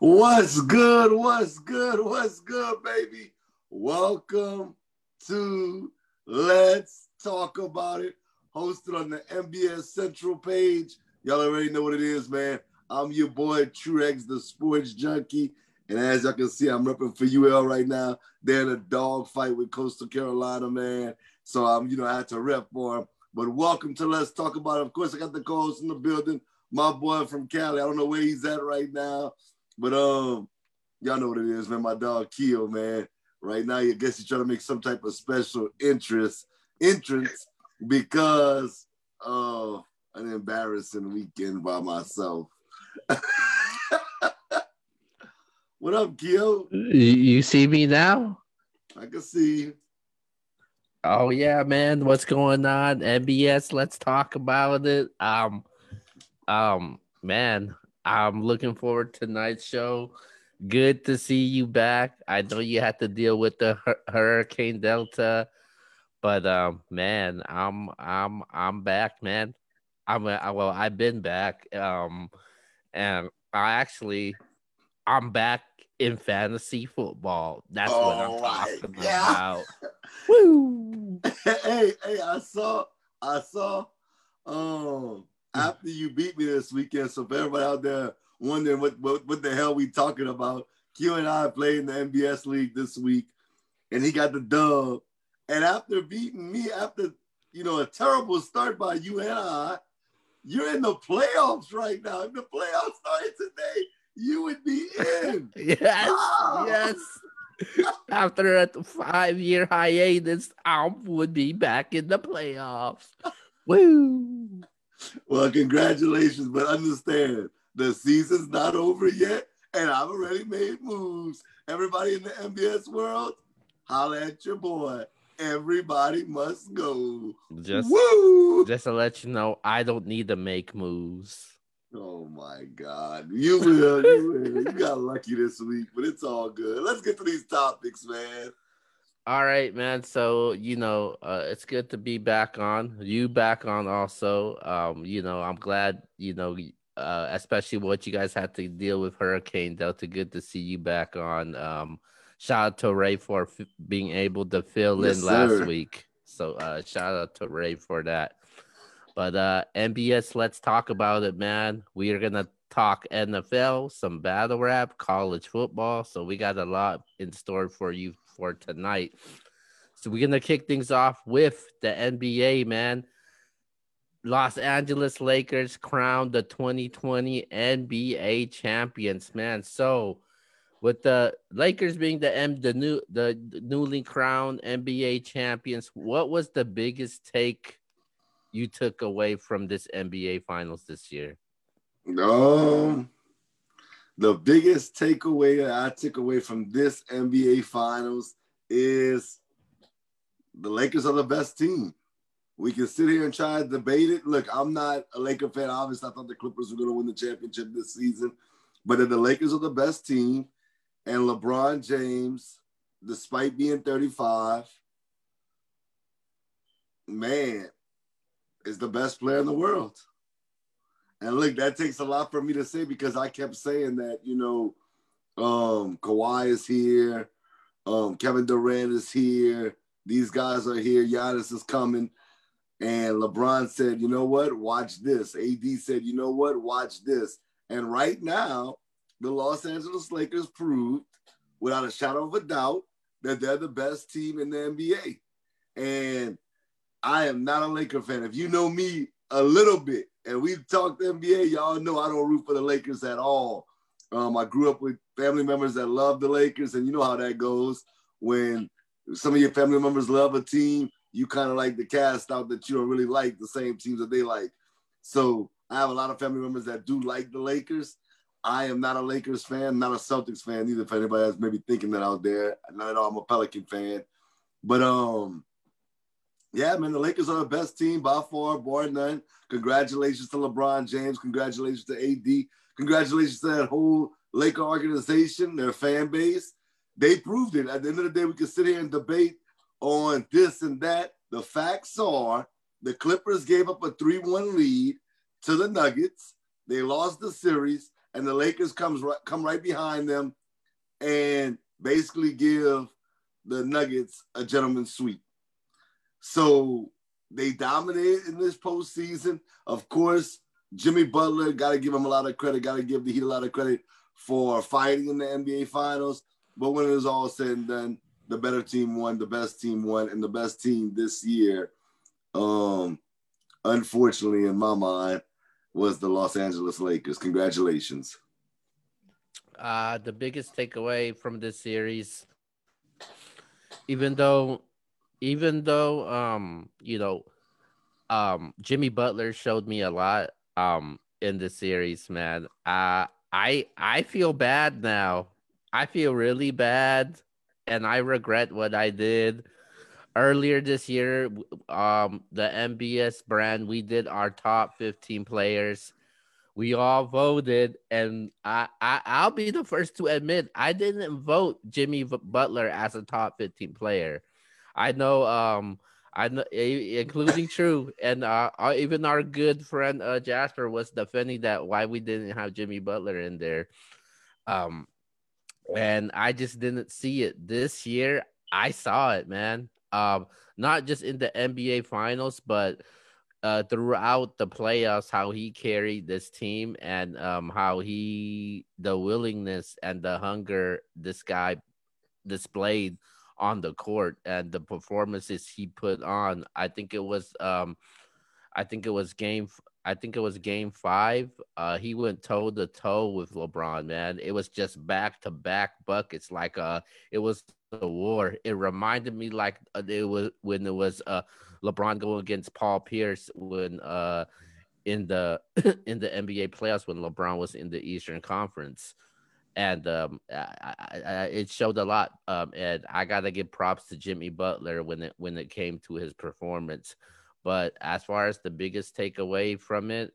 What's good? What's good? What's good, baby? Welcome to Let's Talk About It, hosted on the NBS Central page. Y'all already know what it is, man. I'm your boy Truex, the sports junkie. And as y'all can see, I'm repping for UL right now. They're in a dog fight with Coastal Carolina, man. So I'm, you know, I had to rep for them. But welcome to Let's Talk About It. Of course, I got the co-host in the building, my boy from Cali. I don't know where he's at right now. But um, y'all know what it is, man. My dog Keo, man. Right now, I guess he's trying to make some type of special interest entrance because of an embarrassing weekend by myself. what up, Keo? You see me now? I can see you. Oh yeah, man. What's going on? NBS, let's talk about it. Um um man, I'm looking forward to tonight's show. Good to see you back. I know you had to deal with the Hurricane Delta, but um, man, I'm I'm I'm back, man. I'm a, well, I've been back. Um, and I actually I'm back in fantasy football. That's oh what I'm talking about. Woo! hey, hey, I saw, I saw, um, after you beat me this weekend. So for everybody out there wondering what, what, what the hell we talking about, Q and I played in the NBS league this week, and he got the dub. And after beating me, after you know a terrible start by you and I, you're in the playoffs right now. If the playoffs started today, you would be in. yes, yes. After a five-year hiatus, I would be back in the playoffs. Woo! Well, congratulations, but understand the season's not over yet, and I've already made moves. Everybody in the NBS world, holla at your boy. Everybody must go. Just, Woo! just to let you know, I don't need to make moves. Oh my God. You will. You will. You got lucky this week, but it's all good. Let's get to these topics, man. All right, man. So you know, uh, it's good to be back on. You back on also. Um, you know, I'm glad. You know, uh, especially what you guys had to deal with Hurricane Delta. Good to see you back on. Um, shout out to Ray for f- being able to fill yes, in last sir. week. So uh, shout out to Ray for that. But uh, NBS, let's talk about it, man. We are gonna talk NFL, some battle rap, college football. So we got a lot in store for you for tonight. So we're gonna kick things off with the NBA, man. Los Angeles Lakers crowned the 2020 NBA champions, man. So with the Lakers being the M the new the newly crowned NBA champions, what was the biggest take you took away from this NBA finals this year? Um the biggest takeaway that I took away from this NBA Finals is the Lakers are the best team. We can sit here and try to debate it. Look, I'm not a Laker fan. Obviously, I thought the Clippers were going to win the championship this season, but the Lakers are the best team, and LeBron James, despite being 35, man, is the best player in the world. And look, that takes a lot for me to say because I kept saying that, you know, um, Kawhi is here, um, Kevin Durant is here, these guys are here, Giannis is coming. And LeBron said, you know what, watch this. AD said, you know what, watch this. And right now, the Los Angeles Lakers proved without a shadow of a doubt that they're the best team in the NBA. And I am not a Laker fan. If you know me a little bit, and we've talked NBA, y'all know I don't root for the Lakers at all. Um, I grew up with family members that love the Lakers, and you know how that goes. When some of your family members love a team, you kind of like the cast out that you don't really like the same teams that they like. So I have a lot of family members that do like the Lakers. I am not a Lakers fan, not a Celtics fan either. If anybody that's maybe thinking that out there, not at all. I'm a Pelican fan, but um, yeah, man, the Lakers are the best team by far, bar none. Congratulations to LeBron James. Congratulations to AD. Congratulations to that whole Laker organization, their fan base. They proved it. At the end of the day, we can sit here and debate on this and that. The facts are the Clippers gave up a 3 1 lead to the Nuggets. They lost the series. and the Lakers comes come right behind them and basically give the Nuggets a gentleman's sweep. So they dominated in this postseason. Of course, Jimmy Butler got to give him a lot of credit. Got to give the Heat a lot of credit for fighting in the NBA Finals. But when it was all said and done, the better team won, the best team won, and the best team this year, um, unfortunately, in my mind, was the Los Angeles Lakers. Congratulations. Uh, the biggest takeaway from this series, even though, even though, um, you know, um, Jimmy Butler showed me a lot, um, in the series, man. Uh, I I feel bad now. I feel really bad, and I regret what I did earlier this year. Um, the NBS brand, we did our top 15 players. We all voted, and I, I I'll be the first to admit I didn't vote Jimmy Butler as a top 15 player. I know um I know, including True, and uh, even our good friend uh, Jasper was defending that why we didn't have Jimmy Butler in there. Um, and I just didn't see it this year. I saw it, man. Um, not just in the NBA Finals, but uh, throughout the playoffs, how he carried this team and um, how he the willingness and the hunger this guy displayed on the court and the performances he put on. I think it was um I think it was game I think it was game 5. Uh he went toe to toe with LeBron, man. It was just back to back buckets like uh it was the war. It reminded me like uh, it was when it was uh LeBron going against Paul Pierce when uh in the in the NBA playoffs when LeBron was in the Eastern Conference and um, I, I, it showed a lot. Um, and I gotta give props to Jimmy Butler when it when it came to his performance. But as far as the biggest takeaway from it,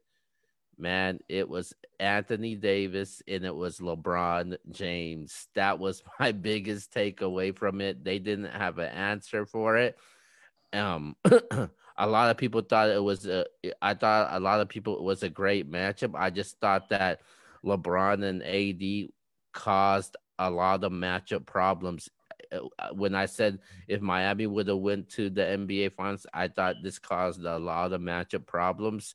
man, it was Anthony Davis and it was LeBron James. That was my biggest takeaway from it. They didn't have an answer for it. Um, a lot of people thought it was a. I thought a lot of people it was a great matchup. I just thought that LeBron and AD caused a lot of matchup problems. Uh, when I said if Miami would have went to the NBA Finals, I thought this caused a lot of matchup problems,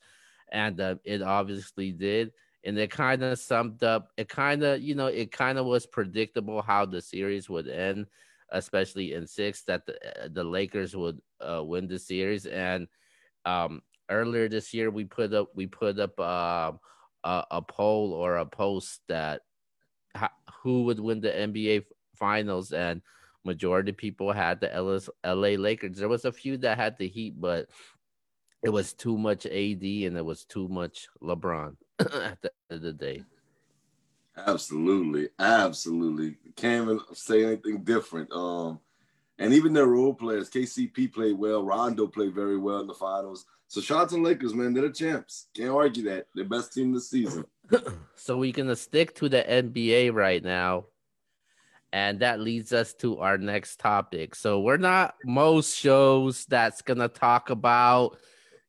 and uh, it obviously did. And it kind of summed up. It kind of, you know, it kind of was predictable how the series would end, especially in six. That the uh, the Lakers would uh, win the series. And um, earlier this year, we put up we put up um, a, a poll or a post that who would win the NBA finals and majority people had the LA Lakers. There was a few that had the Heat, but it was too much AD and it was too much LeBron at the end of the day. Absolutely, absolutely. Can't even say anything different. Um, and even their role players, KCP played well, Rondo played very well in the finals. So out to Lakers, man. They're the champs. Can't argue that. They're best team this season. so we're gonna stick to the NBA right now. And that leads us to our next topic. So we're not most shows that's gonna talk about,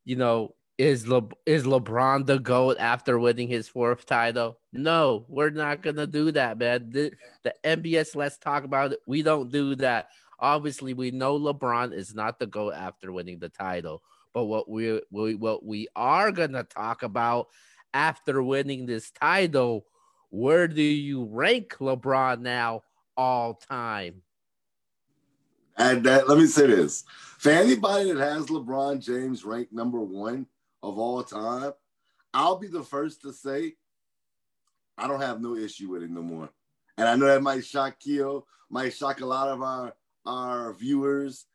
you know, is Le- is LeBron the GOAT after winning his fourth title? No, we're not gonna do that, man. The, the NBS Let's Talk About It. We don't do that. Obviously, we know LeBron is not the GOAT after winning the title. But what we, we what we are gonna talk about after winning this title, where do you rank LeBron now all time? And that, let me say this: for anybody that has LeBron James ranked number one of all time, I'll be the first to say I don't have no issue with it no more. And I know that might shock Keo, might shock a lot of our our viewers.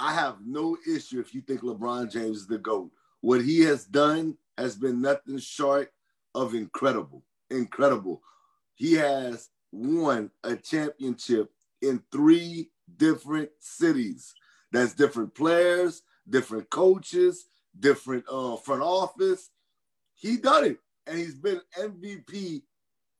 I have no issue if you think LeBron James is the GOAT. What he has done has been nothing short of incredible. Incredible. He has won a championship in three different cities. That's different players, different coaches, different uh, front office. He done it, and he's been MVP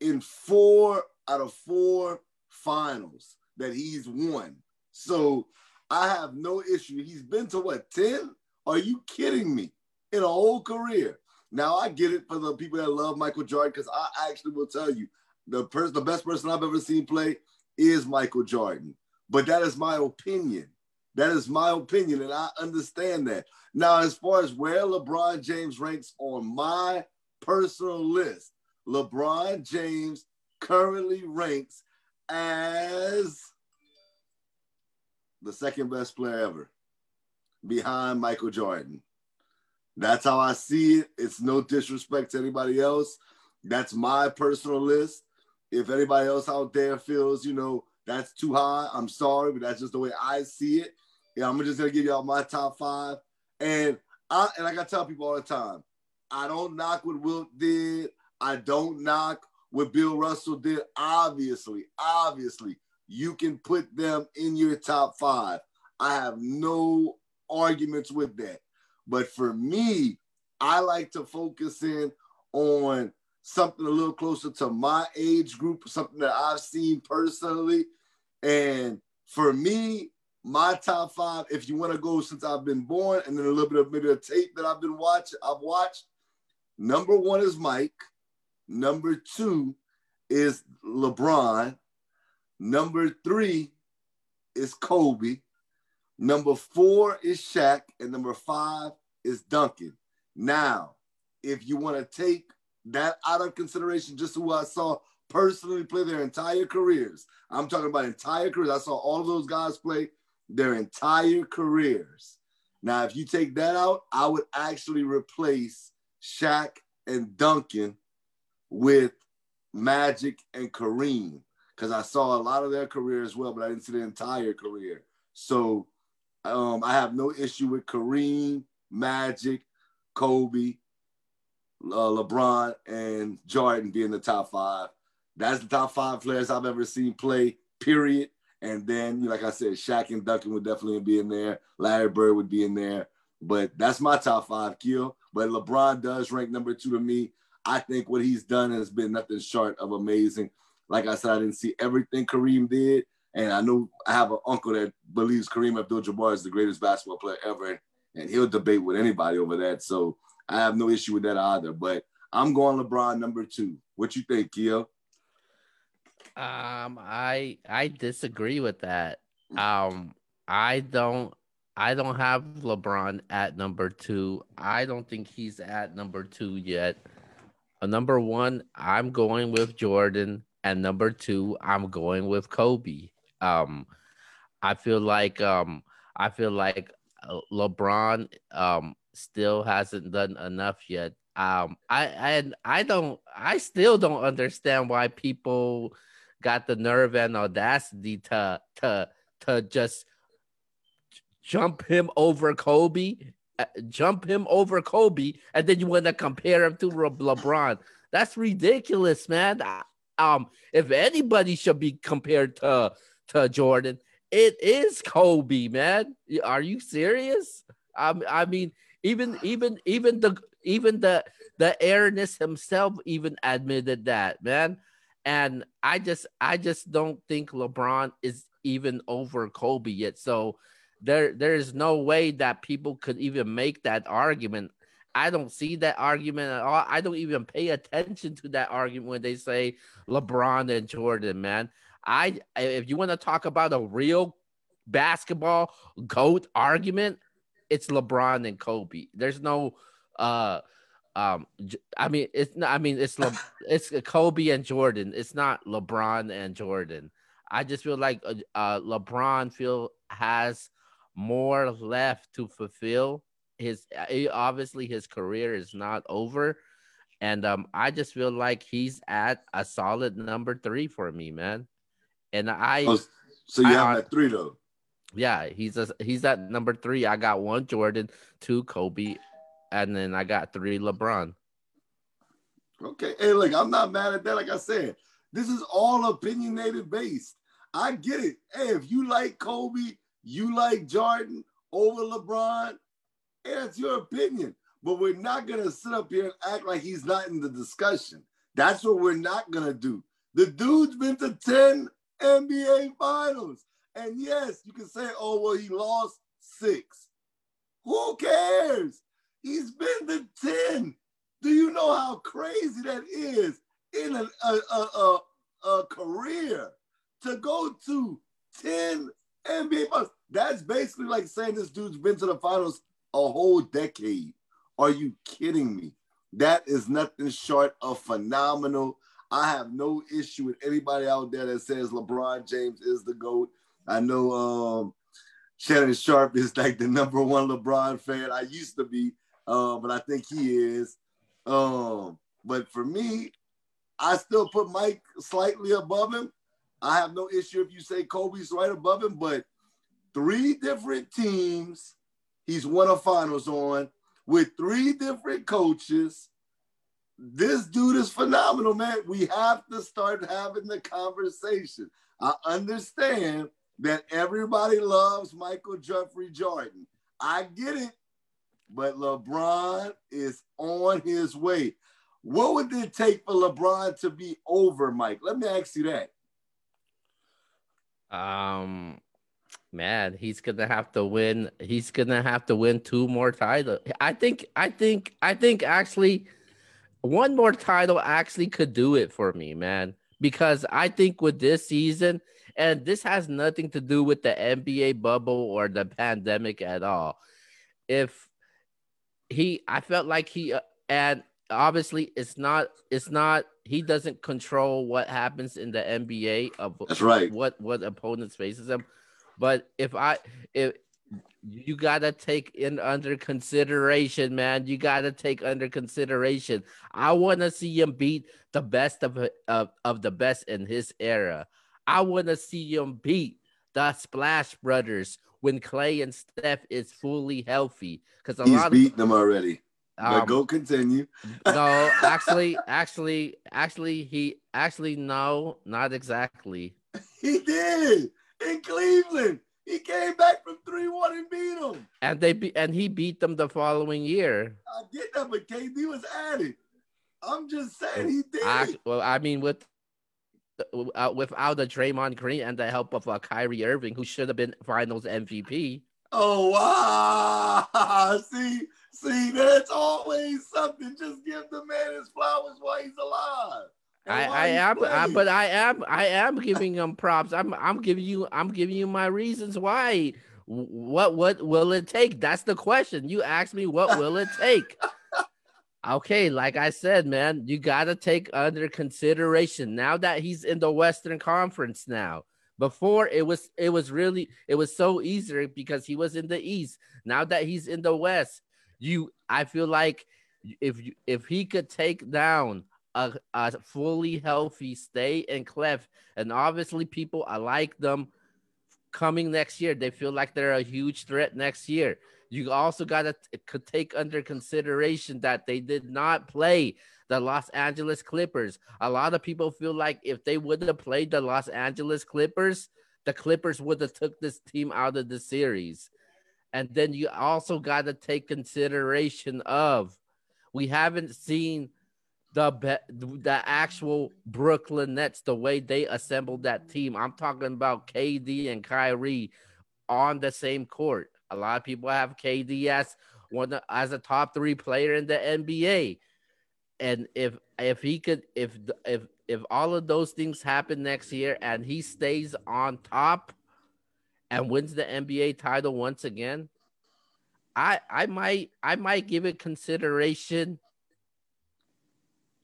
in four out of four finals that he's won. So I have no issue. He's been to what ten? Are you kidding me? In a whole career, Now I get it for the people that love Michael Jordan because I actually will tell you the person, the best person I've ever seen play is Michael Jordan. But that is my opinion. That is my opinion, and I understand that. Now, as far as where LeBron James ranks on my personal list, LeBron James currently ranks as the second best player ever behind Michael Jordan. That's how I see it. It's no disrespect to anybody else. That's my personal list. If anybody else out there feels, you know, that's too high, I'm sorry, but that's just the way I see it. Yeah, I'm just gonna give y'all my top five. And I and I gotta tell people all the time, I don't knock what Wilt did. I don't knock what Bill Russell did. Obviously, obviously, you can put them in your top five. I have no arguments with that. But for me, I like to focus in on something a little closer to my age group, something that I've seen personally. And for me, my top five, if you want to go since I've been born, and then a little bit of maybe a tape that I've been watching, I've watched. Number one is Mike. Number two is LeBron. Number three is Kobe. Number four is Shaq, and number five is Duncan. Now, if you want to take that out of consideration, just who I saw personally play their entire careers, I'm talking about entire careers. I saw all of those guys play their entire careers. Now, if you take that out, I would actually replace Shaq and Duncan with Magic and Kareem because I saw a lot of their career as well, but I didn't see the entire career. So um, I have no issue with Kareem, Magic, Kobe, uh, LeBron, and Jordan being the top five. That's the top five players I've ever seen play, period. And then, like I said, Shaq and Duncan would definitely be in there. Larry Bird would be in there. But that's my top five, kill. But LeBron does rank number two to me. I think what he's done has been nothing short of amazing. Like I said, I didn't see everything Kareem did, and I know I have an uncle that believes Kareem Abdul-Jabbar is the greatest basketball player ever, and he'll debate with anybody over that. So I have no issue with that either. But I'm going LeBron number two. What you think, Keo? Um, I I disagree with that. Um, I don't I don't have LeBron at number two. I don't think he's at number two yet. Uh, number one, I'm going with Jordan, and number two, I'm going with Kobe. Um, I feel like um, I feel like uh, LeBron um still hasn't done enough yet. Um, I and I don't, I still don't understand why people got the nerve and audacity to to to just jump him over Kobe uh, jump him over Kobe, and then you want to compare him to LeBron. That's ridiculous, man. Um, if anybody should be compared to to Jordan, it is Kobe, man. Are you serious? I mean, even even even the even the the airness himself even admitted that, man. And I just I just don't think LeBron is even over Kobe yet. So there there is no way that people could even make that argument. I don't see that argument at all. I don't even pay attention to that argument when they say LeBron and Jordan, man. I if you want to talk about a real basketball goat argument, it's LeBron and Kobe. There's no uh um I mean it's not I mean it's Le, it's Kobe and Jordan. It's not LeBron and Jordan. I just feel like uh, uh LeBron feel has more left to fulfill. His obviously his career is not over, and um, I just feel like he's at a solid number three for me, man. And I, oh, so you I, have at three though. Yeah, he's a, he's at number three. I got one Jordan, two Kobe, and then I got three LeBron. Okay, hey, look, I'm not mad at that. Like I said, this is all opinionated based. I get it. Hey, if you like Kobe, you like Jordan over LeBron, it's your opinion. But we're not going to sit up here and act like he's not in the discussion. That's what we're not going to do. The dude's been to 10 NBA finals. And yes, you can say, oh, well, he lost six. Who cares? He's been to 10. Do you know how crazy that is in a, a, a, a, a career to go to 10 NBA finals? That's basically like saying this dude's been to the finals a whole decade. Are you kidding me? That is nothing short of phenomenal. I have no issue with anybody out there that says LeBron James is the GOAT. I know um, Shannon Sharpe is like the number one LeBron fan. I used to be, uh, but I think he is. Um, but for me, I still put Mike slightly above him. I have no issue if you say Kobe's right above him, but three different teams he's won a finals on with three different coaches. This dude is phenomenal, man. We have to start having the conversation. I understand that everybody loves Michael Jeffrey Jordan. I get it, but LeBron is on his way. What would it take for LeBron to be over Mike? Let me ask you that. Um, man, he's gonna have to win. He's gonna have to win two more titles. I think. I think. I think actually, one more title actually could do it for me, man. Because I think with this season, and this has nothing to do with the NBA bubble or the pandemic at all. If he, I felt like he, uh, and obviously it's not, it's not, he doesn't control what happens in the NBA of That's right. what what opponents faces him. But if I if you gotta take in under consideration, man. You gotta take under consideration. I want to see him beat the best of, of of the best in his era. I want to see him beat the Splash Brothers when Klay and Steph is fully healthy. Because a He's lot beat of them already. um, but go continue. no, actually, actually, actually, he actually no, not exactly. He did in Cleveland. He came back from 3 1 and beat them. And they be, and he beat them the following year. I get that, but KD was at it. I'm just saying he did. I, well, I mean, with uh, without the Draymond Green and the help of uh, Kyrie Irving, who should have been Finals MVP. Oh wow! See, see, there's always something. Just give the man his flowers while he's alive. I, I am, I, but I am, I am giving them props. I'm, I'm giving you, I'm giving you my reasons why. What, what will it take? That's the question. You asked me, what will it take? Okay, like I said, man, you got to take under consideration now that he's in the Western Conference now. Before it was it was really it was so easier because he was in the East. Now that he's in the West, you I feel like if you, if he could take down a, a fully healthy Stay and Clef, and obviously people I like them coming next year. They feel like they're a huge threat next year. You also got to take under consideration that they did not play the Los Angeles Clippers. A lot of people feel like if they would have played the Los Angeles Clippers, the Clippers would have took this team out of the series. And then you also got to take consideration of we haven't seen the be- the actual Brooklyn Nets the way they assembled that team. I'm talking about KD and Kyrie on the same court. A lot of people have KD as one of- as a top three player in the NBA, and if if he could if if if all of those things happen next year and he stays on top and wins the NBA title once again, I I might I might give it consideration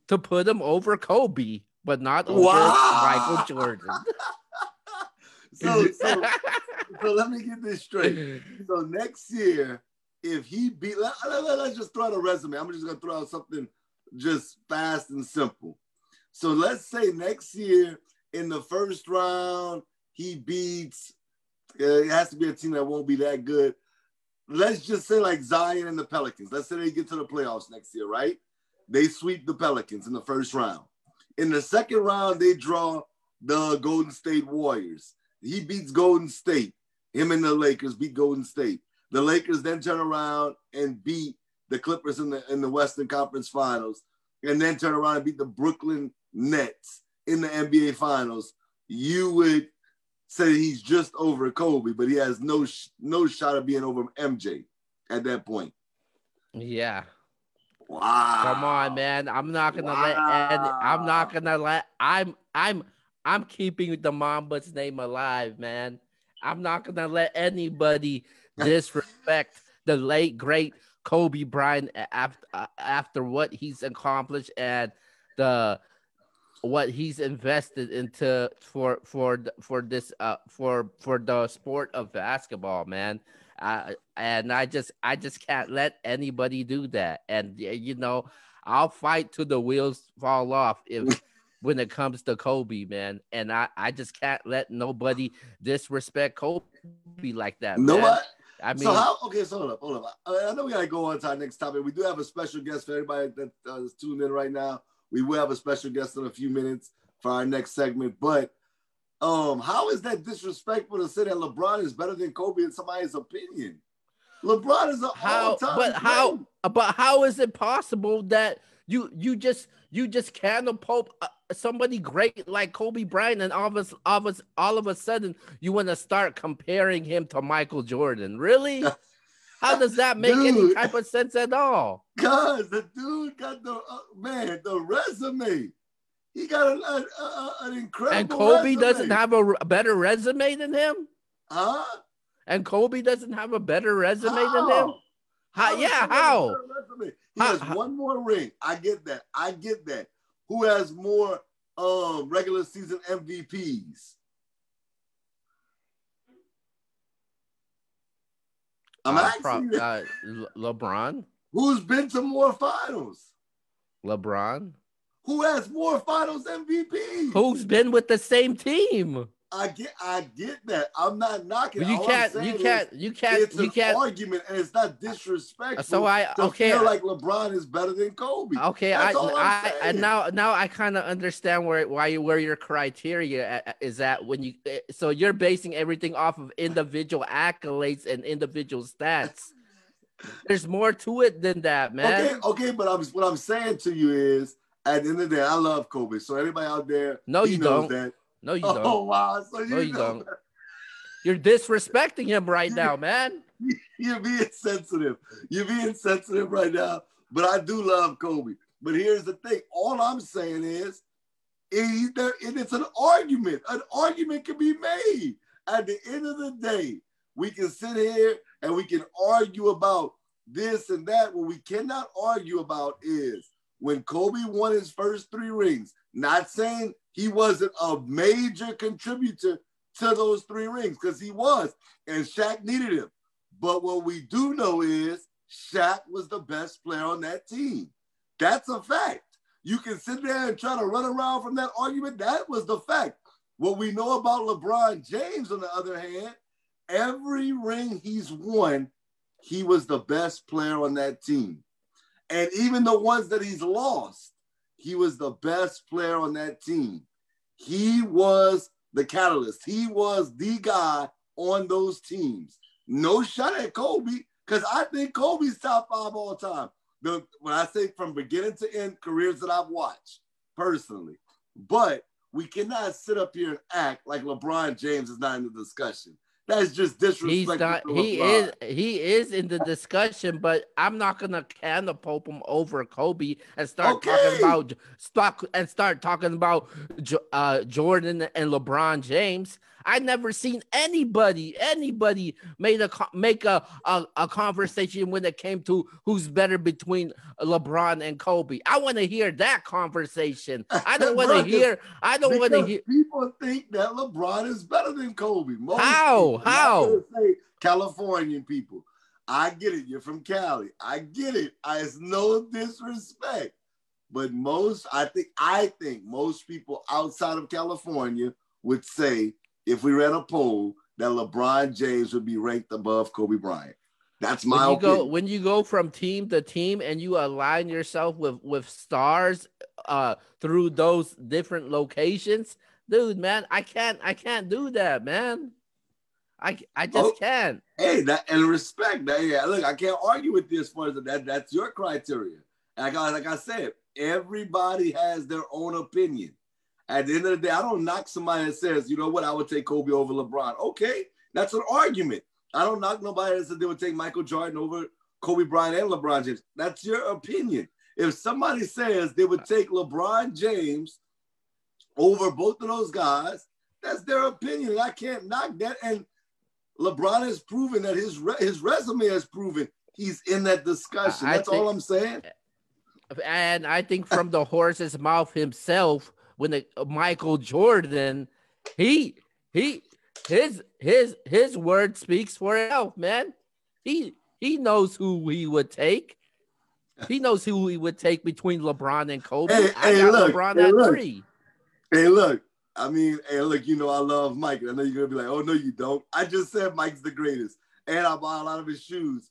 to put him over Kobe, but not over Wow. Michael Jordan. so, so, so let me get this straight. So next year, if he beat, let, let, let- let's just throw out a resume. I'm just gonna throw out something just fast and simple. So let's say next year in the first round he beats. Uh, it has to be a team that won't be that good. Let's just say like Zion and the Pelicans. Let's say they get to the playoffs next year, right? They sweep the Pelicans in the first round. In the second round, they draw the Golden State Warriors. He beats Golden State. Him and the Lakers beat Golden State. The Lakers then turn around and beat the Clippers in the in the Western Conference Finals, and then turn around and beat the Brooklyn Nets in the NBA Finals. You would say he's just over Kobe, but he has no no shot of being over MJ at that point. yeah. Wow. Come on, man. I'm not gonna wow. let any, I'm not gonna let I'm I'm I'm keeping the Mamba's name alive, man. I'm not gonna let anybody disrespect the late great Kobe Bryant after after what he's accomplished and the what he's invested into for for for this uh for for the sport of basketball, man. Uh, and I just I just can't let anybody do that. And you know, I'll fight till the wheels fall off if when it comes to Kobe, man. And I I just can't let nobody disrespect Kobe like that. No, man. I mean, so how? Okay, so hold up, hold up. I, I know we gotta go on to our next topic. We do have a special guest for everybody that uh, is tuned in right now. We will have a special guest in a few minutes for our next segment. But um, how is that disrespectful to say that LeBron is better than Kobe in somebody's opinion? LeBron is a how, but how, but how is it possible that you you just you just catapult uh, somebody great like Kobe Bryant, and all of us, all of us, all of a sudden you want to start comparing him to Michael Jordan? Really? How does that make dude, any type of sense at all? Cause the dude got the uh, man the resume. He got a, a, a, an incredible. And Kobe resume. doesn't have a, a, better resume than him. Huh? And Kobe doesn't have a better resume how? than him. How? how yeah, how? He how? has one more ring. I get that. I get that. Who has more um regular season MVPs? I'm uh, asking pro- uh, LeBron. Who's been to more finals? LeBron. Who has more finals MVP? Who's been with the same team? I get, I get that. I'm not knocking. You can't, you can't, you can't, it's you can't. Argument, and it's not disrespectful. So I okay. Feel like LeBron is better than Kobe. Okay, That's I, I, and now, now I kind of understand where why you where your criteria is at when you. Eh, so you're basing everything off of individual accolades and individual stats. There's more to it than that, man. Okay, okay, but I'm, what I'm saying to you is, at the end of the day, I love Kobe. So anybody out there, no, you don't. That no, you oh, don't. Oh wow! So you no, you don't. That. You're disrespecting him right now, man. You're being sensitive. You're being sensitive right now. But I do love Kobe. But here's the thing: all I'm saying is, either it's an argument. An argument can be made. At the end of the day, we can sit here and we can argue about this and that. What we cannot argue about is when Kobe won his first three rings. Not saying he wasn't a major contributor to those three rings because he was, and Shaq needed him. But what we do know is Shaq was the best player on that team. That's a fact. You can sit there and try to run around from that argument. That was the fact. What we know about LeBron James, on the other hand, every ring he's won, he was the best player on that team. And even the ones that he's lost, he was the best player on that team. He was the catalyst. He was the guy on those teams. No shot at Kobe, because I think Kobe's top five all time. The, when I say from beginning to end, careers that I've watched personally. But we cannot sit up here and act like LeBron James is not in the discussion. That's just disrespectful. He's not. He is. He is in the discussion, but I'm not gonna can catapult him over Kobe and start okay. talking about stock and start talking about uh, Jordan and LeBron James. I never seen anybody anybody made a make a, a, a conversation when it came to who's better between LeBron and Kobe. I want to hear that conversation. I don't want to hear. I don't want to hear. People think that LeBron is better than Kobe. Most How? How? Say Californian people. I get it. You're from Cali. I get it. I, it's no disrespect. But most, I think, I think most people outside of California would say if we ran a poll that LeBron James would be ranked above Kobe Bryant. That's my when you opinion. go when you go from team to team and you align yourself with with stars uh through those different locations, dude, man, I can't I can't do that, man. I I just oh, can't. Hey, that and respect. That, yeah, look, I can't argue with this for that. That's your criteria. Like I, like I said, everybody has their own opinion. At the end of the day, I don't knock somebody that says, you know what, I would take Kobe over LeBron. Okay, that's an argument. I don't knock nobody that said they would take Michael Jordan over Kobe Bryant and LeBron James. That's your opinion. If somebody says they would take LeBron James over both of those guys, that's their opinion. I can't knock that. And LeBron has proven that his re- his resume has proven he's in that discussion. That's think, all I'm saying. And I think from the horse's mouth himself, when the uh, Michael Jordan, he he his his his word speaks for itself, man. He he knows who he would take. He knows who he would take between LeBron and Kobe. Hey, I hey, got look, LeBron hey, at look. three. Hey, look. I mean, hey, look. You know I love Mike. I know you're gonna be like, oh no, you don't. I just said Mike's the greatest, and I bought a lot of his shoes.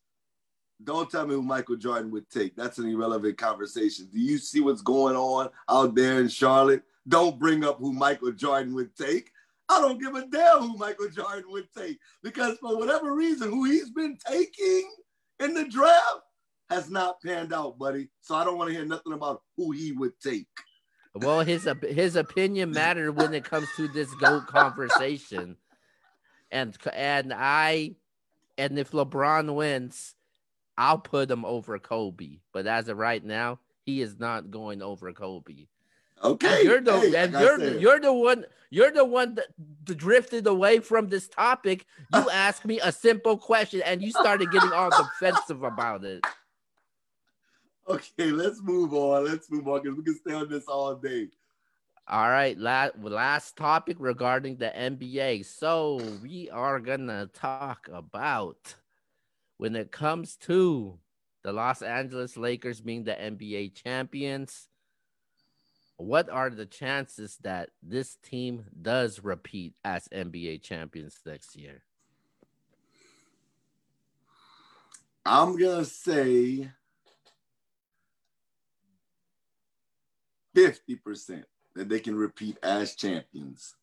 Don't tell me who Michael Jordan would take. That's an irrelevant conversation. Do you see what's going on out there in Charlotte? Don't bring up who Michael Jordan would take. I don't give a damn who Michael Jordan would take because for whatever reason, who he's been taking in the draft has not panned out, buddy. So I don't want to hear nothing about who he would take. Well, his his opinion mattered when it comes to this goat conversation, and and I, and if LeBron wins, I'll put him over Kobe. But as of right now, he is not going over Kobe. Okay. You're the hey, and you're you're the one you're the one that drifted away from this topic. You asked me a simple question and you started getting all defensive about it. Okay, let's move on. Let's move on because we can stay on this all day. All right, last last topic regarding the NBA. So we are gonna talk about when it comes to the Los Angeles Lakers being the NBA champions what are the chances that this team does repeat as NBA champions next year? I'm going to say 50% that they can repeat as champions.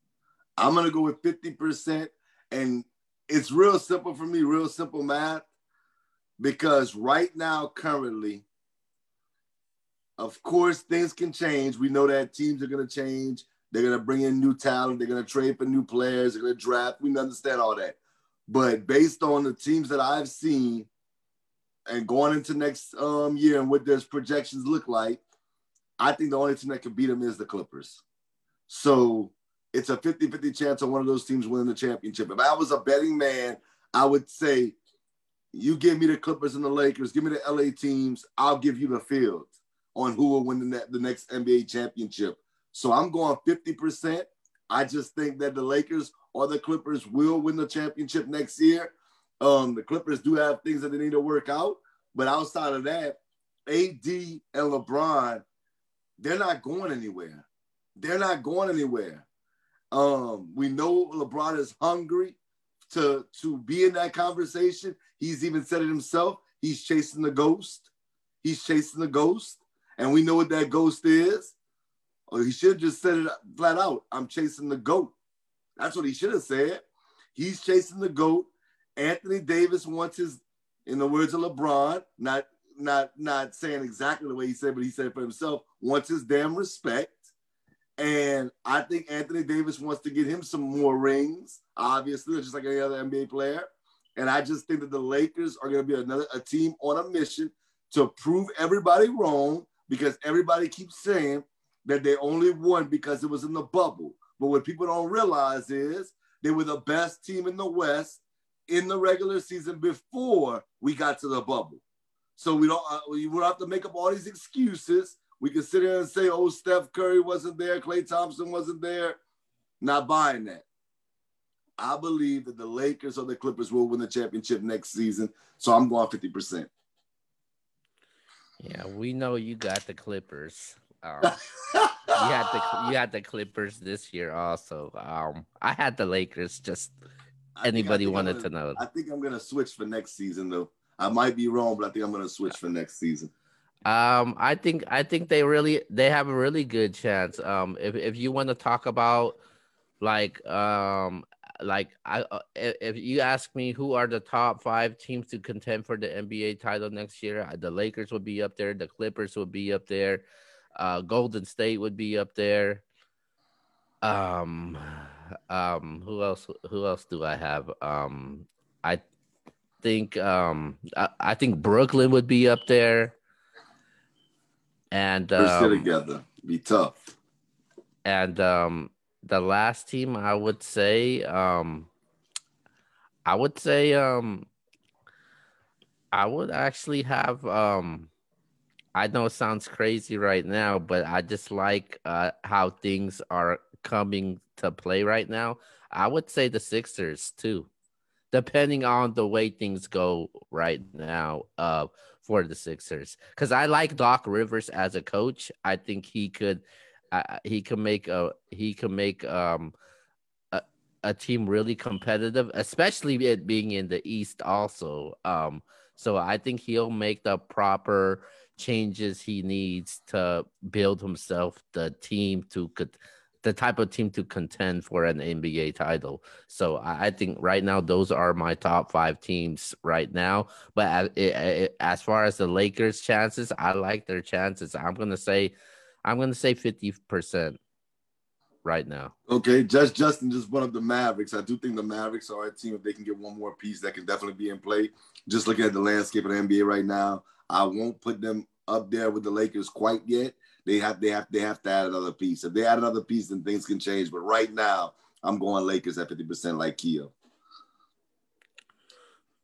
I'm going to go with 50%. And it's real simple for me, real simple math, because right now, currently, of course, things can change. We know that teams are going to change. They're going to bring in new talent. They're going to trade for new players. They're going to draft. We understand all that. But based on the teams that I've seen and going into next um, year and what their projections look like, I think the only team that can beat them is the Clippers. So it's a 50 50 chance on one of those teams winning the championship. If I was a betting man, I would say, you give me the Clippers and the Lakers, give me the LA teams, I'll give you the fields on who will win the, the next NBA championship. So I'm going 50%. I just think that the Lakers or the Clippers will win the championship next year. Um, the Clippers do have things that they need to work out, but outside of that, AD and LeBron, they're not going anywhere. They're not going anywhere. Um, we know LeBron is hungry to to be in that conversation. He's even said it himself. He's chasing the ghost. He's chasing the ghost and we know what that ghost is. Or he should have just said it flat out. I'm chasing the goat. That's what he should have said. He's chasing the goat. Anthony Davis wants his, in the words of LeBron, not not not saying exactly the way he said, but he said it for himself, wants his damn respect. And I think Anthony Davis wants to get him some more rings, obviously, just like any other NBA player. And I just think that the Lakers are going to be another a team on a mission to prove everybody wrong because everybody keeps saying that they only won because it was in the bubble. But what people don't realize is they were the best team in the West in the regular season before we got to the bubble. So we don't uh, we don't have to make up all these excuses. We can sit here and say, "Oh, Steph Curry wasn't there, Klay Thompson wasn't there." Not buying that. I believe that the Lakers or the Clippers will win the championship next season. So I'm going 50%. Yeah, we know you got the Clippers. Um, you had the you had the Clippers this year also. Um, I had the Lakers. Just anybody think, wanted gonna, to know. I think I'm gonna switch for next season though. I might be wrong, but I think I'm gonna switch for next season. Um, I think I think they really they have a really good chance. Um, if if you want to talk about like um like I uh, if you ask me who are the top five teams to contend for the NBA title next year, the Lakers would be up there, the Clippers would be up there, uh, Golden State would be up there. Um, um, who else? Who else do I have? Um, I think um, I, I think Brooklyn would be up there. And um, together, be tough. And um, the last team, I would say, um, I would say, um, I would actually have um I know it sounds crazy right now, but I just like uh, how things are coming to play right now. I would say the Sixers too, depending on the way things go right now uh, for the Sixers. Because I like Doc Rivers as a coach. I think he could uh, he can make a he can make um a, a team really competitive, especially it being in the East also. Um, so I think he'll make the proper changes he needs to build himself the team to the type of team to contend for an NBA title. So I think right now those are my top five teams right now. But as, as far as the Lakers' chances, I like their chances. I'm gonna say, I'm gonna say fifty percent right now. Okay, just Justin just one of the Mavericks. I do think the Mavericks are a team if they can get one more piece that can definitely be in play. Just looking at the landscape of the NBA right now, I won't put them up there with the Lakers quite yet. They have they have they have to add another piece. If they add another piece, then things can change. But right now, I'm going Lakers at 50% like Keo.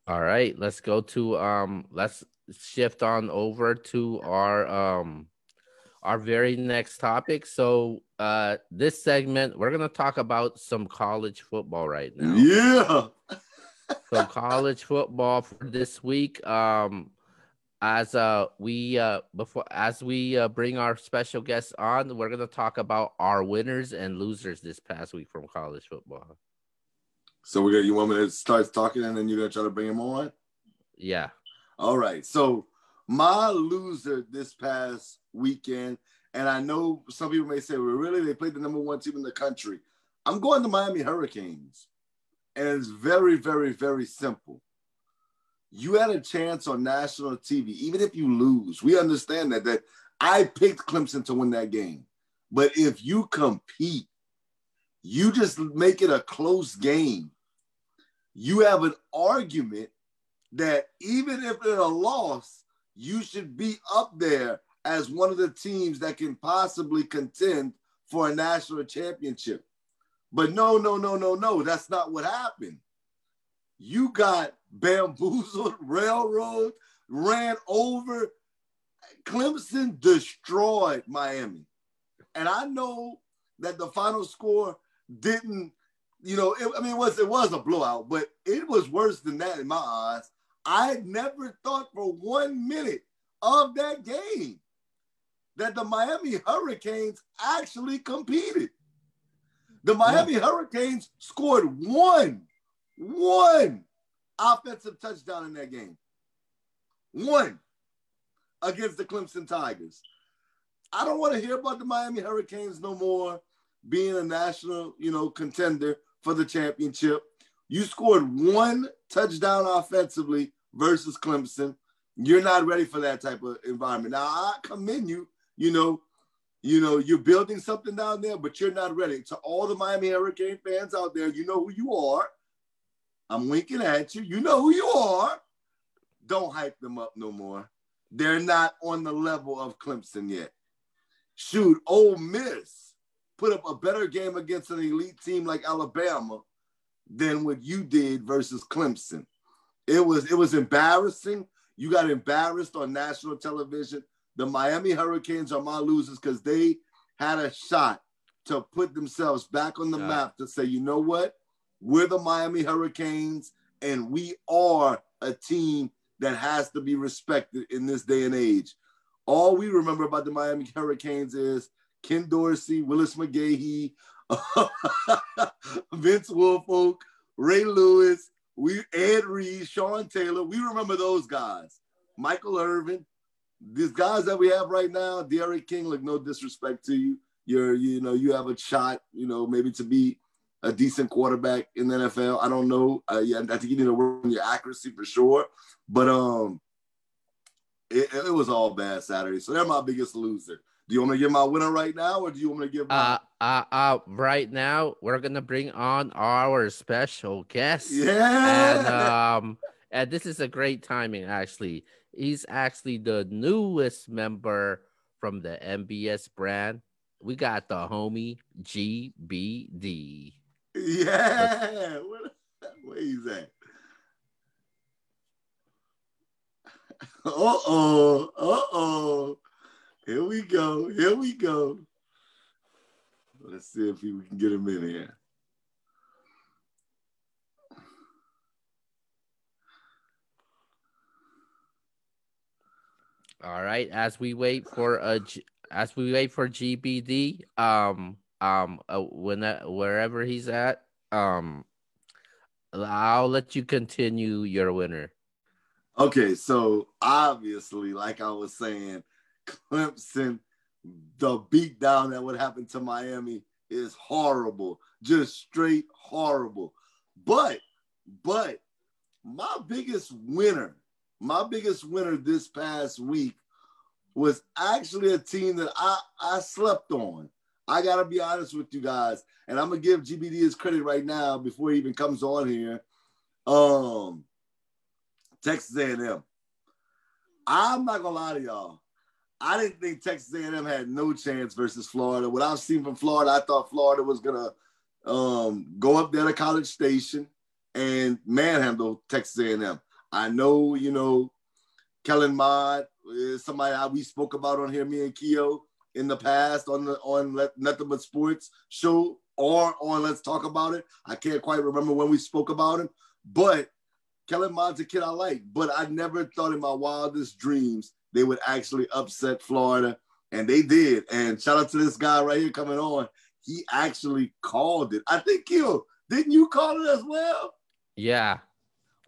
All right, let's go to um let's shift on over to our um our very next topic. So uh this segment we're gonna talk about some college football right now. Yeah. so college football for this week. Um as uh we uh before as we uh, bring our special guests on we're going to talk about our winners and losers this past week from college football so we're gonna you want me to start talking and then you're gonna try to bring him on yeah all right so my loser this past weekend and i know some people may say well really they played the number one team in the country i'm going to miami hurricanes and it's very very very simple you had a chance on national TV, even if you lose. We understand that that I picked Clemson to win that game. But if you compete, you just make it a close game. You have an argument that even if in a loss, you should be up there as one of the teams that can possibly contend for a national championship. But no, no, no, no, no. That's not what happened. You got bamboozled, railroad, ran over. Clemson destroyed Miami. And I know that the final score didn't, you know, it, I mean, it was it was a blowout, but it was worse than that in my eyes. I had never thought for one minute of that game that the Miami Hurricanes actually competed. The Miami yeah. Hurricanes scored one, one offensive touchdown in that game. One against the Clemson Tigers. I don't want to hear about the Miami Hurricanes no more being a national, you know, contender for the championship. You scored one touchdown offensively versus Clemson. You're not ready for that type of environment. Now I commend you. You know, you know, you're building something down there, but you're not ready. To all the Miami Hurricane fans out there, you know who you are. I'm winking at you. You know who you are. Don't hype them up no more. They're not on the level of Clemson yet. Shoot, Ole Miss put up a better game against an elite team like Alabama than what you did versus Clemson. It was it was embarrassing. You got embarrassed on national television. The Miami Hurricanes are my losers because they had a shot to put themselves back on the yeah. map to say, you know what? We're the Miami Hurricanes, and we are a team that has to be respected in this day and age. All we remember about the Miami Hurricanes is Ken Dorsey, Willis McGahee, Vince Wilfork, Ray Lewis, we Ed Reed, Sean Taylor. We remember those guys. Michael Irvin. These guys that we have right now, D'Eriq King, like no disrespect to you. You're, you know, you have a shot, you know, maybe to be a decent quarterback in the NFL. I don't know. Uh, yeah, I think you need to work on your accuracy for sure. But um, it, it, was all bad Saturday. So they're my biggest loser. Do you want me to give my winner right now, or do you want me to give? My- uh, uh, uh, right now we're gonna bring on our special guest. Yeah. And um, and this is a great timing actually. He's actually the newest member from the NBS brand. We got the homie GBD. Yeah, where, where he's at? Uh oh, uh oh. Here we go. Here we go. Let's see if we can get him in here. All right, as we wait for a as we wait for GBD, um, um, uh, when that, wherever he's at, um, I'll let you continue your winner. Okay, so obviously, like I was saying, Clemson, the beatdown that would happen to Miami is horrible, just straight horrible. But, but my biggest winner, my biggest winner this past week was actually a team that I, I slept on. I gotta be honest with you guys, and I'm gonna give GBD his credit right now before he even comes on here. Um, Texas A&M. I'm not gonna lie to y'all. I didn't think Texas A&M had no chance versus Florida. What I've seen from Florida, I thought Florida was gonna um, go up there to College Station and manhandle Texas A&M. I know, you know, Kellen Mond is somebody I, we spoke about on here, me and Keo in the past on the on Let Nothing But Sports show or on Let's Talk About It. I can't quite remember when we spoke about him, but Kellen Mond's a kid I like, but I never thought in my wildest dreams they would actually upset Florida, and they did. And shout out to this guy right here coming on. He actually called it. I think you didn't you call it as well? Yeah.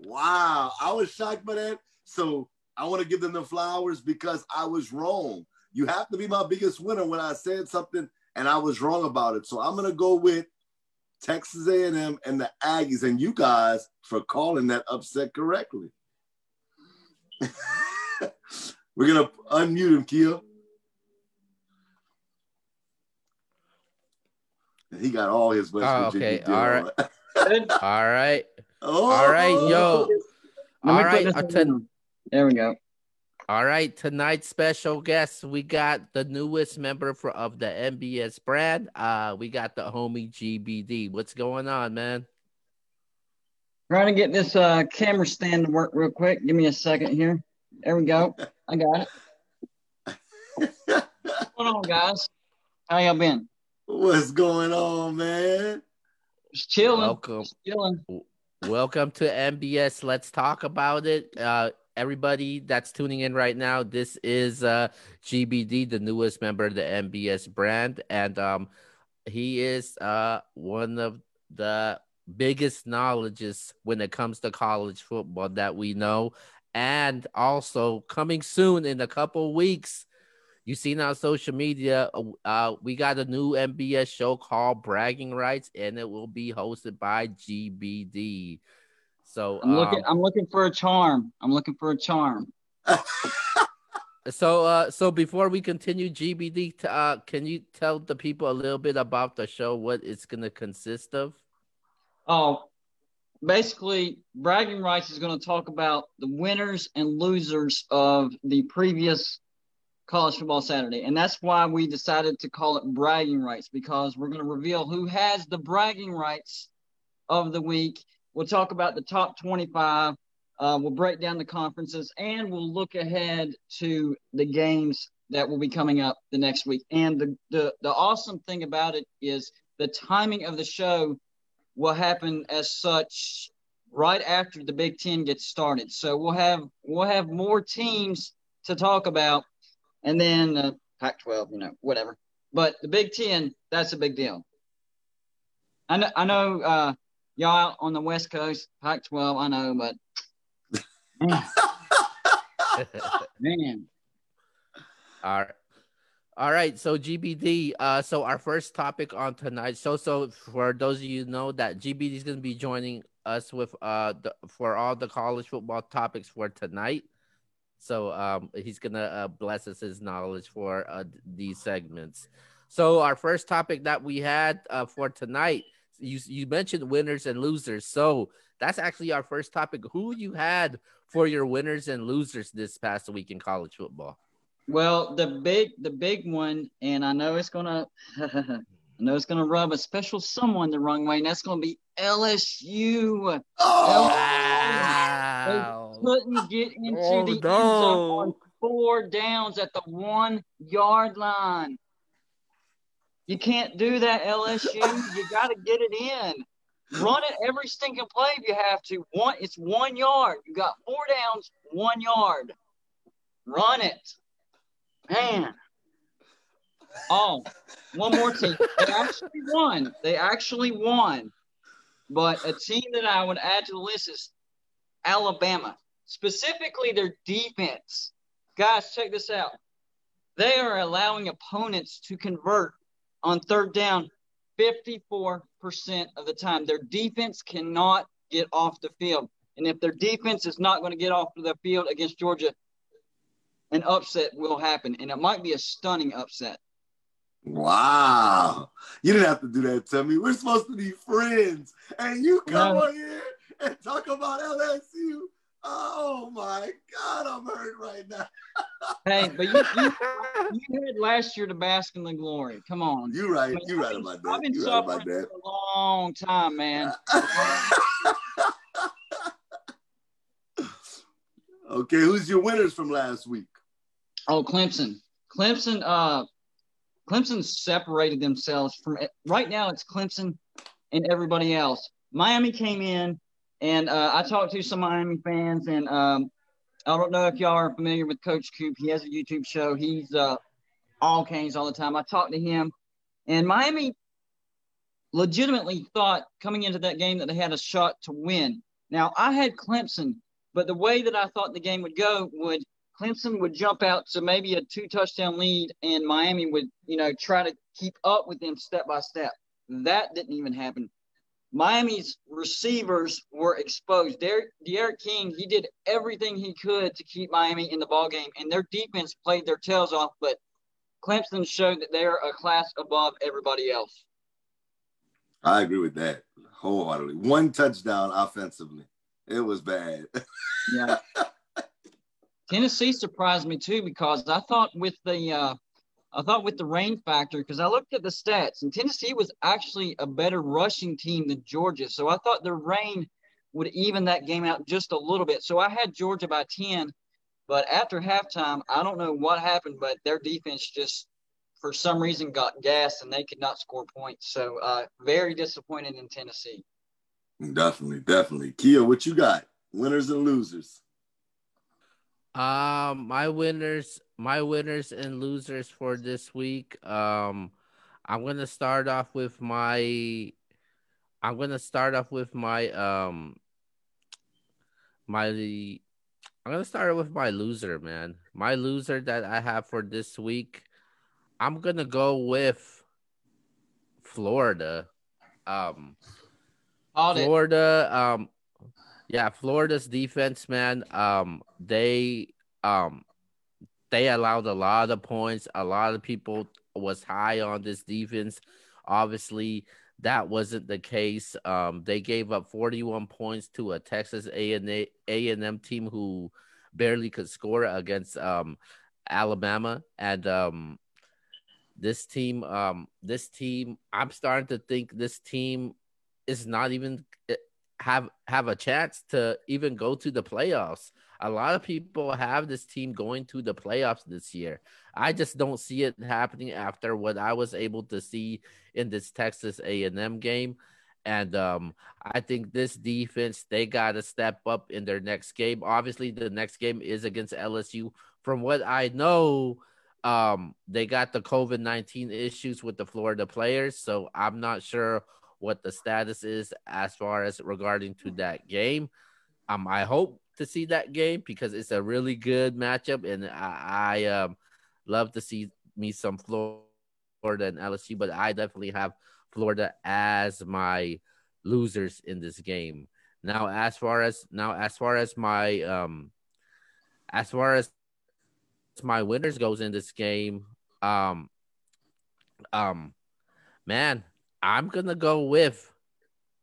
Wow, I was shocked by that. So I want to give them the flowers because I was wrong. You have to be my biggest winner when I said something and I was wrong about it. So I'm gonna go with Texas A&M and the Aggies and you guys for calling that upset correctly. We're gonna unmute him, Kia. He got all his West Oh, Virginia. okay, deal all on. right. All right. oh, All right, yo. Let All me put right. this uh, on ton- down. There we go. All right, tonight's special guest, we got the newest member for, of the NBS brand. Uh, we got the homie GBD. What's going on, man? Trying to get this uh, camera stand to work real quick. Give me a second here. There we go. I got it. What's going on, guys? How y'all been? What's going on, man? Just chilling. Welcome. Just chilling. Welcome to NBS. Let's talk about it. Uh, everybody that's tuning in right now, this is uh, GBD, the newest member of the NBS brand, and um, he is uh, one of the biggest knowledges when it comes to college football that we know. And also coming soon in a couple weeks, you seen on social media, uh, uh, we got a new NBS show called Bragging Rights, and it will be hosted by GBD. So, I'm looking. um, I'm looking for a charm. I'm looking for a charm. so, uh, so before we continue, GBD, uh, can you tell the people a little bit about the show, what it's gonna consist of? Oh, basically, bragging rights is going to talk about the winners and losers of the previous college football Saturday, and that's why we decided to call it bragging rights because we're going to reveal who has the bragging rights of the week. We'll talk about the top 25. Uh, we'll break down the conferences, and we'll look ahead to the games that will be coming up the next week. And the the, the awesome thing about it is the timing of the show will happen as such right after the Big Ten gets started. So we'll have we'll have more teams to talk about, and then uh, Pac-12, you know, whatever. But the Big Ten, that's a big deal. I know, I know, uh, y'all out on the West Coast, Pac-12, I know, but man, man, All right. All right, so GBD. Uh, so our first topic on tonight. So, so for those of you know that GBD is going to be joining us with uh the, for all the college football topics for tonight. So um he's gonna uh, bless us his knowledge for uh, these segments. So our first topic that we had uh, for tonight, you you mentioned winners and losers. So that's actually our first topic. Who you had for your winners and losers this past week in college football? Well, the big the big one, and I know it's gonna I know it's gonna rub a special someone the wrong way, and that's gonna be LSU. Oh, Wow. Couldn't get into Oh, the end zone on four downs at the one yard line. You can't do that, LSU. you got to get it in. Run it every stinking play if you have to. One, it's one yard. You got four downs, one yard. Run it, man. Oh, one more team. They actually won. They actually won. But a team that I would add to the list is Alabama, specifically their defense. Guys, check this out. They are allowing opponents to convert on third down 54% of the time. Their defense cannot get off the field. And if their defense is not going to get off the field against Georgia, an upset will happen. And it might be a stunning upset. wow. You didn't have to do that to me. We're supposed to be friends. And you come No. on here and talk about LSU. Oh my God, I'm hurt right now. Hey, but you, you, you had last year to bask in the glory. Come on. You're right. I mean, You I've right been- about I've that. been You right suffering about that. for a long time, man. okay, who's your winners from last week? Oh, Clemson. Clemson. Uh, Clemson separated themselves from. Right now, it's Clemson and everybody else. Miami came in, and uh, I talked to some Miami fans, and um, I don't know if y'all are familiar with Coach Coop. He has a YouTube show. He's uh, all Canes all the time. I talked to him, and Miami legitimately thought coming into that game that they had a shot to win. Now, I had Clemson, but the way that I thought the game would go would Clemson would jump out to maybe a two touchdown lead, and Miami would, you know, try to keep up with them step by step. That didn't even happen. Miami's receivers were exposed. Derek, D'Eriq King, he did everything he could to keep Miami in the ball game, and their defense played their tails off. But Clemson showed that they're a class above everybody else. I agree with that wholeheartedly. One touchdown offensively. It was bad. Yeah. Tennessee surprised me too because I thought with the uh, I thought with the rain factor because I looked at the stats and Tennessee was actually a better rushing team than Georgia, so I thought the rain would even that game out just a little bit. So I had Georgia by ten, but after halftime, I don't know what happened, but their defense just for some reason got gas and they could not score points. So uh, very disappointed in Tennessee. definitely, definitely. Kia, what you got? Winners and losers. Um, my winners, my winners and losers for this week. Um, I'm gonna start off with my. I'm gonna start off with my um. My, I'm gonna start with my loser, man. My loser that I have for this week. I'm gonna go with Florida. Um. Florida, um, yeah, Florida's defense, man. Um, they um they allowed a lot of points. A lot of people was high on this defense. Obviously, that wasn't the case. Um, they gave up 41 points to a Texas A and A and M team who barely could score against um Alabama and um this team um this team I'm starting to think this team is not even have have a chance to even go to the playoffs. A lot of people have this team going to the playoffs this year. I just don't see it happening after what I was able to see in this Texas A&M game. And um, I think this defense they got to step up in their next game. Obviously, the next game is against LSU. From what I know, um, they got the COVID nineteen issues with the Florida players, so I'm not sure what the status is as far as regarding to that game. Um, I hope to see that game because it's a really good matchup, and I, I um love to see me some Florida and LSU, but I definitely have Florida as my losers in this game. Now, as far as now, as far as my um, as far as my winners goes in this game, um, um, man, I'm gonna go with.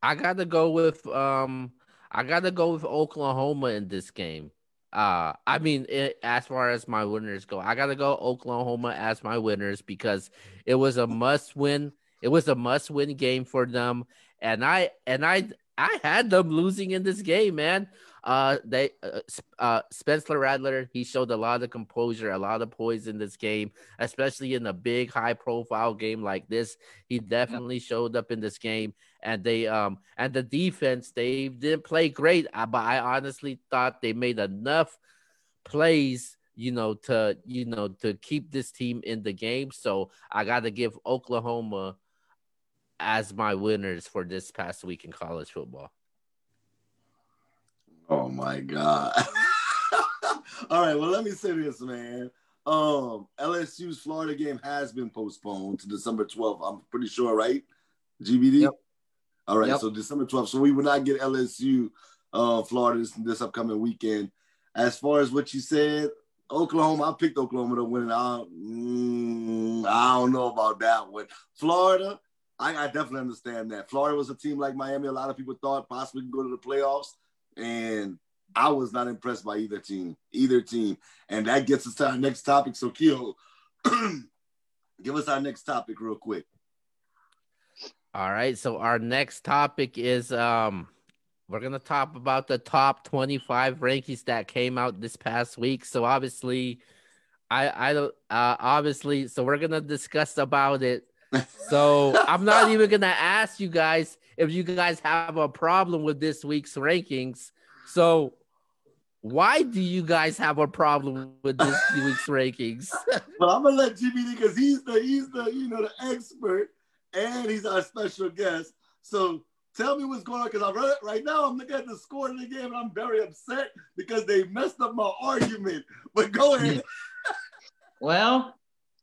I gotta go with. Um, I gotta go with Oklahoma in this game. uh, I mean, it, as far as my winners go, I gotta go Oklahoma as my winners because it was a must win. It was a must win game for them, and I and I I had them losing in this game, man. Uh, they uh, uh, Spencer Rattler, he showed a lot of composure, a lot of poise in this game, especially in a big, high profile game like this. He definitely showed up in this game, and they um and the defense they didn't play great, uh, but I honestly thought they made enough plays you know, to you know to keep this team in the game. So I got to give Oklahoma as my winners for this past week in college football. Oh my god! All right, well let me say this, man. Um, LSU's Florida game has been postponed to December 12th. I'm pretty sure, right? GBD. Yep. All right, yep. so December 12th. So we will not get LSU, uh, Florida this, this upcoming weekend. As far as what you said, Oklahoma, I picked Oklahoma to win. I, mm, I don't know about that one. Florida, I, I, definitely understand that. Florida was a team like Miami. A lot of people thought possibly could go to the playoffs, and I was not impressed by either team. Either team, and that gets us to our next topic. So, Keo, give us our next topic real quick. All right. So our next topic is um we're gonna talk about the top 25 rankings that came out this past week. So obviously, I I don't uh, obviously so we're gonna discuss about it. So I'm not even gonna ask you guys if you guys have a problem with this week's rankings. So why do you guys have a problem with this week's rankings? well, I'm gonna let GBD because he's the he's the you know the expert and he's our special guest. So Tell me what's going on because I'm right now. I'm looking at the score of the game and I'm very upset because they messed up my argument. But go ahead. well,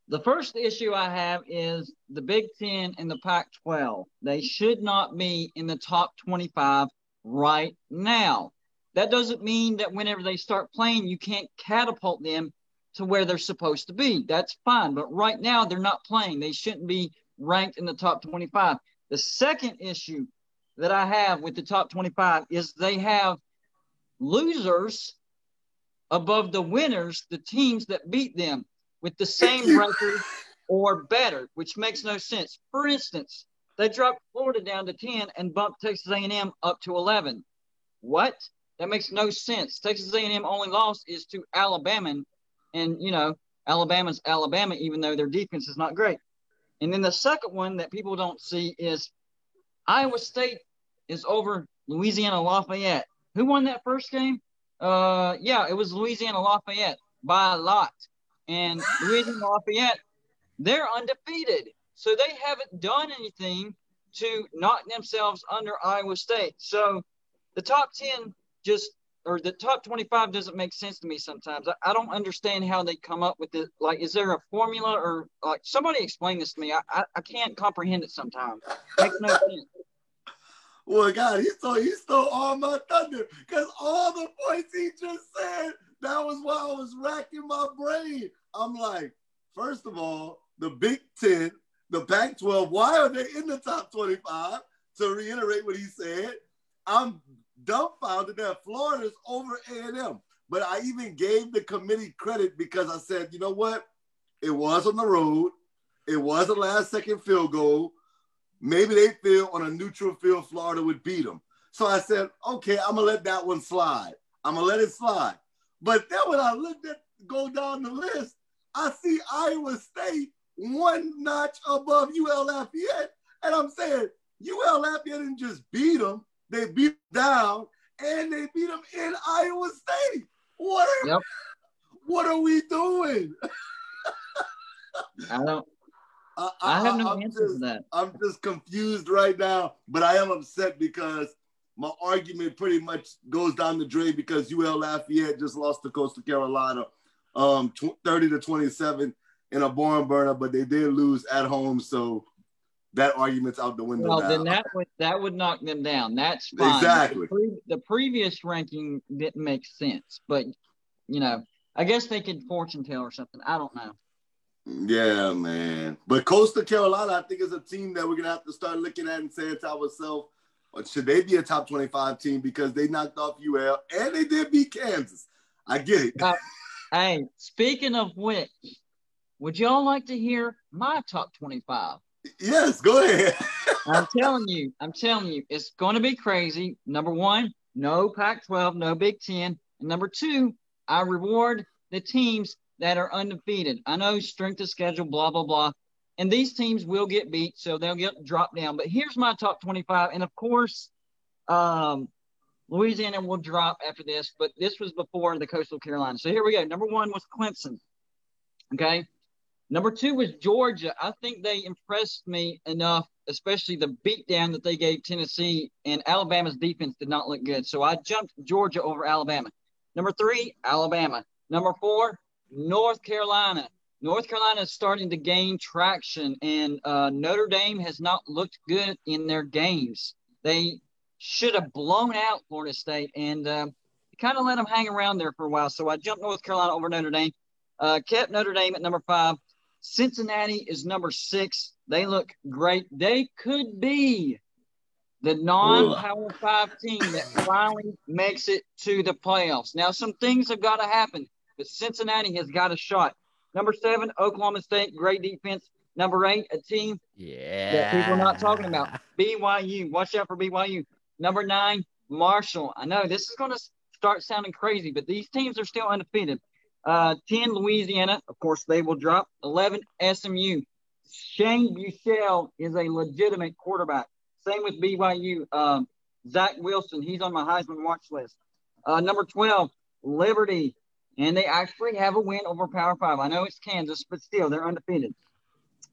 the first issue I have is the Big Ten and the Pac 12. They should not be in the top 25 right now. That doesn't mean that whenever they start playing, you can't catapult them to where they're supposed to be. That's fine. But right now, they're not playing. They shouldn't be ranked in the top 25. The second issue that I have with the top 25 is they have losers above the winners, the teams that beat them with the same record or better, which makes no sense. For instance, they dropped Florida down to 10 and bumped Texas A&M up to 11. What? That makes no sense. Texas A&M only loss is to Alabama, and you know Alabama's Alabama, even though their defense is not great. And then the second one that people don't see is Iowa State is over Louisiana Lafayette. Who won that first game? Uh, yeah, it was Louisiana Lafayette by a lot. And Louisiana Lafayette, they're undefeated. So they haven't done anything to knock themselves under Iowa State. So the top 10 just, or the top 25 doesn't make sense to me sometimes. I, I don't understand how they come up with it. Like, is there a formula or like somebody explain this to me? I, I, I can't comprehend it sometimes. Makes no sense. Well, God, he stole he stole all my thunder because all the points he just said, that was why I was racking my brain. I'm like, first of all, the Big Ten, the Pac-12, why are they in the top 25? To reiterate what he said, I'm dumbfounded that Florida's over A&M. But I even gave the committee credit because I said, you know what? It was on the road. It was a last second field goal. Maybe they feel on a neutral field Florida would beat them. So I said, okay, I'm gonna let that one slide. I'm gonna let it slide. But then when I looked at go down the list, I see Iowa State one notch above UL Lafayette, and I'm saying UL Lafayette didn't just beat them; they beat them down, and they beat them in Iowa State. What are yep. what are we doing? I don't. I, I, I have no I'm answer just, to that. I'm just confused right now, but I am upset because my argument pretty much goes down the drain because UL Lafayette just lost to Coastal Carolina, um, tw- 30 to 27 in a barn burner, but they did lose at home, so that argument's out the window. Well, now. then that would that would knock them down. That's fine. Exactly. The, pre- the previous ranking didn't make sense, but you know, I guess they could fortune tell or something. I don't know. Yeah, man. But Coastal Carolina, I think, is a team that we're gonna have to start looking at and saying to ourselves, should they be a top 25 team because they knocked off UL and they did beat Kansas. I get it. Uh, hey, speaking of which, would y'all like to hear my top 25? Yes, go ahead. I'm telling you, I'm telling you, it's going to be crazy. Number one, no Pac 12, no Big Ten. And number two, I reward the teams that are undefeated. I know strength of schedule, blah, blah, blah. And these teams will get beat, so they'll get dropped down. But here's my top 25. And of course, um, Louisiana will drop after this, but this was before the Coastal Carolina. So here we go. Number one was Clemson. Okay. Number two was Georgia. I think they impressed me enough, especially the beatdown that they gave Tennessee, and Alabama's defense did not look good. So I jumped Georgia over Alabama. Number three, Alabama. Number four, North Carolina. North Carolina is starting to gain traction, and uh, Notre Dame has not looked good in their games. They should have blown out Florida State, and uh, kind of let them hang around there for a while. So I jumped North Carolina over Notre Dame, uh, kept Notre Dame at number five. Cincinnati is number six. They look great. They could be the non-power five team that finally makes it to the playoffs. Now, some things have got to happen, but Cincinnati has got a shot. Number seven, Oklahoma State, great defense. Number eight, a team yeah. that people are not talking about. BYU, watch out for BYU. Number nine, Marshall. I know this is going to start sounding crazy, but these teams are still undefeated. Uh, 10, Louisiana. Of course, they will drop. 11, SMU. Shane Buechele is a legitimate quarterback. Same with BYU. Um, Zach Wilson, he's on my Heisman watch list. Uh, number 12, Liberty and they actually have a win over Power Five. I know it's Kansas, but still they're undefeated.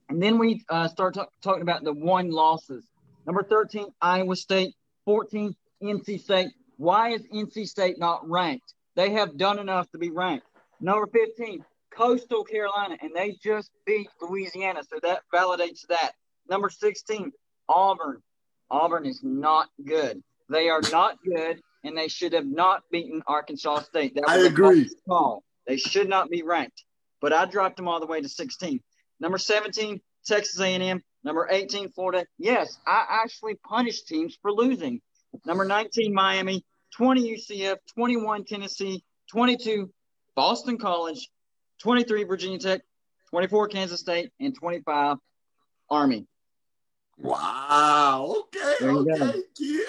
And then we uh, start talking about the one losses. Number 13, Iowa State. 14, NC State. Why is NC State not ranked? They have done enough to be ranked. Number 15, Coastal Carolina, and they just beat Louisiana, so that validates that. Number 16, Auburn. Auburn is not good. They are not good and they should have not beaten Arkansas State. That I agree. Call. They should not be ranked. But I dropped them all the way to 16. Number 17, Texas A&M. Number 18, Florida. Yes, I actually punished teams for losing. Number 19, Miami. 20, UCF. 21, Tennessee. 22, Boston College. 23, Virginia Tech. 24, Kansas State. And 25, Army. Wow. Okay. Okay. Yeah.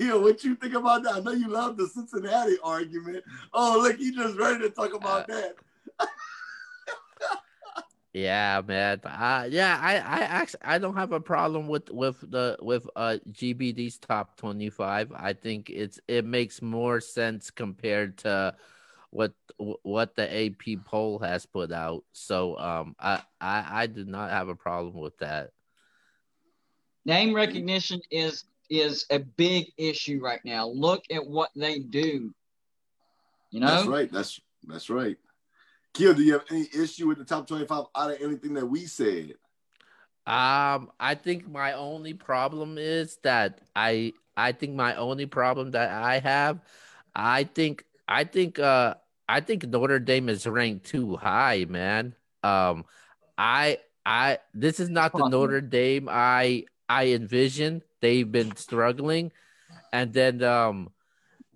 Yeah, what you think about that? I know you love the Cincinnati argument. Oh, look, you just ready to talk about uh, that. yeah, man. Uh, yeah, I, I actually I don't have a problem with with the with uh GBD's top twenty five. I think it's it makes more sense compared to what what the AP poll has put out. So um, I I I do not have a problem with that. Name recognition is is a big issue right now. Look at what they do. You know, that's right. That's that's right. Kill, do you have any issue with the top twenty-five out of anything that we said? Um, I think my only problem is that I I think my only problem that I have, I think I think uh I think Notre Dame is ranked too high, man. Um, I I this is not the Notre Dame I I envision they've been struggling, and then um,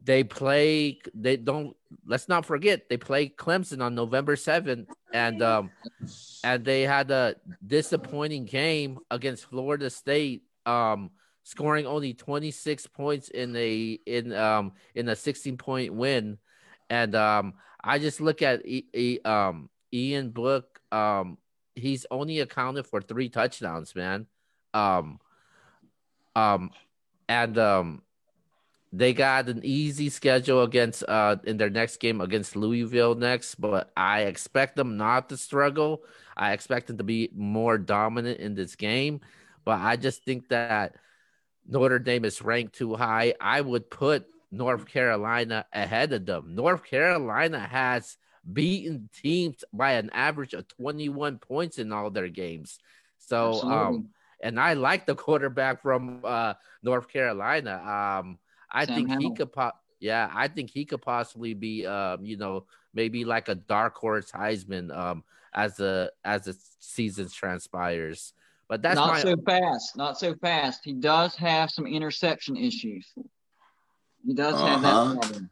they play. They don't. Let's not forget they play Clemson on November seventh, and um, and they had a disappointing game against Florida State. Um, scoring only 26 points in a in um in a 16 point win and um i just look at e, e, um ian book um he's only accounted for three touchdowns man um um, and um, they got an easy schedule against uh in their next game against Louisville next, but I expect them not to struggle. I expect them to be more dominant in this game, but I just think that Notre Dame is ranked too high. I would put North Carolina ahead of them. North Carolina has beaten teams by an average of 21 points in all their games. So um, Absolutely. um and I like the quarterback from uh, North Carolina. Um, I Sam think Howell. he could pop. Yeah, I think he could possibly be, um, you know, maybe like a dark horse Heisman um, as the as the season transpires. But that's not my... so fast. Not so fast. He does have some interception issues. He does uh-huh. have that uh-huh. problem.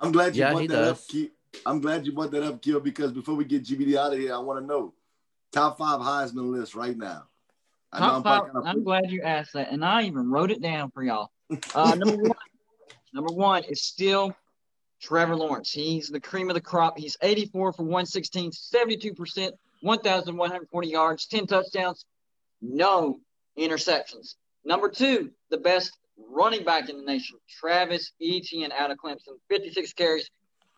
I'm glad you Yeah, brought that does. up, Ki- I'm glad you brought that up, Kill, because before we get GBD out of here, I want to know top five Heisman list right now. I know Top I'm five. probably kinda- I'm glad you asked that, and I even wrote it down for y'all. Uh, number one, number one is still Trevor Lawrence. He's the cream of the crop. He's 84 for 116, 72 percent, 1,140 yards, 10 touchdowns, no interceptions. Number two, the best running back in the nation, Travis Etienne out of Clemson, 56 carries,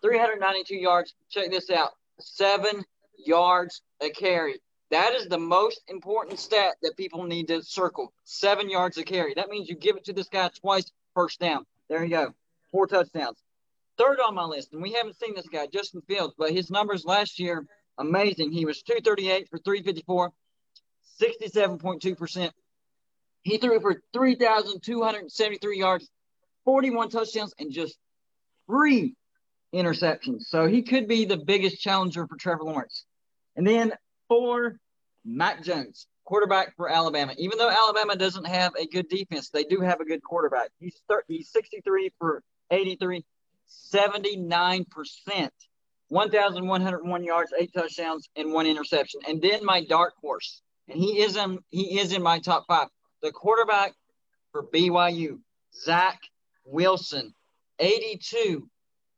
392 yards. Check this out, seven yards a carry. That is the most important stat that people need to circle. Seven yards a carry. That means you give it to this guy twice, first down. There you go. Four touchdowns. Third on my list, and we haven't seen this guy, Justin Fields, but his numbers last year, amazing. He was 238 for 354, 67.2%. He threw for 3,273 yards, 41 touchdowns, and just three interceptions. So he could be the biggest challenger for Trevor Lawrence. And then four, Mac Jones, quarterback for Alabama. Even though Alabama doesn't have a good defense, they do have a good quarterback. He's thir- he's 63 for 83, 79%, 1,101 yards, eight touchdowns, and one interception. And then my dark horse, and he is in he is in my top five. The quarterback for BYU, Zach Wilson, 82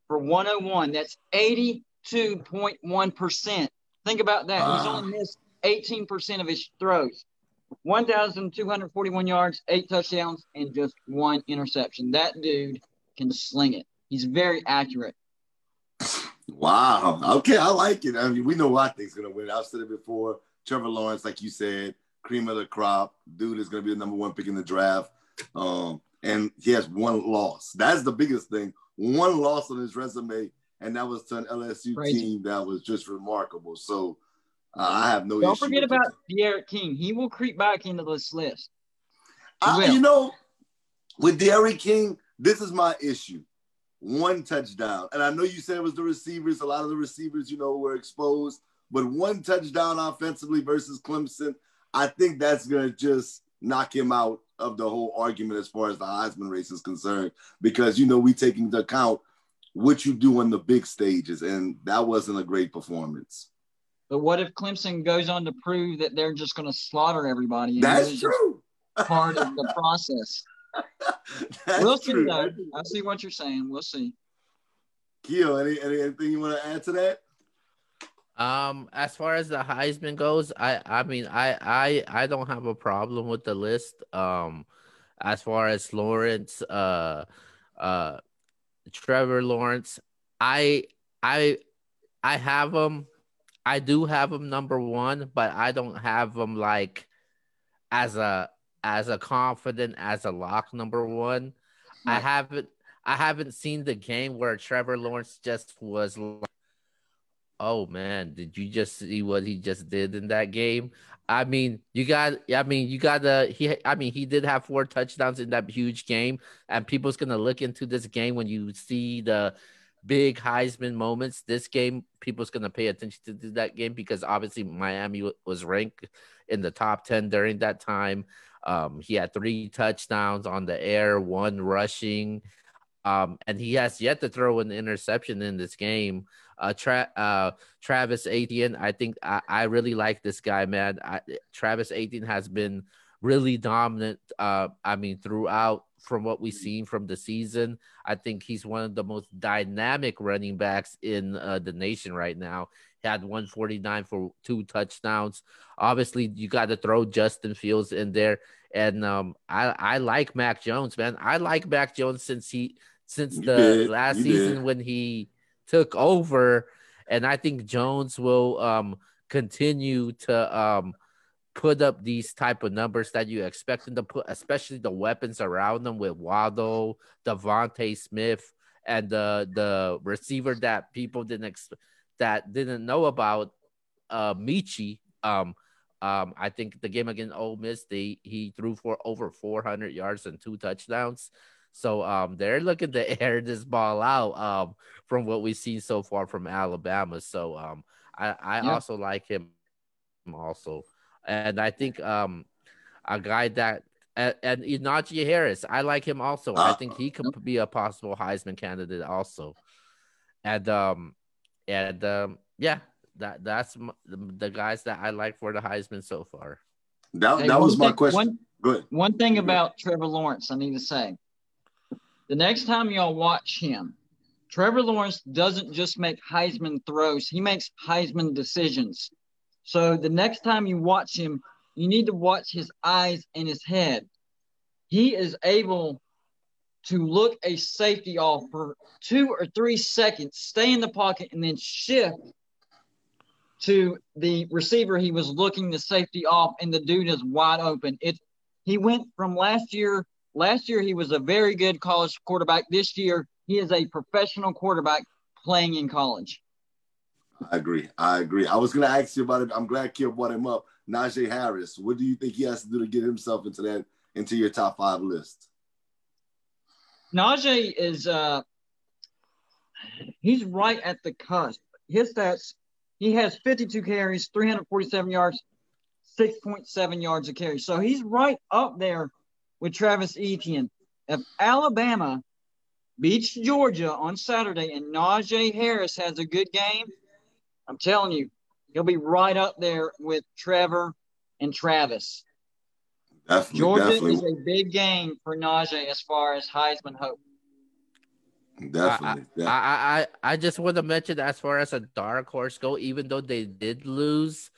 for 101. That's 82.1%. Think about that. He's only missed 18% of his throws. 1,241 yards, eight touchdowns, and just one interception. That dude can sling it. He's very accurate. Wow. Okay, I like it. I mean, we know I think's gonna win. I've said it before. Trevor Lawrence, like you said, cream of the crop. Dude is gonna be the number one pick in the draft. Um, and he has one loss. That's the biggest thing. One loss on his resume, and that was to an LSU Crazy. team that was just remarkable. So uh, I have no issue. Don't forget about. D'Eriq King. He will creep back into this list. I, you know, with D'Eriq King, this is my issue. One touchdown. And I know you said it was the receivers. A lot of the receivers, you know, were exposed. But one touchdown offensively versus Clemson, I think that's going to just knock him out of the whole argument as far as the Heisman race is concerned. Because, you know, we take into account what you do on the big stages. And that wasn't a great performance. But what if Clemson goes on to prove that they're just going to slaughter everybody? and That's true. Part of the process. That's we'll see, true. though. I see what you're saying. We'll see. Keo, any, any, anything you want to add to that? Um, as far as the Heisman goes, I I mean I I I don't have a problem with the list. Um, as far as Lawrence, uh, uh, Trevor Lawrence, I I I have him. I do have him number one, but I don't have him like as a as a confident as a lock number one. I haven't I haven't seen the game where Trevor Lawrence just was like, oh man, did you just see what he just did in that game? I mean, you got I mean, you got to he I mean, he did have four touchdowns in that huge game and people's to look into this game when you see the big Heisman moments. This game people's to pay attention to that game because obviously Miami wa- was ranked in the top 10 during that time. Um, he had three touchdowns on the air, one rushing. Um, and he has yet to throw an interception in this game. Uh, Tra- uh, Travis Etienne, I think I, I really like this guy, man. I, Travis Etienne has been really dominant. Uh, I mean, throughout from what we've seen from the season, I think he's one of the most dynamic running backs in uh, the nation right now. He had 149 for two touchdowns. Obviously, you got to throw Justin Fields in there. And um, I, I like Mac Jones, man. I like Mac Jones since he since You the did. last You season did. when he took over. And I think Jones will um continue to um put up these type of numbers that you expect him to put, especially the weapons around them with Waddle, DeVonta Smith, and the the receiver that people didn't ex- that didn't know about, uh, Metchie. Um, um, I think the game against Ole Miss, they he threw for over 400 yards and two touchdowns. So um, they're looking to air this ball out um, from what we've seen so far from Alabama. So um, I, I Yeah. also like him also, and I think um, a guy that and, and Najee Harris, I like him also. I think he could be a possible Heisman candidate also. and um, and um, yeah, that that's m- the, the guys that I like for the Heisman so far. That, Hey, that one was my thing- question. one- Good. One thing Good. about Trevor Lawrence, I need to say, the next time y'all watch him, Trevor Lawrence doesn't just make Heisman throws; he makes Heisman decisions. So the next time you watch him, you need to watch his eyes and his head. He is able to look a safety off for two or three seconds, stay in the pocket, and then shift to the receiver he was looking the safety off, and the dude is wide open. It he went from last year. Last year he was a very good college quarterback. This year he is a professional quarterback playing in college. I agree. I agree. I was going to ask you about it. I'm glad Kill brought him up. Najee Harris. What do you think he has to do to get himself into that into your top five list? Najee is uh he's right at the cusp. His stats, he has 52 carries, 347 yards, 6.7 yards a carry. So he's right up there with Travis Etienne. If Alabama beats Georgia on Saturday and Najee Harris has a good game, I'm telling you, he'll be right up there with Trevor and Travis. Definitely. Georgia definitely. is a big game for Najee as far as Heisman hope. definitely. definitely. I, I I just want to mention as far as a dark horse go, even though they did lose,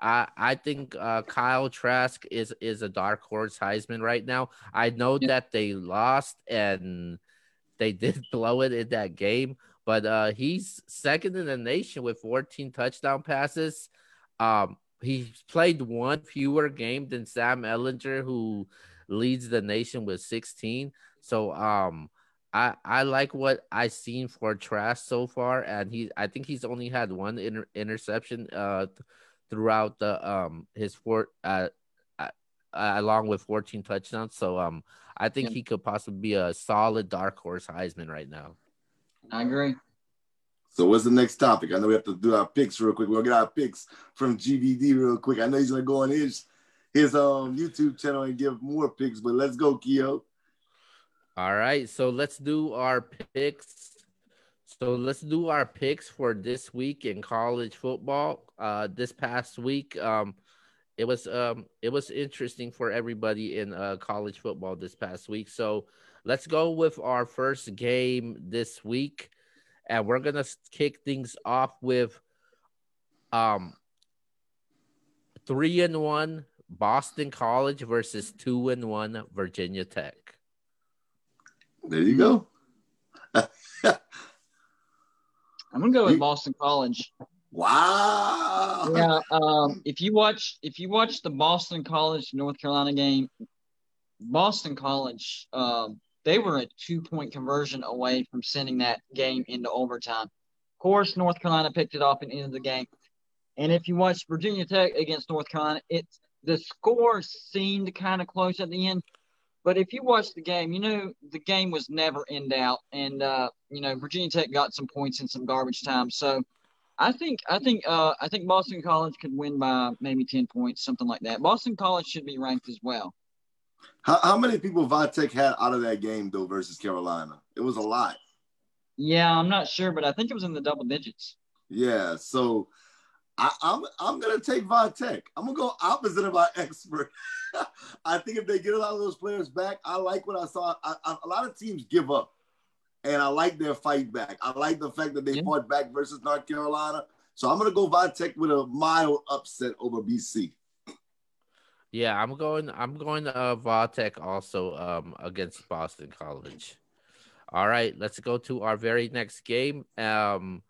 I I think uh, Kyle Trask is is a dark horse Heisman right now. I know Yeah. that they lost and they did blow it in that game, but uh, he's second in the nation with 14 touchdown passes. Um, he's played one fewer game than Sam Ehlinger, who leads the nation with 16. So um. I I like what I've seen for Trask so far, and he I think he's only had one inter- interception uh throughout the um his four uh, uh along with 14 touchdowns. So um I think Yeah. he could possibly be a solid dark horse Heisman right now. I agree. So what's the next topic? I know we have to do our picks real quick. We'll get our picks from GVD real quick. I know he's gonna go on his his um YouTube channel and give more picks, but let's go, Keo. All right, so let's do our picks. So let's do our picks for this week in college football. Uh, this past week, um, it was um, it was interesting for everybody in uh, college football this past week. So let's go with our first game this week, and we're gonna kick things off with um three and one Boston College versus two and one Virginia Tech. There you go. I'm gonna go with Boston College. Wow. Yeah. Um, if you watch if you watch the Boston College North Carolina game, Boston College, um, they were a two point conversion away from sending that game into overtime. Of course, North Carolina picked it off and ended the game. And if you watch Virginia Tech against North Carolina, it's the score seemed kind of close at the end. But if you watch the game, you know the game was never in doubt, and uh, you know Virginia Tech got some points in some garbage time. So I think I think uh, I think Boston College could win by maybe ten points, something like that. Boston College should be ranked as well. How, how many people Vitek had out of that game though versus Carolina? It was a lot. Yeah, I'm not sure, but I think it was in the double digits. Yeah. So I, I'm I'm gonna take Vitek. I'm gonna go opposite of our expert. I think if they get a lot of those players back, I like what I saw. I, I, a lot of teams give up, and I like their fight back. I like the fact that they Yeah. fought back versus North Carolina. So I'm gonna go Vitek with a mild upset over BC. Yeah, I'm going. I'm going to uh, Vautech also um against Boston College. All right, let's go to our very next game. Um,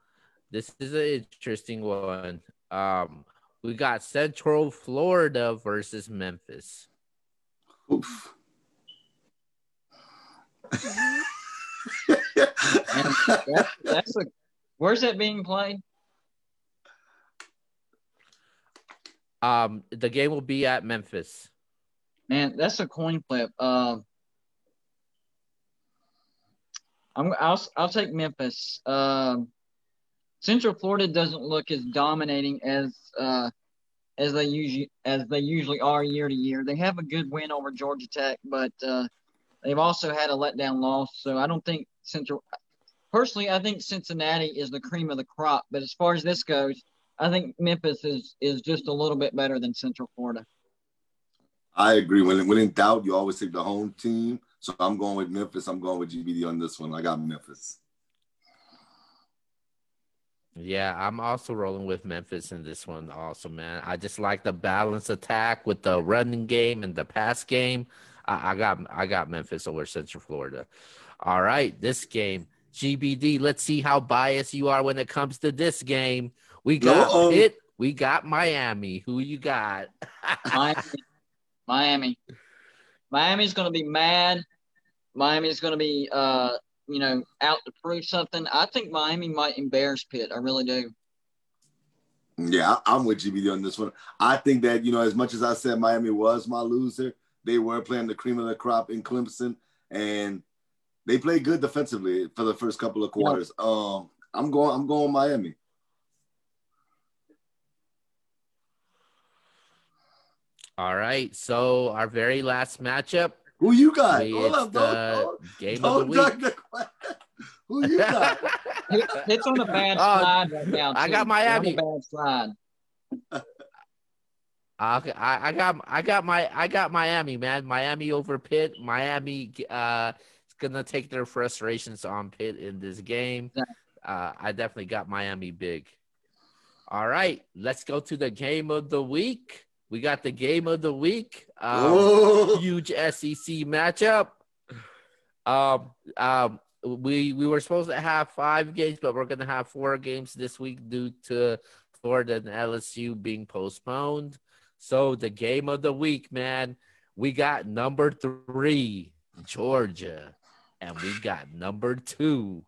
this is an interesting one. Um, we got Central Florida versus Memphis. Oof. And that's, that's a where's that being played? Um, the game will be at Memphis. Man, that's a coin flip. Um, I'm I'll I'll take Memphis. Um, Central Florida doesn't look as dominating as uh as they usually as they usually are year to year. They have a good win over Georgia Tech, but uh, they've also had a letdown loss. So I don't think Central. personally, I think Cincinnati is the cream of the crop. But as far as this goes, I think Memphis is is just a little bit better than Central Florida. I agree. When when in doubt, you always take the home team. So I'm going with Memphis. I'm going with GBD on this one. I got Memphis. Yeah, I'm also rolling with Memphis in this one, also, man. I just like the balance attack with the running game and the pass game. I, I got I got Memphis over Central Florida. All right, this game, GBD. Let's see how biased you are when it comes to this game. We got Uh-oh. Pitt. We got Miami. Who you got? Miami. Miami. Miami's going to be mad. Miami's going to be, uh, you know, out to prove something. I think Miami might embarrass Pitt. I really do. Yeah, I'm with GBD on this one. I think that, you know, as much as I said Miami was my loser, they were playing the cream of the crop in Clemson, and they played good defensively for the first couple of quarters. Yeah. Um, I'm going. I'm going Miami. All right. So our very last matchup. Who you got? Hold up, the game of the week. Who you got? it's on a bad uh, slide right now. Too. I got Miami. bad slide. Okay, I, I got I got my I got Miami, man. Miami over Pitt. Miami uh is gonna take their frustrations on Pitt in this game. Uh, I definitely got Miami big. All right, let's go to the game of the week. We got the game of the week. Um, huge SEC matchup. Um, um, we we were supposed to have five games, but we're gonna have four games this week due to Florida and LSU being postponed. So the game of the week, man, we got number three, Georgia, and we got number two,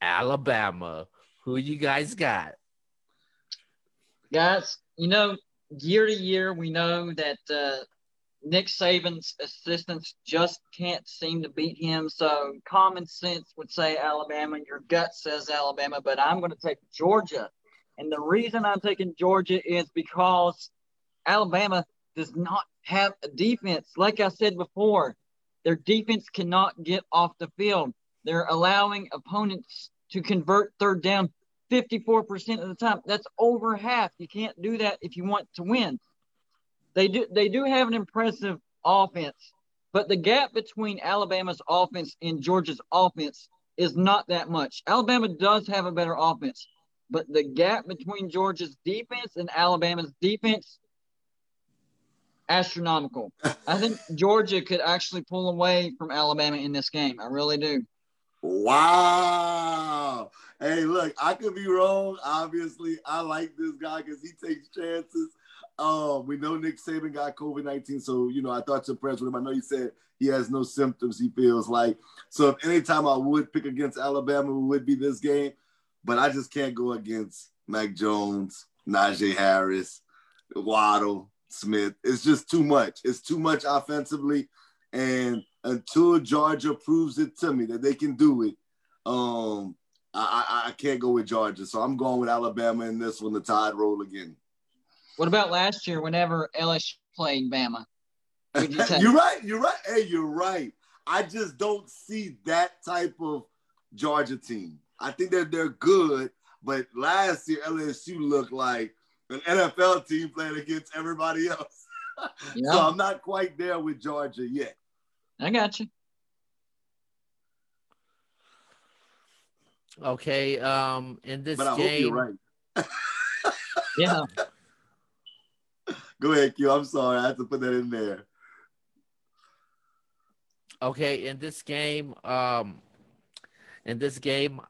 Alabama. Who you guys got? Guys, you know, year to year, we know that uh, Nick Saban's assistants just can't seem to beat him. So common sense would say Alabama. Your gut says Alabama, but I'm going to take Georgia. And the reason I'm taking Georgia is because Alabama does not have a defense. Like I said before, their defense cannot get off the field. They're allowing opponents to convert third down 54% of the time. That's over half. You can't do that if you want to win. They do they do have an impressive offense, but the gap between Alabama's offense and Georgia's offense is not that much. Alabama does have a better offense, but the gap between Georgia's defense and Alabama's defense astronomical. I think Georgia could actually pull away from Alabama in this game. I really do. Wow. Hey, look, I could be wrong. Obviously, I like this guy because he takes chances. Um, we know Nick Saban got COVID 19, so you know, I thought you're impressed with him. I know he said he has no symptoms, he feels like. So if anytime I would pick against Alabama, it would be this game, but I just can't go against Mac Jones, Najee Harris, Waddle, Smith. It's just too much. It's too much offensively. And until Georgia proves it to me that they can do it, um, I, I, I can't go with Georgia. So I'm going with Alabama in this one, the tide roll again. What about last year whenever LSU played Bama? You are right. You're right. Hey, you're right. I just don't see that type of Georgia team. I think that they're good, but last year LSU looked like an NFL team playing against everybody else. so I'm not quite there with Georgia yet. I got you. Okay. Um, in this but I game, hope you're right. yeah. Go ahead, Q. I'm sorry. I had to put that in there. Okay, in this game, um, in this game,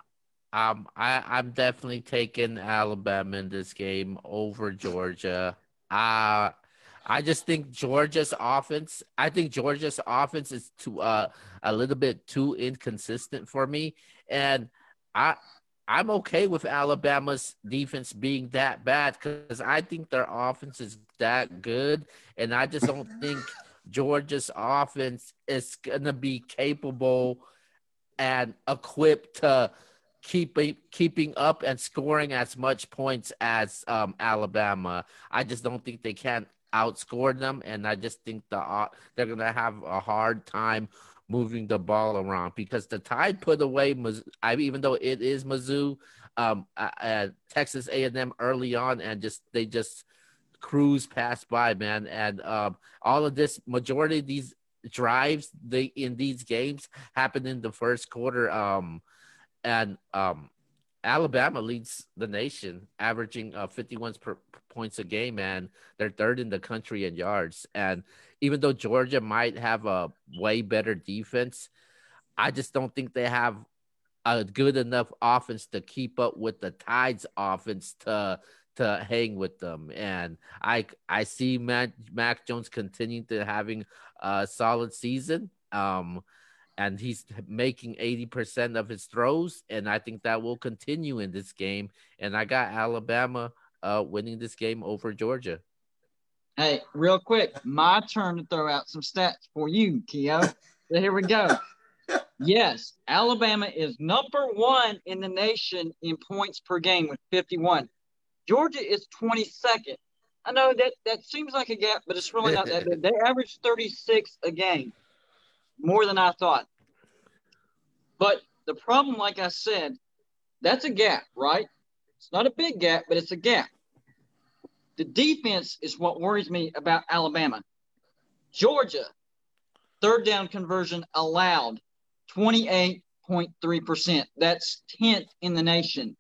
um, I I'm definitely taking Alabama in this game over Georgia. Uh I just think Georgia's offense. I think Georgia's offense is too uh a little bit too inconsistent for me, and I I'm okay with Alabama's defense being that bad because I think their offense is that good, and I just don't think Georgia's offense is gonna be capable and equipped to keeping keeping up and scoring as much points as um, Alabama. I just don't think they can outscore them, and I just think the uh, they're gonna have a hard time moving the ball around because the Tide put away, I even though it is Mizzou, um, at Texas A&M early on, and just they just cruise past by, man. And um, all of this, majority of these drives, they in these games happen in the first quarter. Um, and um, Alabama leads the nation, averaging uh, 51 per, points a game, and they're third in the country in yards. And even though Georgia might have a way better defense, I just don't think they have a good enough offense to keep up with the Tides offense to to hang with them. And I I see Mac, Mac Jones continuing to having a solid season. Um, and he's making 80% of his throws and i think that will continue in this game. And i got alabama uh, winning this game over georgia. Hey real quick my turn to throw out some stats for you keo so here we go. Yes alabama is number one in the nation in points per game with 51 georgia is 22nd i know that that seems like a gap but it's really not that big they average 36 a game more than I thought. But the problem, like I said, that's a gap, right? It's not a big gap, but it's a gap. The defense is what worries me about Alabama. Georgia, third down conversion allowed 28.3%. That's 10th in the nation.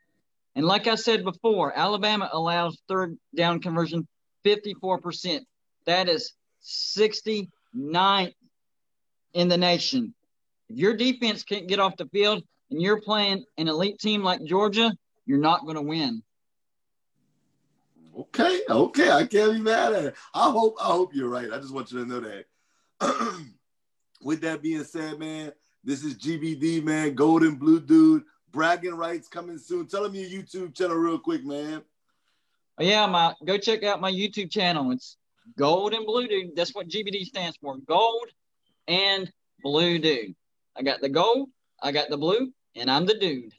And like I said before, Alabama allows third down conversion 54%. That is 69th in the nation. If your defense can't get off the field and you're playing an elite team like Georgia, you're not going to win. Okay, okay, I can't be mad at it. I hope I hope you're right. I just want you to know that. With that being said, man, this is GBD, man, Gold and Blue Dude, bragging rights coming soon. Tell them your YouTube channel real quick, man. Oh, yeah, my go check out my YouTube channel. It's Gold and Blue Dude. That's what GBD stands for. Gold and Blue Dude. I got the gold, I got the blue, and I'm the dude.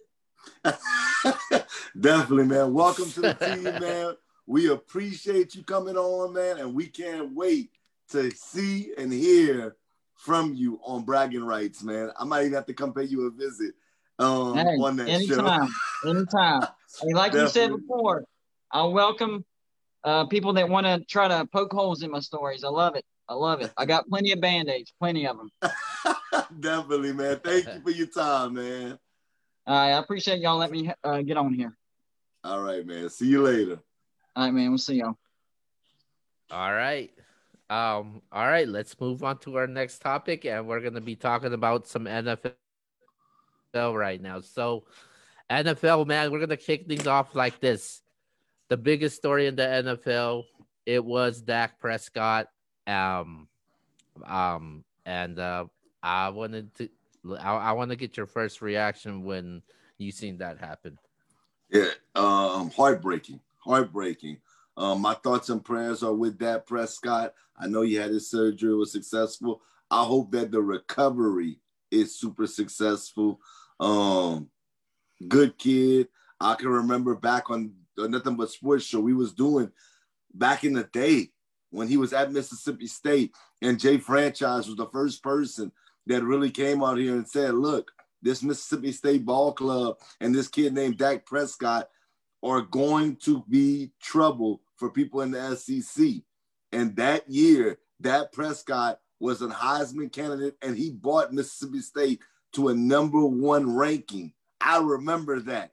Definitely, man. Welcome to the team, man. We appreciate you coming on, man, and we can't wait to see and hear from you on bragging rights, man. I might even have to come pay you a visit um, hey, on that anytime, show. anytime. Like Definitely. you said before, I welcome uh, people that want to try to poke holes in my stories. I love it. I love it. I got plenty of band aids, plenty of them. Definitely, man. Thank you for your time, man. All right, I appreciate y'all let me uh, get on here. All right, man. See you later. All right, man. We'll see y'all. All right. Um, all right, let's move on to our next topic, and we're gonna be talking about some NFL right now. So, NFL, man, we're gonna kick things off like this. The biggest story in the NFL, it was Dak Prescott um, um, and uh, I wanted to, I, I want to get your first reaction when you seen that happen. Yeah, um, heartbreaking, heartbreaking. Um, my thoughts and prayers are with Dak Prescott. I know he had his surgery, was successful. I hope that the recovery is super successful. Um, good kid. I can remember back on nothing but sports show we was doing back in the day when he was at Mississippi State, and Jay Franchise was the first person that really came out here and said, "Look, this Mississippi State ball club and this kid named Dak Prescott are going to be trouble for people in the SEC." And that year, Dak Prescott was a Heisman candidate, and he brought Mississippi State to a number one ranking. I remember that.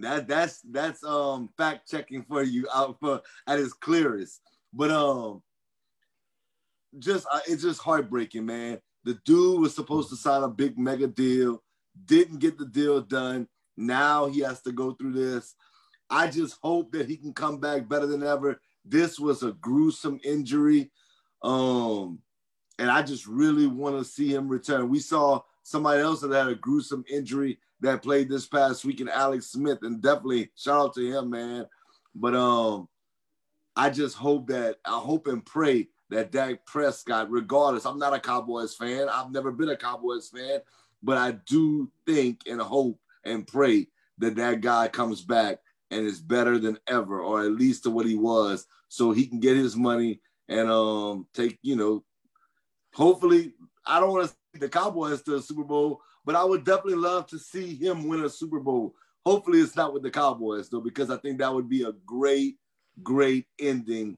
That that's that's um fact checking for you out for at its clearest. But um, just uh, it's just heartbreaking, man. The dude was supposed to sign a big mega deal, didn't get the deal done. Now he has to go through this. I just hope that he can come back better than ever. This was a gruesome injury. Um, and I just really want to see him return. We saw somebody else that had a gruesome injury that played this past week in Alex Smith, and definitely shout out to him, man. But um, I just hope that I hope and pray that Dak Prescott, regardless, I'm not a Cowboys fan. I've never been a Cowboys fan, but I do think and hope and pray that that guy comes back and is better than ever, or at least to what he was, so he can get his money and um take you know, hopefully. I don't want to the Cowboys to a Super Bowl, but I would definitely love to see him win a Super Bowl. Hopefully, it's not with the Cowboys though, because I think that would be a great, great ending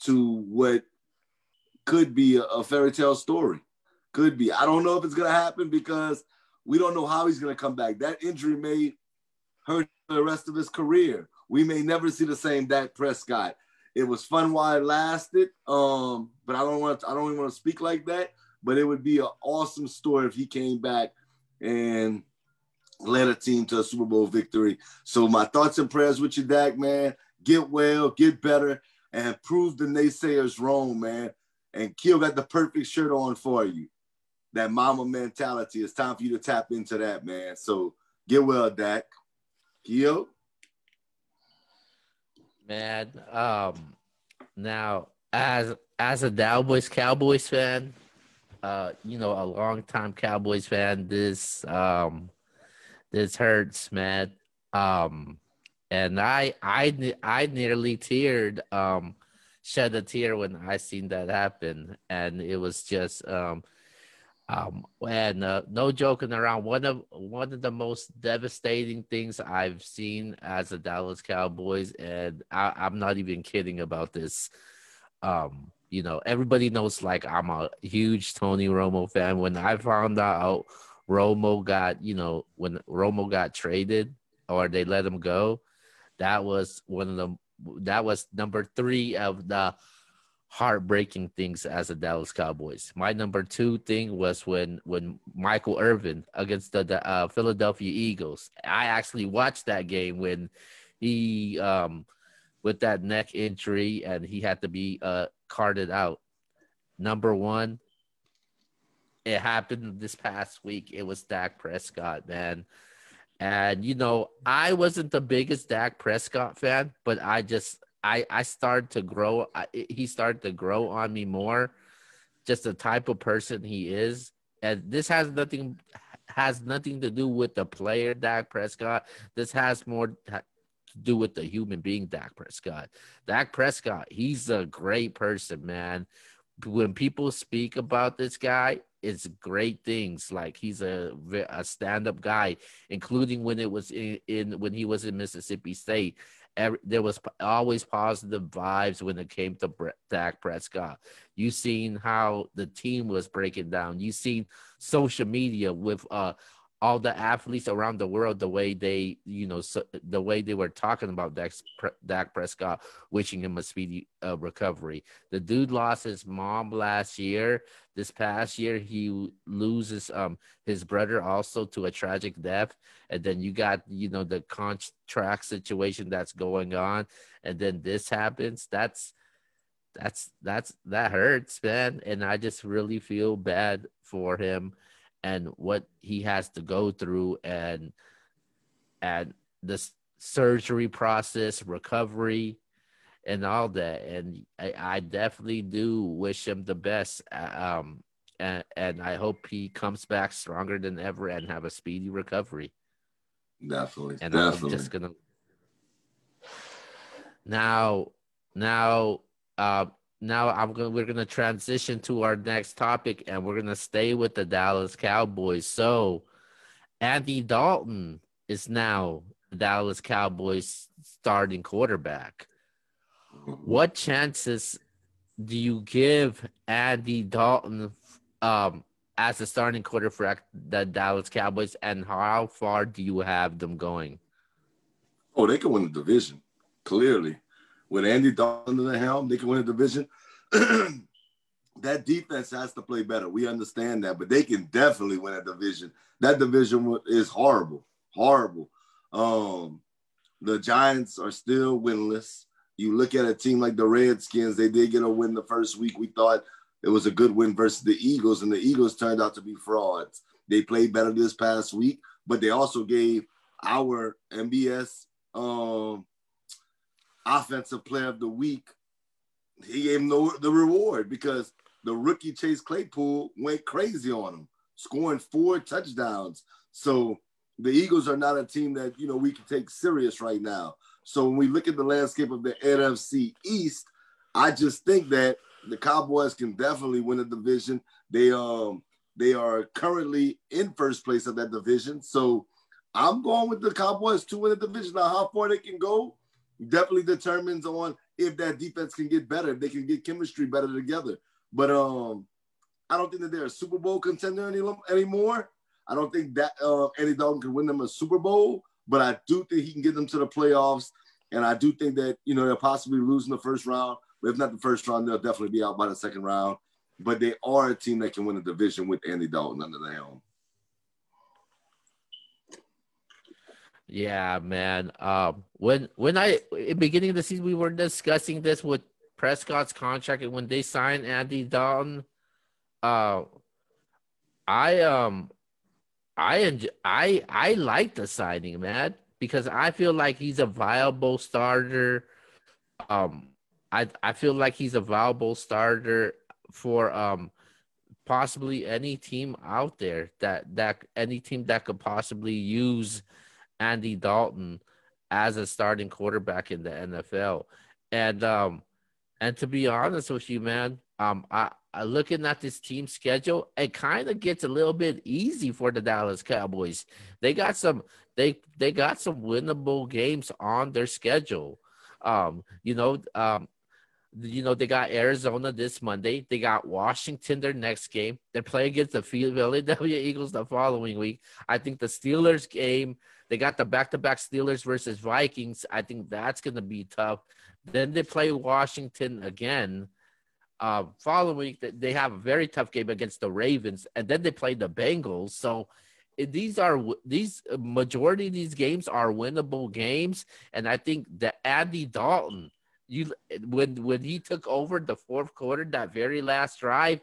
to what could be a, a fairy tale story. Could be. I don't know if it's gonna happen because we don't know how he's gonna come back. That injury may hurt the rest of his career. We may never see the same Dak Prescott. It was fun while it lasted, um, but I don't want. I don't even want to speak like that. But it would be an awesome story if he came back and led a team to a Super Bowl victory. So my thoughts and prayers with you, Dak, man. Get well, get better, and prove the naysayers wrong, man. And Keo got the perfect shirt on for you. That Mamba Mentality. It's time for you to tap into that, man. So get well, Dak. Keo. Man, um, now as as a Cowboys Cowboys fan, uh, you know, a long time Cowboys fan, this um this hurts, man. Um and I I I nearly teared um shed a tear when I seen that happen and it was just um um, and uh, no joking around, one of one of the most devastating things I've seen as a Dallas Cowboys, and I, I'm not even kidding about this. Um, you know, everybody knows like I'm a huge Tony Romo fan. When I found out Romo got, you know, when Romo got traded or they let him go, that was one of the that was number three of the heartbreaking things as a Dallas Cowboys. My number two thing was when when Michael Irvin against the, the uh, Philadelphia Eagles. I actually watched that game when he um with that neck injury and he had to be uh carted out. Number one, it happened this past week. It was Dak Prescott, man. And you know, I wasn't the biggest Dak Prescott fan, but I just I I started to grow. I, he started to grow on me more, just the type of person he is. And this has nothing has nothing to do with the player Dak Prescott. This has more to do with the human being Dak Prescott. Dak Prescott, he's a great person, man. When people speak about this guy, it's great things. Like he's a a stand up guy, including when it was in, in when he was in Mississippi State every, there was always positive vibes when it came to Dak Prescott. You seen how the team was breaking down. You seen social media with uh all the athletes around the world, the way they, you know, so, the way they were talking about Dak, Dak Prescott, wishing him a speedy uh, recovery. The dude lost his mom last year. This past year, he loses um his brother also to a tragic death, and then you got you know the contract situation that's going on, and then this happens. That's that's that's that hurts, man, and I just really feel bad for him and what he has to go through and and the surgery process, recovery, and all that. And I, I definitely do wish him the best. Uh, um, and, and I hope he comes back stronger than ever and have a speedy recovery. Definitely. And definitely. I'm just gonna now now uh now I'm gonna we're gonna transition to our next topic and we're gonna stay with the Dallas Cowboys. So Andy Dalton is now the Dallas Cowboys starting quarterback. What chances do you give Andy Dalton um, as a starting quarterback for the Dallas Cowboys, and how far do you have them going? Oh, they can win the division clearly with Andy Dalton in the helm, they can win a division. that defense has to play better. We understand that, but they can definitely win a division. That division is horrible, horrible. Um, the Giants are still winless. You look at a team like the Redskins, they did get a win the first week. We thought it was a good win versus the Eagles, and the Eagles turned out to be frauds. They played better this past week, but they also gave our NBS um, offensive player of the week, he gave him the, the reward because the rookie Chase Claypool went crazy on him, scoring four touchdowns. So the Eagles are not a team that you know we can take serious right now. So when we look at the landscape of the NFC East, I just think that the Cowboys can definitely win a division. They um They are currently in first place of that division. So I'm going with the Cowboys to win the division. Now, how far they can go definitely determines on if that defense can get better, if they can get chemistry better together. But um, I don't think that they're a Super Bowl contender any, anymore. I don't think that uh, Andy Dalton can win them a Super Bowl, but I do think he can get them to the playoffs. And I do think that, you know, they'll possibly lose in the first round. But if not the first round, they'll definitely be out by the second round. But they are a team that can win a division with Andy Dalton under the helm. Yeah, man. Um, when when I in beginning of the season we were discussing this with Prescott's contract and when they signed Andy Dalton, uh, I um, I enjoy, I I like the signing, man, because I feel like he's a viable starter. Um, I I feel like he's a viable starter for um possibly any team out there that that any team that could possibly use Andy Dalton as a starting quarterback in the NFL. And um and to be honest with you, man, um I, I looking at this team schedule, it kind of gets a little bit easy for the Dallas Cowboys. They got some they they got some winnable games on their schedule. Um, you know, um, you know, they got Arizona this Monday. They got Washington their next game. They play against the Philadelphia Eagles the following week. I think the Steelers game, they got the back to back Steelers versus Vikings. I think that's going to be tough. Then they play Washington again. Uh, following week, they have a very tough game against the Ravens, and then they play the Bengals. So eh, these are these uh, majority of these games are winnable games, and I think that Andy Dalton you eh, when when he took over the fourth quarter, that very last drive,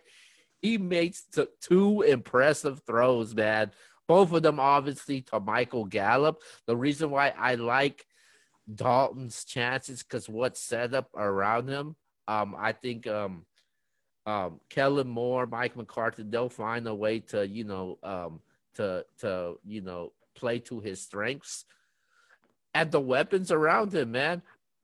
he made two impressive throws, man. Both of them obviously to Michael Gallup. The reason why I like Dalton's chances because what's set up around him. Um, I think um, um, Kellen Moore, Mike McCarthy, they'll find a way to you know um, to to you know play to his strengths and the weapons around him, man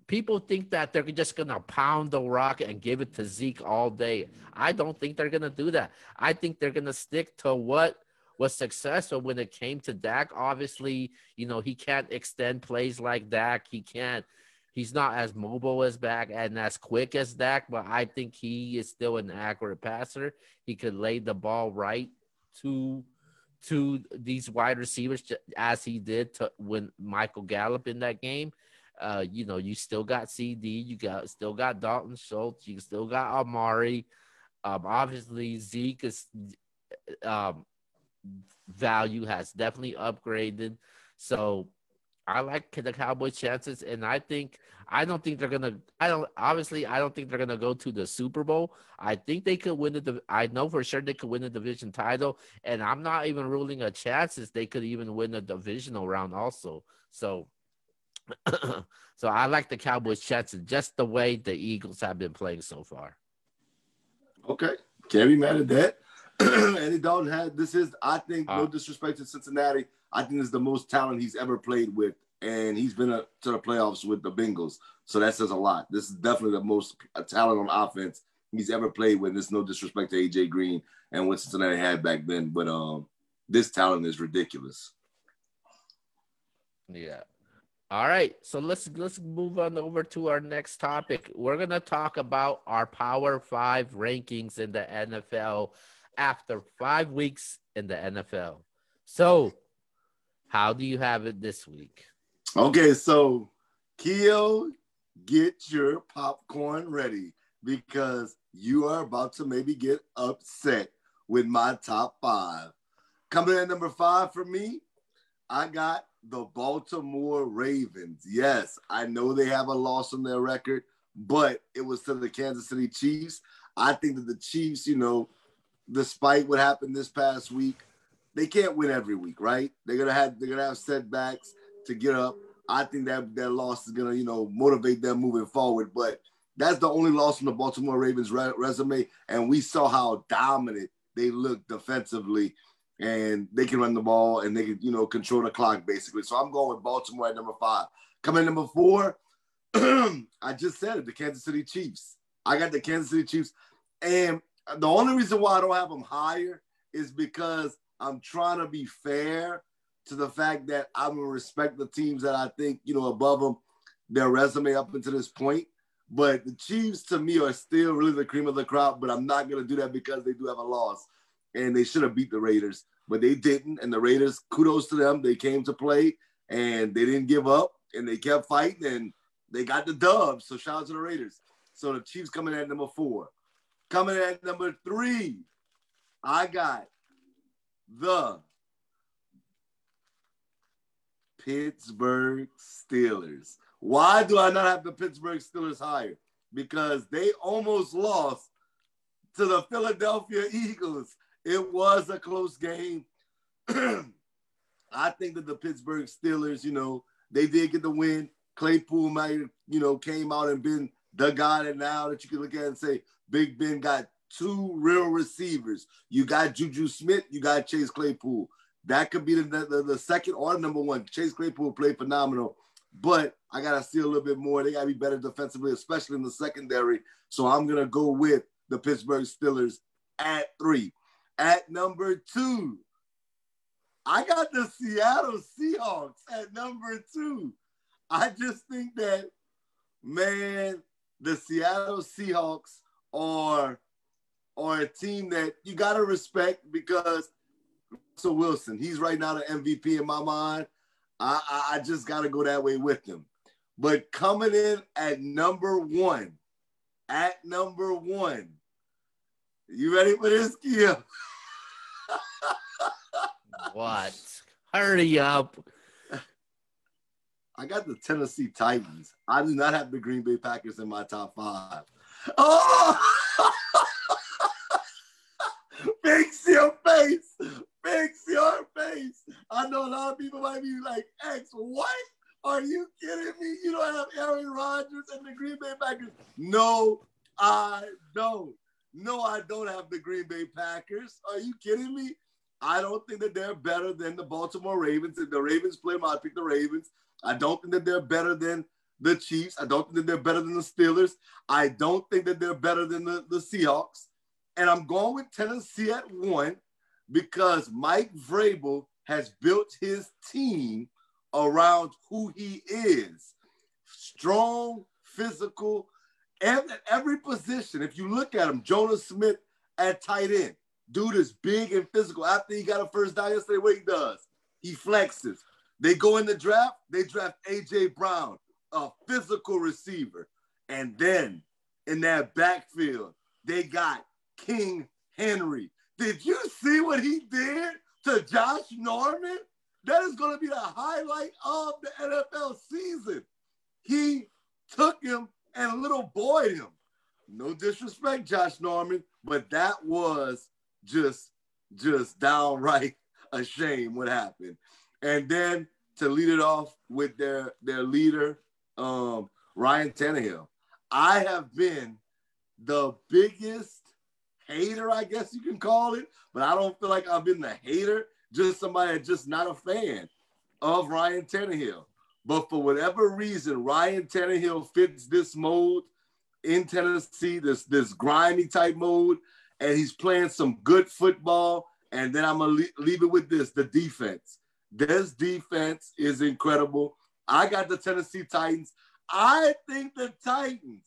people think that they're just to pound the rock and give it to Zeke all day. I don't think they're to do that. I think they're to stick to what was successful when it came to Dak. Obviously, you know, he can't extend plays like Dak. He can't, he's not as mobile as Dak and as quick as Dak, but I think he is still an accurate passer. He could lay the ball right to to these wide receivers as he did to when Michael Gallup in that game. Uh, you know, you still got CD, you got still got Dalton Schultz, you still got Amari. Um, obviously Zeke is um value has definitely upgraded. So I like the Cowboys' chances, and I think I don't think they're gonna. I don't obviously I don't think they're gonna go to the Super Bowl. I think they could win the. I know for sure they could win the division title, and I'm not even ruling a chances they could even win the divisional round also. So so I like the Cowboys' chances just the way the Eagles have been playing so far. Okay, can't be mad at that. Andy Dalton had this is I think uh, no disrespect to Cincinnati. I think this is the most talent he's ever played with, and he's been a, to the playoffs with the Bengals. So that says a lot. This is definitely the most talent on offense he's ever played with. There's no disrespect to AJ Green and what Cincinnati had back then, but um, this talent is ridiculous. Yeah, all right, so let's let's move on over to our next topic. We're gonna talk about our Power Five rankings in the NFL after five weeks in the NFL. So, how do you have it this week? Okay, so Keo, get your popcorn ready because you are about to maybe get upset with my top five. Coming in number five for me, I got the Baltimore Ravens. Yes, I know they have a loss on their record, but it was to the Kansas City Chiefs. I think that the Chiefs, you know, despite what happened this past week, they can't win every week, right? They're gonna have they're gonna have setbacks to get up. I think that that loss is gonna, you know, motivate them moving forward. But that's the only loss from the Baltimore Ravens re- resume, and we saw how dominant they looked defensively and they can run the ball and they can, you know, control the clock basically. So I'm going with Baltimore at number five. Coming number four, I just said it, the Kansas City Chiefs. I got the Kansas City Chiefs. And the only reason why I don't have them higher is because I'm trying to be fair to the fact that I'm gonna respect the teams that I think you know above them, their resume up until this point. But the Chiefs to me are still really the cream of the crop. But I'm not gonna do that because they do have a loss, and they should have beat the Raiders, but they didn't. And the Raiders, kudos to them, they came to play and they didn't give up and they kept fighting and they got the dub. So shout out to the Raiders. So the Chiefs coming at number four. Coming at number three, I got the Pittsburgh Steelers. Why do I not have the Pittsburgh Steelers higher? Because they almost lost to the Philadelphia Eagles. It was a close game. I think that the Pittsburgh Steelers, you know, they did get the win. Claypool might you know, came out and been the guy that now that you can look at and say Big Ben got two real receivers. You got Juju Smith, you got Chase Claypool. That could be the, the, the second or number one. Chase Claypool played phenomenal, but I gotta see a little bit more. They gotta be better defensively, especially in the secondary. So I'm gonna go with the Pittsburgh Steelers at three. At number two, I got the Seattle Seahawks at number two. I just think that, man, the Seattle Seahawks are, are a team that you got to respect because Russell Wilson, he's right now the MVP in my mind. I, I, I just got to go that way with him. But coming in at number one, at number one, you ready for this, Kia? what? Hurry up. I got the Tennessee Titans. I do not have the Green Bay Packers in my top five. Oh! Fix your face. Fix your face. I know a lot of people might be like, X, what? Are you kidding me? You don't have Aaron Rodgers and the Green Bay Packers. No, I don't. No, I don't have the Green Bay Packers. Are you kidding me? I don't think that they're better than the Baltimore Ravens. If the Ravens play them, I pick the Ravens. I don't think that they're better than the Chiefs. I don't think that they're better than the Steelers. I don't think that they're better than the, the Seahawks. And I'm going with Tennessee at one because Mike Vrabel has built his team around who he is. Strong, physical, and at every position. If you look at him, Jonnu Smith at tight end. Dude is big and physical. After he got a first down yesterday, what he does? He flexes. They go in the draft, they draft AJ Brown, a physical receiver. And then in that backfield, they got King Henry. Did you see what he did to Josh Norman? That is going to be the highlight of the NFL season. He took him and little boy him. No disrespect, Josh Norman, but that was just just downright a shame what happened. And then to lead it off with their their leader, um, Ryan Tannehill. I have been the biggest hater, I guess you can call it, but I don't feel like I've been the hater, just somebody just not a fan of Ryan Tannehill. But for whatever reason, Ryan Tannehill fits this mode in Tennessee, this this grimy type mode and he's playing some good football. And then I'm gonna leave it with this: the defense. This defense is incredible. I got the Tennessee Titans. I think the Titans,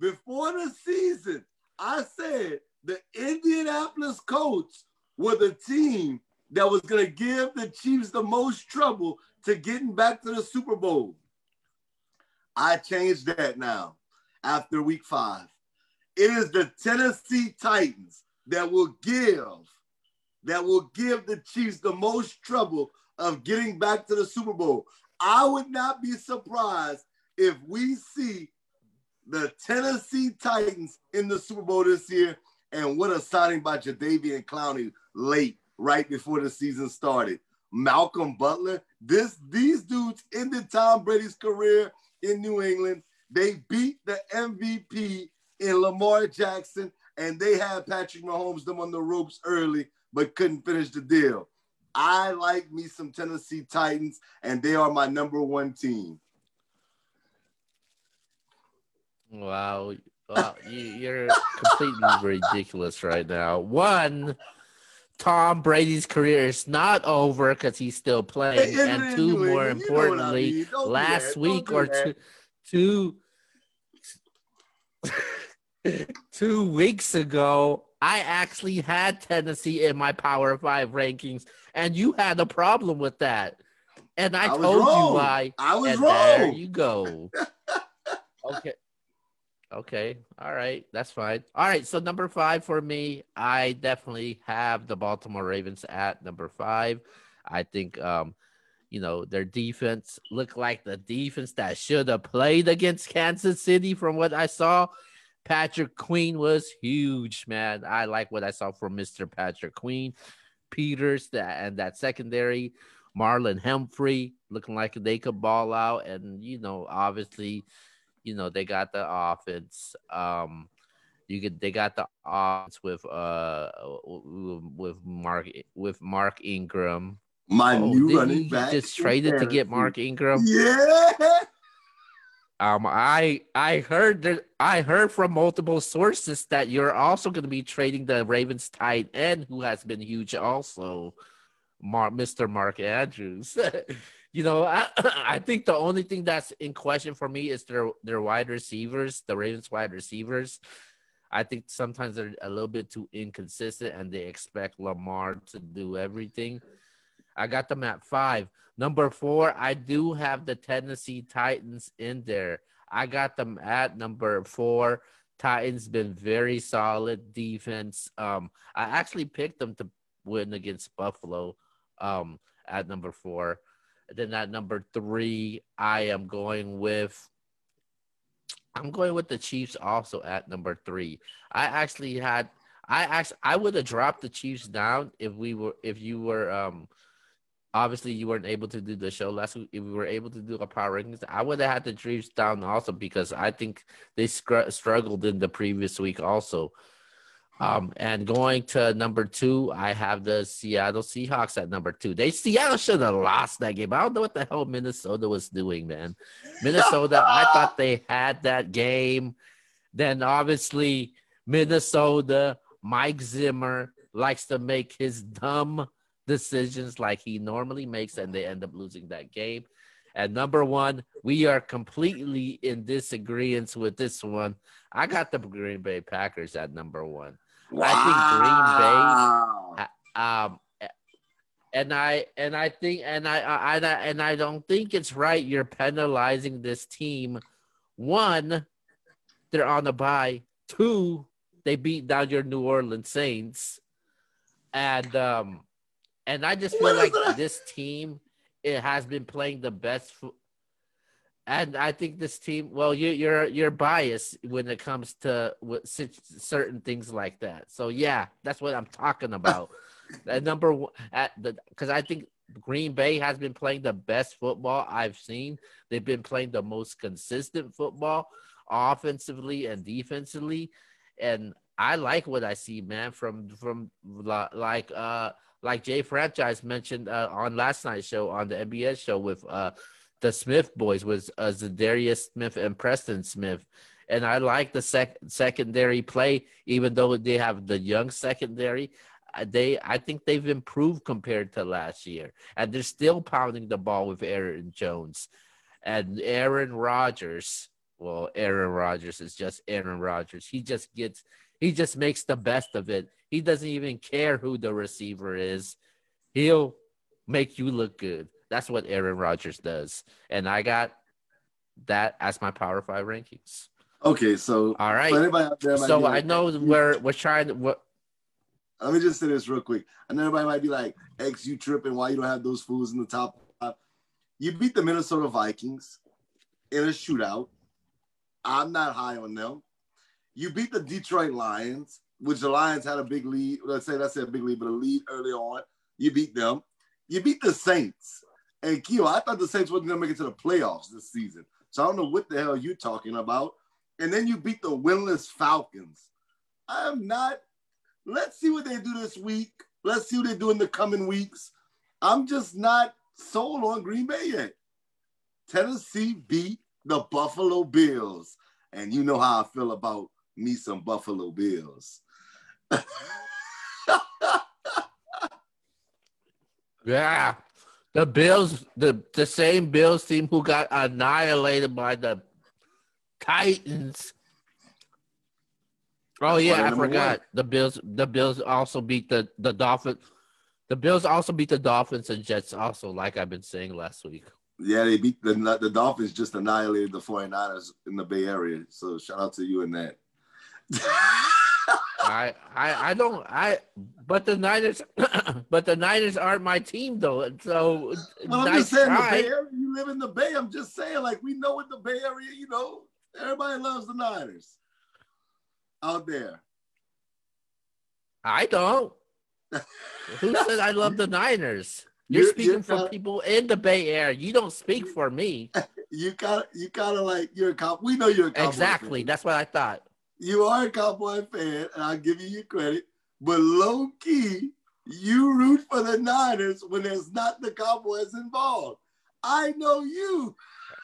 before the season, I said the Indianapolis Colts were the team that was going to give the Chiefs the most trouble to getting back to the Super Bowl. I changed that now after week five. It is the Tennessee Titans that will give that will give the Chiefs the most trouble of getting back to the Super Bowl. I would not be surprised if we see the Tennessee Titans in the Super Bowl this year. And what a signing by Jadeveon Clowney late, right before the season started. Malcolm Butler, this these dudes ended Tom Brady's career in New England. They beat the MVP in Lamar Jackson, and they had Patrick Mahomes them on the ropes early, but couldn't finish the deal. I like me some Tennessee Titans, and they are my number one team. Wow. Wow, you, are completely ridiculous right now. One, Tom Brady's career is not over because he's still playing. Hey, and two, more you know I importantly, mean. Last week or that. two, two, two weeks ago, I actually had Tennessee in my Power Five rankings, and you had a problem with that. And I, I told wrong. you why. I was and there you go. okay. Okay. All right. That's fine. All right. So number five for me, I definitely have the Baltimore Ravens at number five. I think um, you know, their defense looked like the defense that should have played against Kansas City from what I saw. Patrick Queen was huge, man. I like what I saw from Mr. Patrick Queen. Peters that and that secondary, Marlon Humphrey looking like they could ball out. And you know, obviously, you know, they got the offense. Um you get they got the offense with uh with Mark with Mark Ingram. My Oh, new running he back. just traded to get. Mark Ingram. Yeah. Um, I I heard that I heard from multiple sources that you're also going to be trading the Ravens tight end, who has been huge, also, Mark, Mr. Mark Andrews. you know, I I think the only thing that's in question for me is their their wide receivers, the Ravens wide receivers. I think sometimes they're a little bit too inconsistent, and they expect Lamar to do everything. I got them at five. Number four, I do have the Tennessee Titans in there. I got them at number four. Titans been very solid defense. Um, I actually picked them to win against Buffalo. Um, at number four. Then at number three, I am going with. I'm going with the Chiefs also at number three. I actually had. I actually I would have dropped the Chiefs down if we were if you were um obviously you weren't able to do the show last week. If we were able to do a power rankings, I would have had the Chiefs down also because I think they scr- struggled in the previous week also. Um, and going to number two, I have the Seattle Seahawks at number two. They Seattle should have lost that game. I don't know what the hell Minnesota was doing, man. Minnesota, I thought they had that game. Then obviously Minnesota, Mike Zimmer likes to make his dumb decisions like he normally makes, and they end up losing that game. And number one, we are completely in disagreement with this one. I got the Green Bay Packers at number one. Wow. Um, and I and I think and I, I I and I don't think it's right. You're penalizing this team. One, they're on a bye. Two, they beat down your New Orleans Saints, and um, and I just feel like that? this team it has been playing the best. Fo- and I think this team, well, you, you're you're biased when it comes to certain things like that. So yeah, that's what I'm talking about. at number one, at the because I think Green Bay has been playing the best football I've seen. They've been playing the most consistent football, offensively and defensively, and I like what I see, man. From from like uh like Jay Franchise mentioned uh, on last night's show on the NBA show with uh the Smith boys was uh, Za'Darius Smith and Preston Smith. And I like the sec- secondary play, even though they have the young secondary. uh, They, I think they've improved compared to last year, and they're still pounding the ball with Aaron Jones and Aaron Rodgers. Well, Aaron Rodgers is just Aaron Rodgers. He just gets, he just makes the best of it. He doesn't even care who the receiver is. He'll make you look good. That's what Aaron Rodgers does. And I got that as my Power Five rankings. Okay, so all right. for right. anybody out there So be I like, know "X, we're we're trying to. What, Let me just say this real quick. I know everybody might be like, X, you tripping. Why you don't have those fools in the top five? You beat the Minnesota Vikings in a shootout. I'm not high on them. You beat the Detroit Lions, which the Lions had a big lead. Let's say that's a big lead, but a lead early on. You beat them. You beat the Saints. And Keo, I thought the Saints wasn't gonna make it to the playoffs this season. So I don't know what the hell you're talking about. And then you beat the winless Falcons. I'm not Let's see what they do this week. Let's see what they do in the coming weeks. I'm just not sold on Green Bay yet. Tennessee beat the Buffalo Bills. And you know how I feel about me some Buffalo Bills. Yeah. The Bills, the, the same Bills team who got annihilated by the Titans. Oh yeah, I forgot. One. The Bills the Bills also beat the, the Dolphins. The Bills also beat the Dolphins and Jets also, like I've been saying last week. Yeah, they beat the the Dolphins just annihilated the 49ers in the Bay Area. So shout out to you in that. I, I I don't I but the Niners but the Niners aren't my team though. So well, I'm nice just saying try. the Bay Area, you live in the Bay. I'm just saying, like we know in the Bay Area, you know, everybody loves the Niners out there. I don't. Who said I love the Niners? You're, you're speaking you're for kinda, people in the Bay Area. You don't speak for me. You got you kind of like you're a cop. We know you're a cowboy exactly. That's what I thought. You are a cowboy fan, and I'll give you your credit. But low key, you root for the Niners when there's not the Cowboys involved. I know you.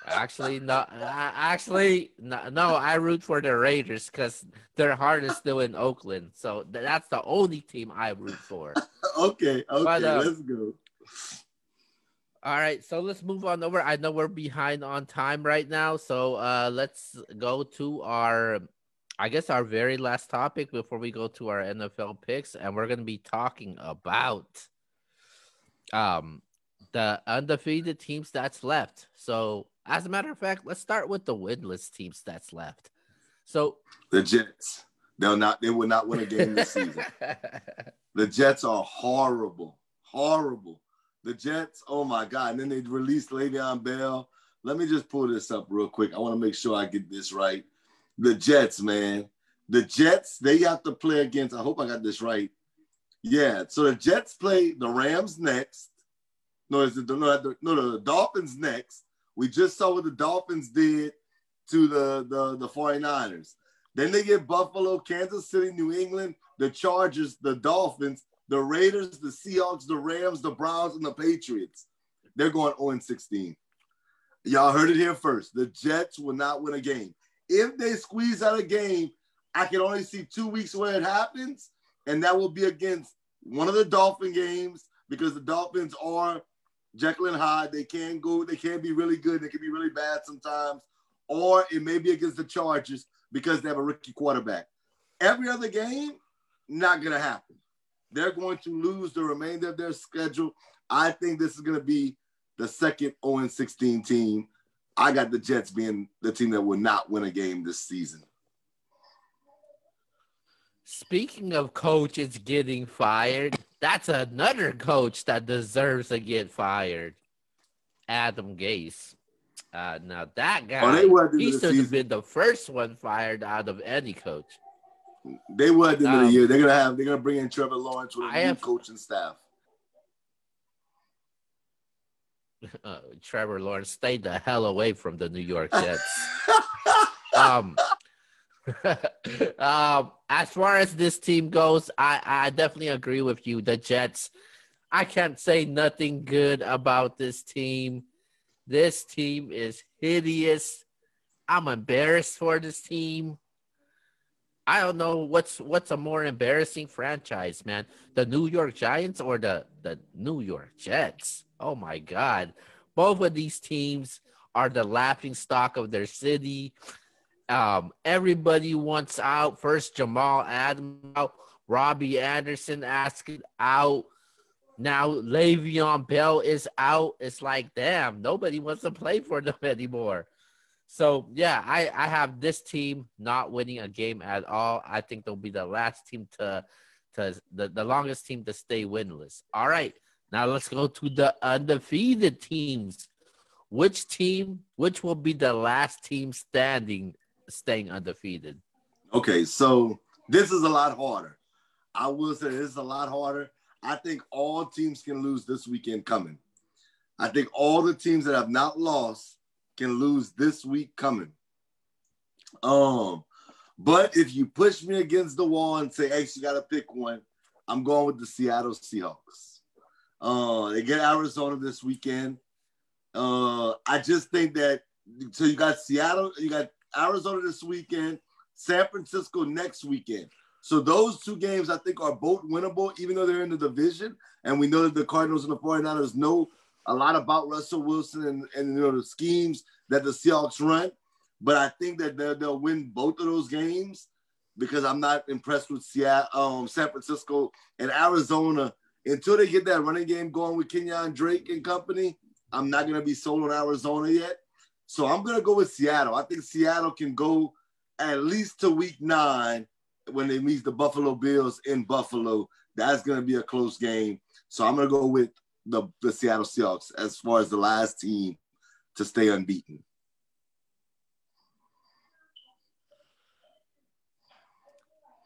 Actually, no. Actually, no, no. I root for the Raiders because their heart is still in Oakland. So that's the only team I root for. okay, okay, but, uh, let's go. All right, so let's move on over. I know we're behind on time right now, so uh, let's go to our, I guess, our very last topic before we go to our NFL picks, and we're going to be talking about um the undefeated teams that's left. So, as a matter of fact, let's start with the winless teams that's left. So, the Jets, they'll not, they will not win a game this season. the Jets are horrible, horrible. The Jets, oh my God. And then they released Le'Veon Bell. Let me just pull this up real quick. I want to make sure I get this right. The Jets, man. The Jets, they have to play against, I hope I got this right. Yeah, so the Jets play the Rams next. No, it's the, no, no, the Dolphins next. We just saw what the Dolphins did to the, the, the 49ers. Then they get Buffalo, Kansas City, New England, the Chargers, the Dolphins, the Raiders, the Seahawks, the Rams, the Browns, and the Patriots. They're going 0 16. Y'all heard it here first. The Jets will not win a game. If they squeeze out a game, I can only see two weeks where it happens, and that will be against one of the Dolphin games because the Dolphins are Jekyll and Hyde. They can go, they can be really good, they can be really bad sometimes, or it may be against the Chargers because they have a rookie quarterback. Every other game, not gonna happen. They're going to lose the remainder of their schedule. I think this is to be the second 0 16 team. I got the Jets being the team that will not win a game this season. Speaking of coaches getting fired, that's another coach that deserves to get fired. Adam Gase. Uh, now that guy, oh, he should have been the first one fired out of any coach. They were at the end um, of the um, year. They're gonna have. They're gonna bring in Trevor Lawrence with a I new have, coaching staff. Uh, Trevor Lawrence, stay the hell away from the New York Jets. um, um, as far as this team goes, I, I definitely agree with you. The Jets, I can't say nothing good about this team. This team is hideous. I'm embarrassed for this team. I don't know what's what's a more embarrassing franchise, man. The New York Giants or the the New York Jets. Oh my god. Both of these teams are the laughing stock of their city. Um, everybody wants out. First Jamal Adams out, Robbie Anderson asking out. Now Le'Veon Bell is out. It's like, damn, nobody wants to play for them anymore. So yeah, I, I have this team not winning a game at all. I think they'll be the last team to to the, the longest team to stay winless. All right. Now let's go to the undefeated teams. Which team, which will be the last team standing, staying undefeated? Okay, so this is a lot harder. I will say this is a lot harder. I think all teams can lose this weekend coming. I think all the teams that have not lost can lose this week coming. Um, but if you push me against the wall and say, "Hey, you got to pick one," I'm going with the Seattle Seahawks. Uh, they get Arizona this weekend. Uh, I just think that so you got Seattle, you got Arizona this weekend, San Francisco next weekend. So those two games I think are both winnable, even though they're in the division. And we know that the Cardinals and the 49ers know a lot about Russell Wilson and, and you know the schemes that the Seahawks run. But I think that they'll win both of those games because I'm not impressed with Seattle, um, San Francisco and Arizona until they get that running game going with Kenyon Drake and company. I'm not gonna be sold on Arizona yet. So I'm gonna go with Seattle. I think Seattle can go at least to week nine when they meet the Buffalo Bills in Buffalo. That's gonna be a close game. So I'm gonna go with the, the Seattle Seahawks as far as the last team to stay unbeaten.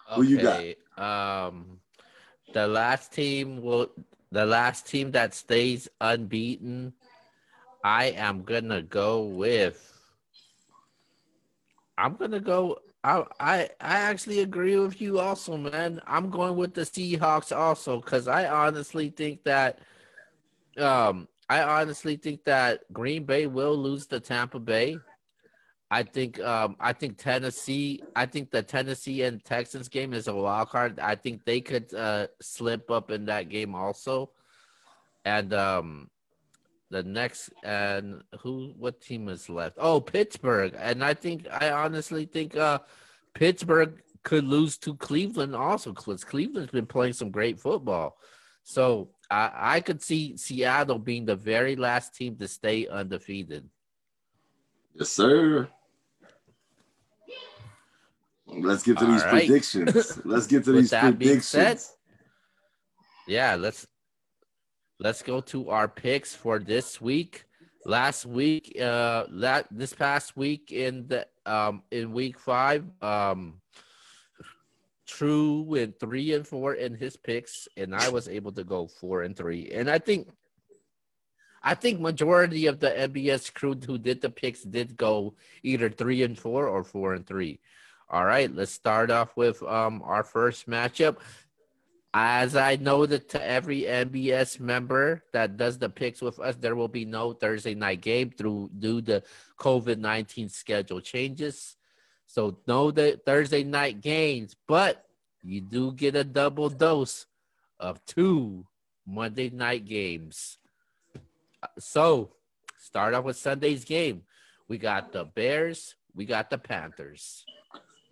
Okay. Who you got? Um, the last team will the last team that stays unbeaten. I am gonna go with. I'm gonna go. I I I actually agree with you also, man. I'm going with the Seahawks also because I honestly think that. Um, I honestly think that Green Bay will lose to Tampa Bay. I think um, I think Tennessee. I think the Tennessee and Texans game is a wild card. I think they could uh, slip up in that game also. And um, the next and who? What team is left? Oh, Pittsburgh. And I think I honestly think uh, Pittsburgh could lose to Cleveland also because Cleveland's been playing some great football. So I, I could see Seattle being the very last team to stay undefeated. Yes, sir. Let's get to All these right. predictions. Let's get to these predictions. Said, yeah, let's let's go to our picks for this week. Last week, uh, that this past week in the um in week five, um, True went three and four in his picks, and I was able to go four and three. And I think, I think majority of the NBS crew who did the picks did go either three and four or four and three. All right, let's start off with um, our first matchup. As I know that to every NBS member that does the picks with us, there will be no Thursday night game through due to COVID nineteen schedule changes. So no the Thursday night games, but you do get a double dose of two Monday night games. So start off with Sunday's game. We got the Bears, we got the Panthers.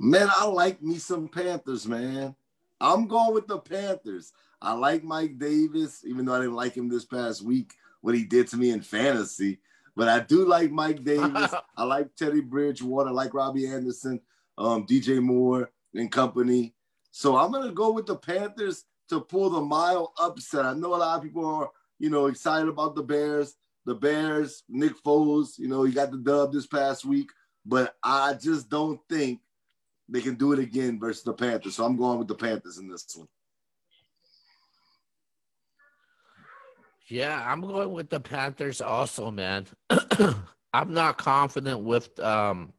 Man, I like me some Panthers, man. I'm going with the Panthers. I like Mike Davis, even though I didn't like him this past week, what he did to me in fantasy. But I do like Mike Davis. I like Teddy Bridgewater. I like Robbie Anderson, um, DJ Moore and company. So I'm gonna go with the Panthers to pull the mile upset. I know a lot of people are, you know, excited about the Bears. The Bears, Nick Foles, you know, he got the dub this past week, but I just don't think they can do it again versus the Panthers. So I'm going with the Panthers in this one. Yeah, I'm going with the Panthers also, man. I'm not confident with um,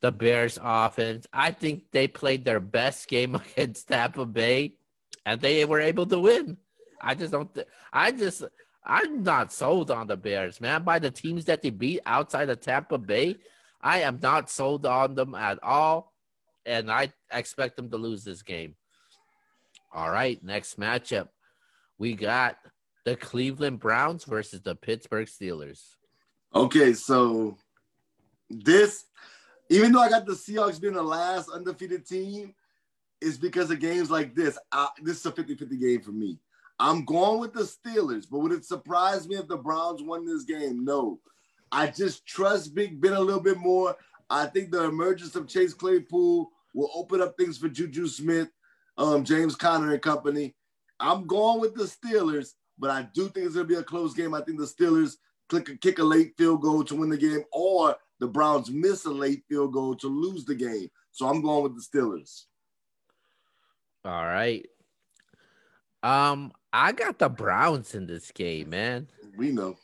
the Bears offense. I think they played their best game against Tampa Bay and they were able to win. I just don't th- I just I'm not sold on the Bears, man. By the teams that they beat outside of Tampa Bay, I am not sold on them at all and I expect them to lose this game. All right, next matchup. We got the Cleveland Browns versus the Pittsburgh Steelers. Okay, so this, even though I got the Seahawks being the last undefeated team, is because of games like this. I, this is a 50 50 game for me. I'm going with the Steelers, but would it surprise me if the Browns won this game? No. I just trust Big Ben a little bit more. I think the emergence of Chase Claypool will open up things for Juju Smith, um, James Conner and company. I'm going with the Steelers, but I do think it's going to be a close game. I think the Steelers click a, kick a late field goal to win the game, or the Browns miss a late field goal to lose the game. So I'm going with the Steelers. All right. Um, I got the Browns in this game, man. We know.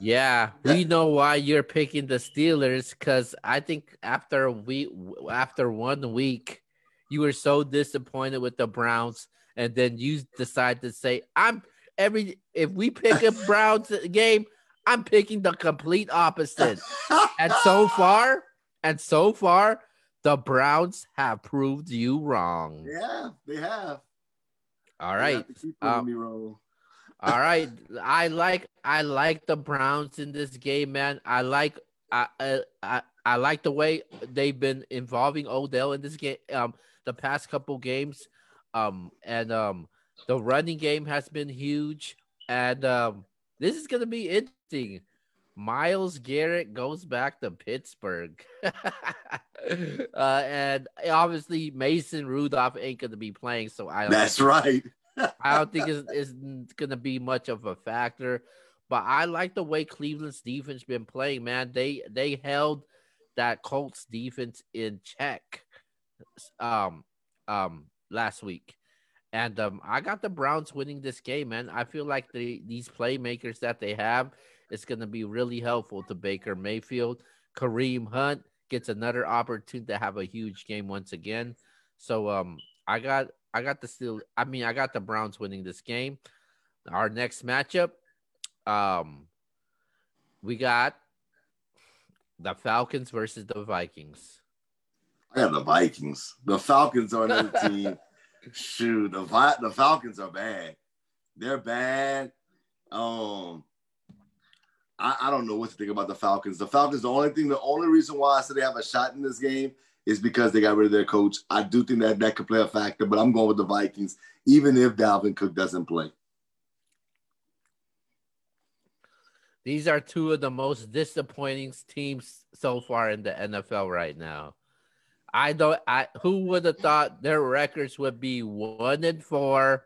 Yeah, we know why you're picking the Steelers because I think after we after one week, you were so disappointed with the Browns, and then you decide to say, "I'm every if we pick a Browns game, I'm picking the complete opposite." and so far, and so far, the Browns have proved you wrong. Yeah, they have. All right. Um, me wrong. All right. I like I like the Browns in this game, man. I like I I I like the way they've been involving Odell in this game um the past couple games. Um and um the running game has been huge and um this is gonna be interesting. Myles Garrett goes back to Pittsburgh. uh, and obviously Mason Rudolph ain't gonna be playing, so I That's right. I don't think it's, it's gonna be much of a factor. But I like the way Cleveland's defense been playing, man. They they held that Colts defense in check um um last week. And um, I got the Browns winning this game, man. I feel like the these playmakers that they have is going to be really helpful to Baker Mayfield. Kareem Hunt gets another opportunity to have a huge game once again. So um, I got I got the still. I mean, I got the Browns winning this game. Our next matchup, um, we got the Falcons versus the Vikings. I got the Vikings. The Falcons are another team Shoot, the the Falcons are bad. They're bad. Um, I, I don't know what to think about the Falcons. The Falcons, the only thing, the only reason why I said they have a shot in this game is because they got rid of their coach. I do think that that could play a factor, but I'm going with the Vikings, even if Dalvin Cook doesn't play. These are two of the most disappointing teams so far in the NFL right now. I don't. I who would have thought their records would be one and four,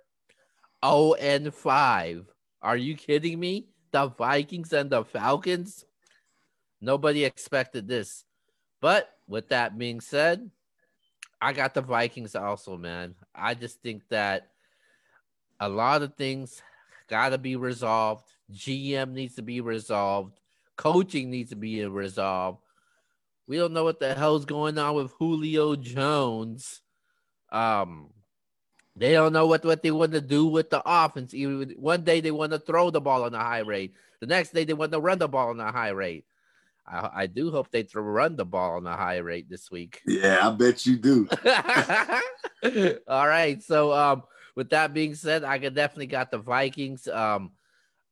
oh and five? Are you kidding me? The Vikings and the Falcons. Nobody expected this. But with that being said, I got the Vikings also, man. I just think that a lot of things got to be resolved. GM needs to be resolved. Coaching needs to be resolved. We don't know what the hell's going on with Julio Jones. Um, they don't know what, what they want to do with the offense. Even one day they want to throw the ball on a high rate. The next day they want to run the ball on a high rate. I, I do hope they throw, run the ball on a high rate this week. Yeah, I bet you do. All right. So um, with that being said, I could definitely got the Vikings. Um,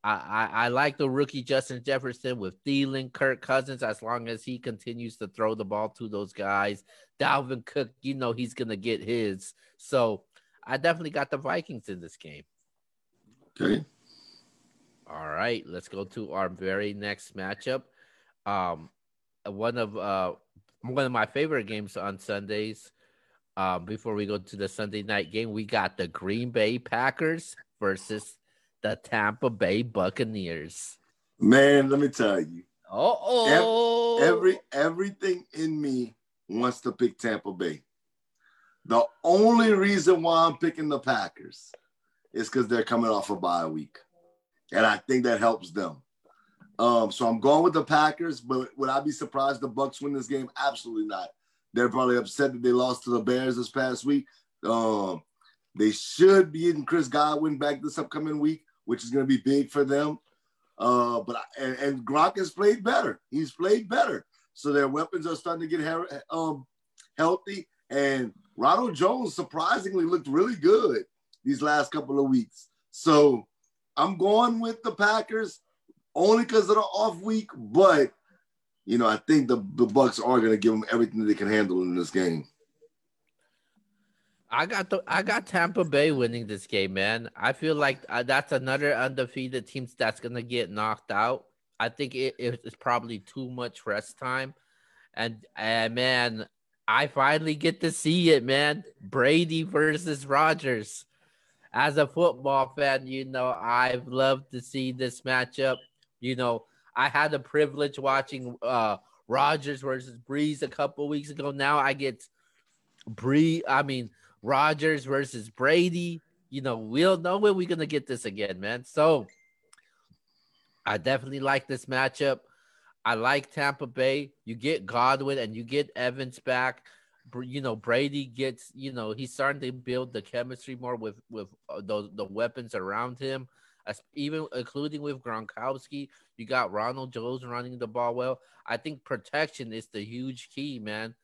I, I, I like the rookie Justin Jefferson with Thielen, Kirk Cousins, as long as he continues to throw the ball to those guys. Dalvin Cook, you know he's gonna get his. So I definitely got the Vikings in this game. Okay. All right, let's go to our very next matchup. Um, one of uh one of my favorite games on Sundays. Um, before we go to the Sunday night game, we got the Green Bay Packers versus the Tampa Bay Buccaneers. Man, let me tell you. Oh, every, everything in me wants to pick Tampa Bay. The only reason why I'm picking the Packers is because they're coming off a bye week, and I think that helps them. Um, so I'm going with the Packers, but would I be surprised the Bucks win this game? Absolutely not. They're probably upset that they lost to the Bears this past week. Um, they should be getting Chris Godwin back this upcoming week which is going to be big for them. Uh, but and, and Gronk has played better. He's played better, so their weapons are starting to get um, healthy. And Ronald Jones surprisingly looked really good these last couple of weeks. So I'm going with the Packers only because of the off week, but you know I think the the Bucks are going to give them everything they can handle in this game. I got the I got Tampa Bay winning this game, man. I feel like uh, that's another undefeated team that's gonna get knocked out. I think it, it's probably too much rest time, and and man, I finally get to see it, man. Brady versus Rodgers. As a football fan, you know I've loved to see this matchup. You know, I had the privilege watching uh Rodgers versus Brees a couple weeks ago. Now I get Bree. I mean Rodgers versus Brady. You know, we'll know when we're gonna get this again, man. So I definitely like this matchup. I like Tampa Bay. You get Godwin and you get Evans back. You know, Brady gets. You know, he's starting to build the chemistry more with with uh, the the weapons around him, As, even including with Gronkowski. You got Ronald Jones running the ball well. I think protection is the huge key, man.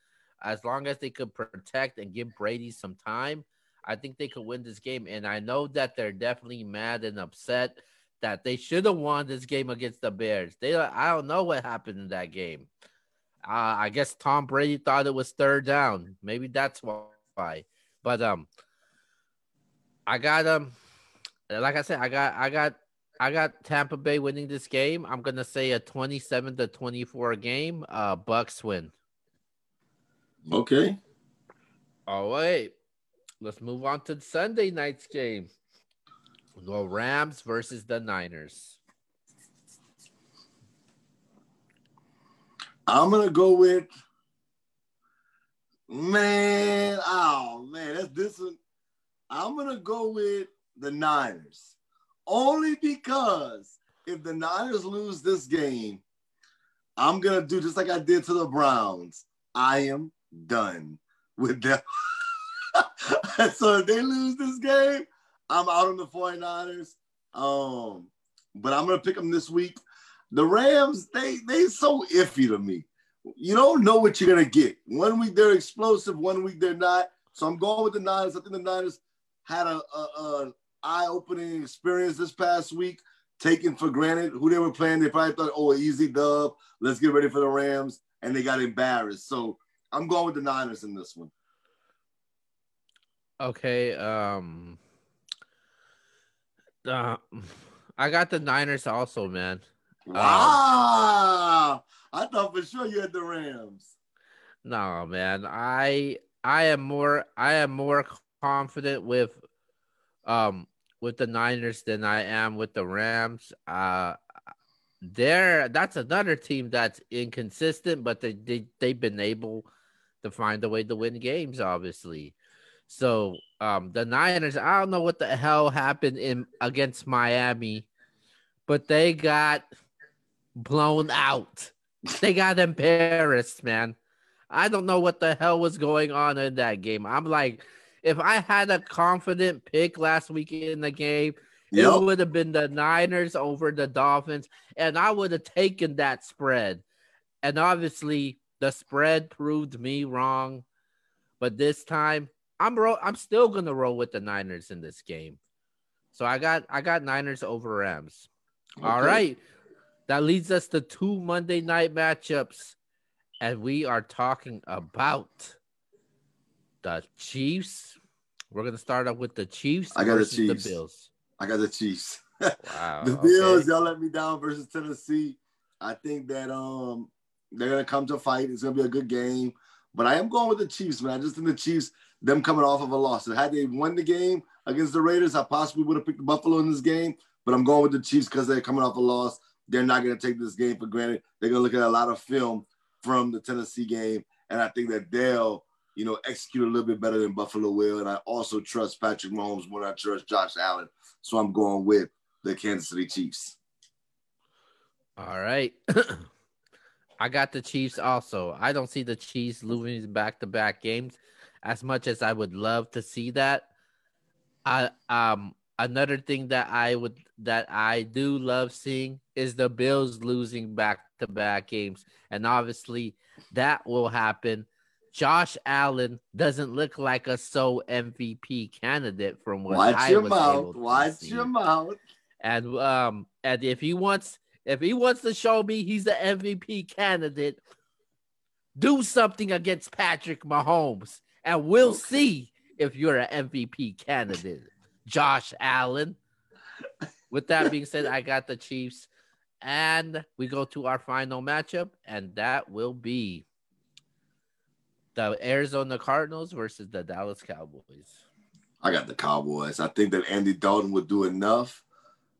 as long as they could protect and give Brady some time, I think they could win this game. And I know that they're definitely mad and upset that they should have won this game against the Bears. They I don't know what happened in that game. Uh, I guess Tom Brady thought it was third down. Maybe that's why. But um, I got um, like I said, I got I got I got Tampa Bay winning this game. I'm gonna say a 27 to 24 game. Uh, Bucks win. Okay. All right. Let's move on to Sunday night's game. The Rams versus the Niners. I'm gonna go with man. Oh man, that's this one. I'm gonna go with the Niners. Only because if the Niners lose this game, I'm gonna do just like I did to the Browns. I am done with them. so if they lose this game, I'm out on the 49ers. Um, but I'm gonna pick them this week. The Rams, they they so iffy to me. You don't know what you're gonna get. One week they're explosive, one week they're not. So I'm going with the Niners. I think the Niners had a, a, a eye-opening experience this past week, taken for granted who they were playing. They probably thought, oh, easy dub. Let's get ready for the Rams, and they got embarrassed. So I'm going with the Niners in this one. Okay. Um. Uh, I got the Niners also, man. Wow. Um, I thought for sure you had the Rams. No, man. I I am more I am more confident with um with the Niners than I am with the Rams. Uh there that's another team that's inconsistent, but they, they they've been able to find a way to win games, obviously. So um the Niners, I don't know what the hell happened in against Miami, but they got blown out. They got embarrassed, man. I don't know what the hell was going on in that game. I'm like, if I had a confident pick last week in the game, yep. it would have been the Niners over the Dolphins, and I would have taken that spread. And obviously, the spread proved me wrong. But this time, I'm ro- I'm still gonna roll with the Niners in this game. So I got I got Niners over Rams. Okay. All right. That leads us to two Monday night matchups. And we are talking about the Chiefs. We're gonna start off with the Chiefs. I got the Chiefs. The Bills. I got the Chiefs. Wow. the Bills, okay. y'all let me down versus Tennessee. I think that um they're gonna come to fight. It's gonna be a good game. But I am going with the Chiefs, man. I just think the Chiefs, them coming off of a loss. So had they won the game against the Raiders, I possibly would have picked the Buffalo in this game. But I'm going with the Chiefs because they're coming off a loss. They're not going to take this game for granted. They're going to look at a lot of film from the Tennessee game, and I think that they'll you know, execute a little bit better than Buffalo will. And I also trust Patrick Mahomes more than I trust Josh Allen. So I'm going with the Kansas City Chiefs. All right. I got the Chiefs also. I don't see the Chiefs losing back to back games as much as I would love to see that. I um another thing that I would that I do love seeing is the Bills losing back to back games. And obviously that will happen Josh Allen doesn't look like a so MVP candidate from what Watch I your was mouth. Able to Watch see. your mouth. And um, and if he wants, if he wants to show me he's the MVP candidate, do something against Patrick Mahomes, and we'll okay. see if you're an MVP candidate, Josh Allen. With that being said, I got the Chiefs, and we go to our final matchup, and that will be the Arizona Cardinals versus the Dallas Cowboys. I got the Cowboys. I think that Andy Dalton would do enough.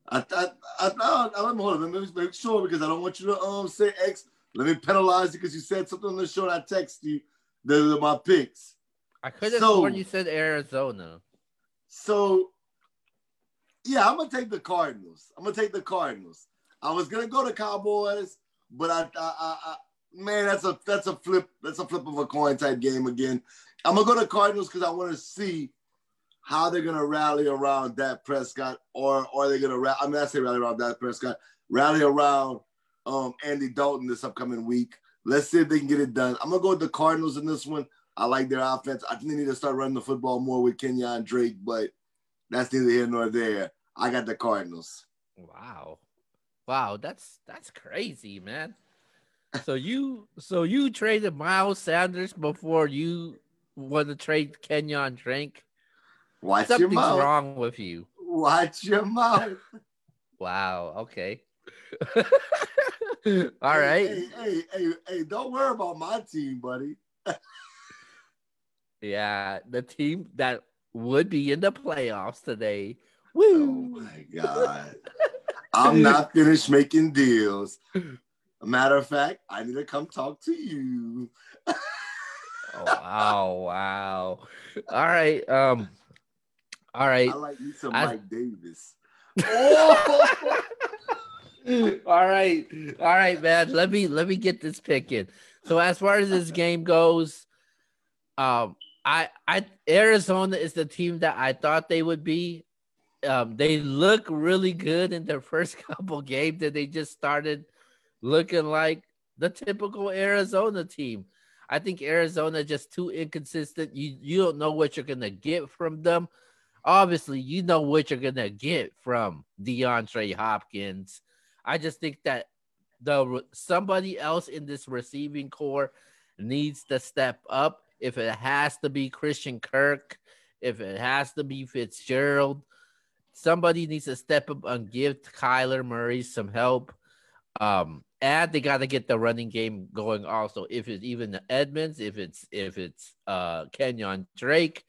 I thought I I, let me hold on, let me make sure because I don't want you to um say X. Let me penalize you because you said something on the show and I text you the, my picks. I could have so, sworn you said Arizona. So yeah, I'm gonna take the Cardinals. I'm gonna take the Cardinals. I was gonna go to Cowboys, but I I, I, man, that's a that's a flip. That's a flip of a coin type game again. I'm gonna go to Cardinals because I want to see how they're gonna rally around Dak Prescott, or, or are they gonna? I mean, I say rally around Dak Prescott, rally around um, Andy Dalton this upcoming week. Let's see if they can get it done. I'm gonna go with the Cardinals in this one. I like their offense. I think they need to start running the football more with Kenyon Drake, but that's neither here nor there. I got the Cardinals. Wow. Wow, that's that's crazy, man. So you so you traded Miles Sanders before you want to trade Kenyon Drake? Watch Something's your mouth. wrong with you. Watch your mouth. Wow. Okay. All right. Hey, hey, hey, hey, don't worry about my team, buddy. Yeah, the team that would be in the playoffs today. Oh my god. I'm not finished making deals. A matter of fact, I need to come talk to you. Oh, wow, wow. All right. Um. All right. I like you some I- Mike Davis. Oh! all right, all right, man. Let me let me get this pick in. So as far as this game goes, um, I I Arizona is the team that I thought they would be. Um, they look really good in their first couple games, that they just started looking like the typical Arizona team. I think Arizona just too inconsistent. You you don't know what you're gonna get from them. Obviously, you know what you're gonna get from DeAndre Hopkins. I just think that the somebody else in this receiving core needs to step up. If it has to be Christian Kirk, if it has to be Fitzgerald, somebody needs to step up and give Kyler Murray some help. Um, and they got to get the running game going also. If it's even the Edmonds, if it's if it's uh Kenyon Drake,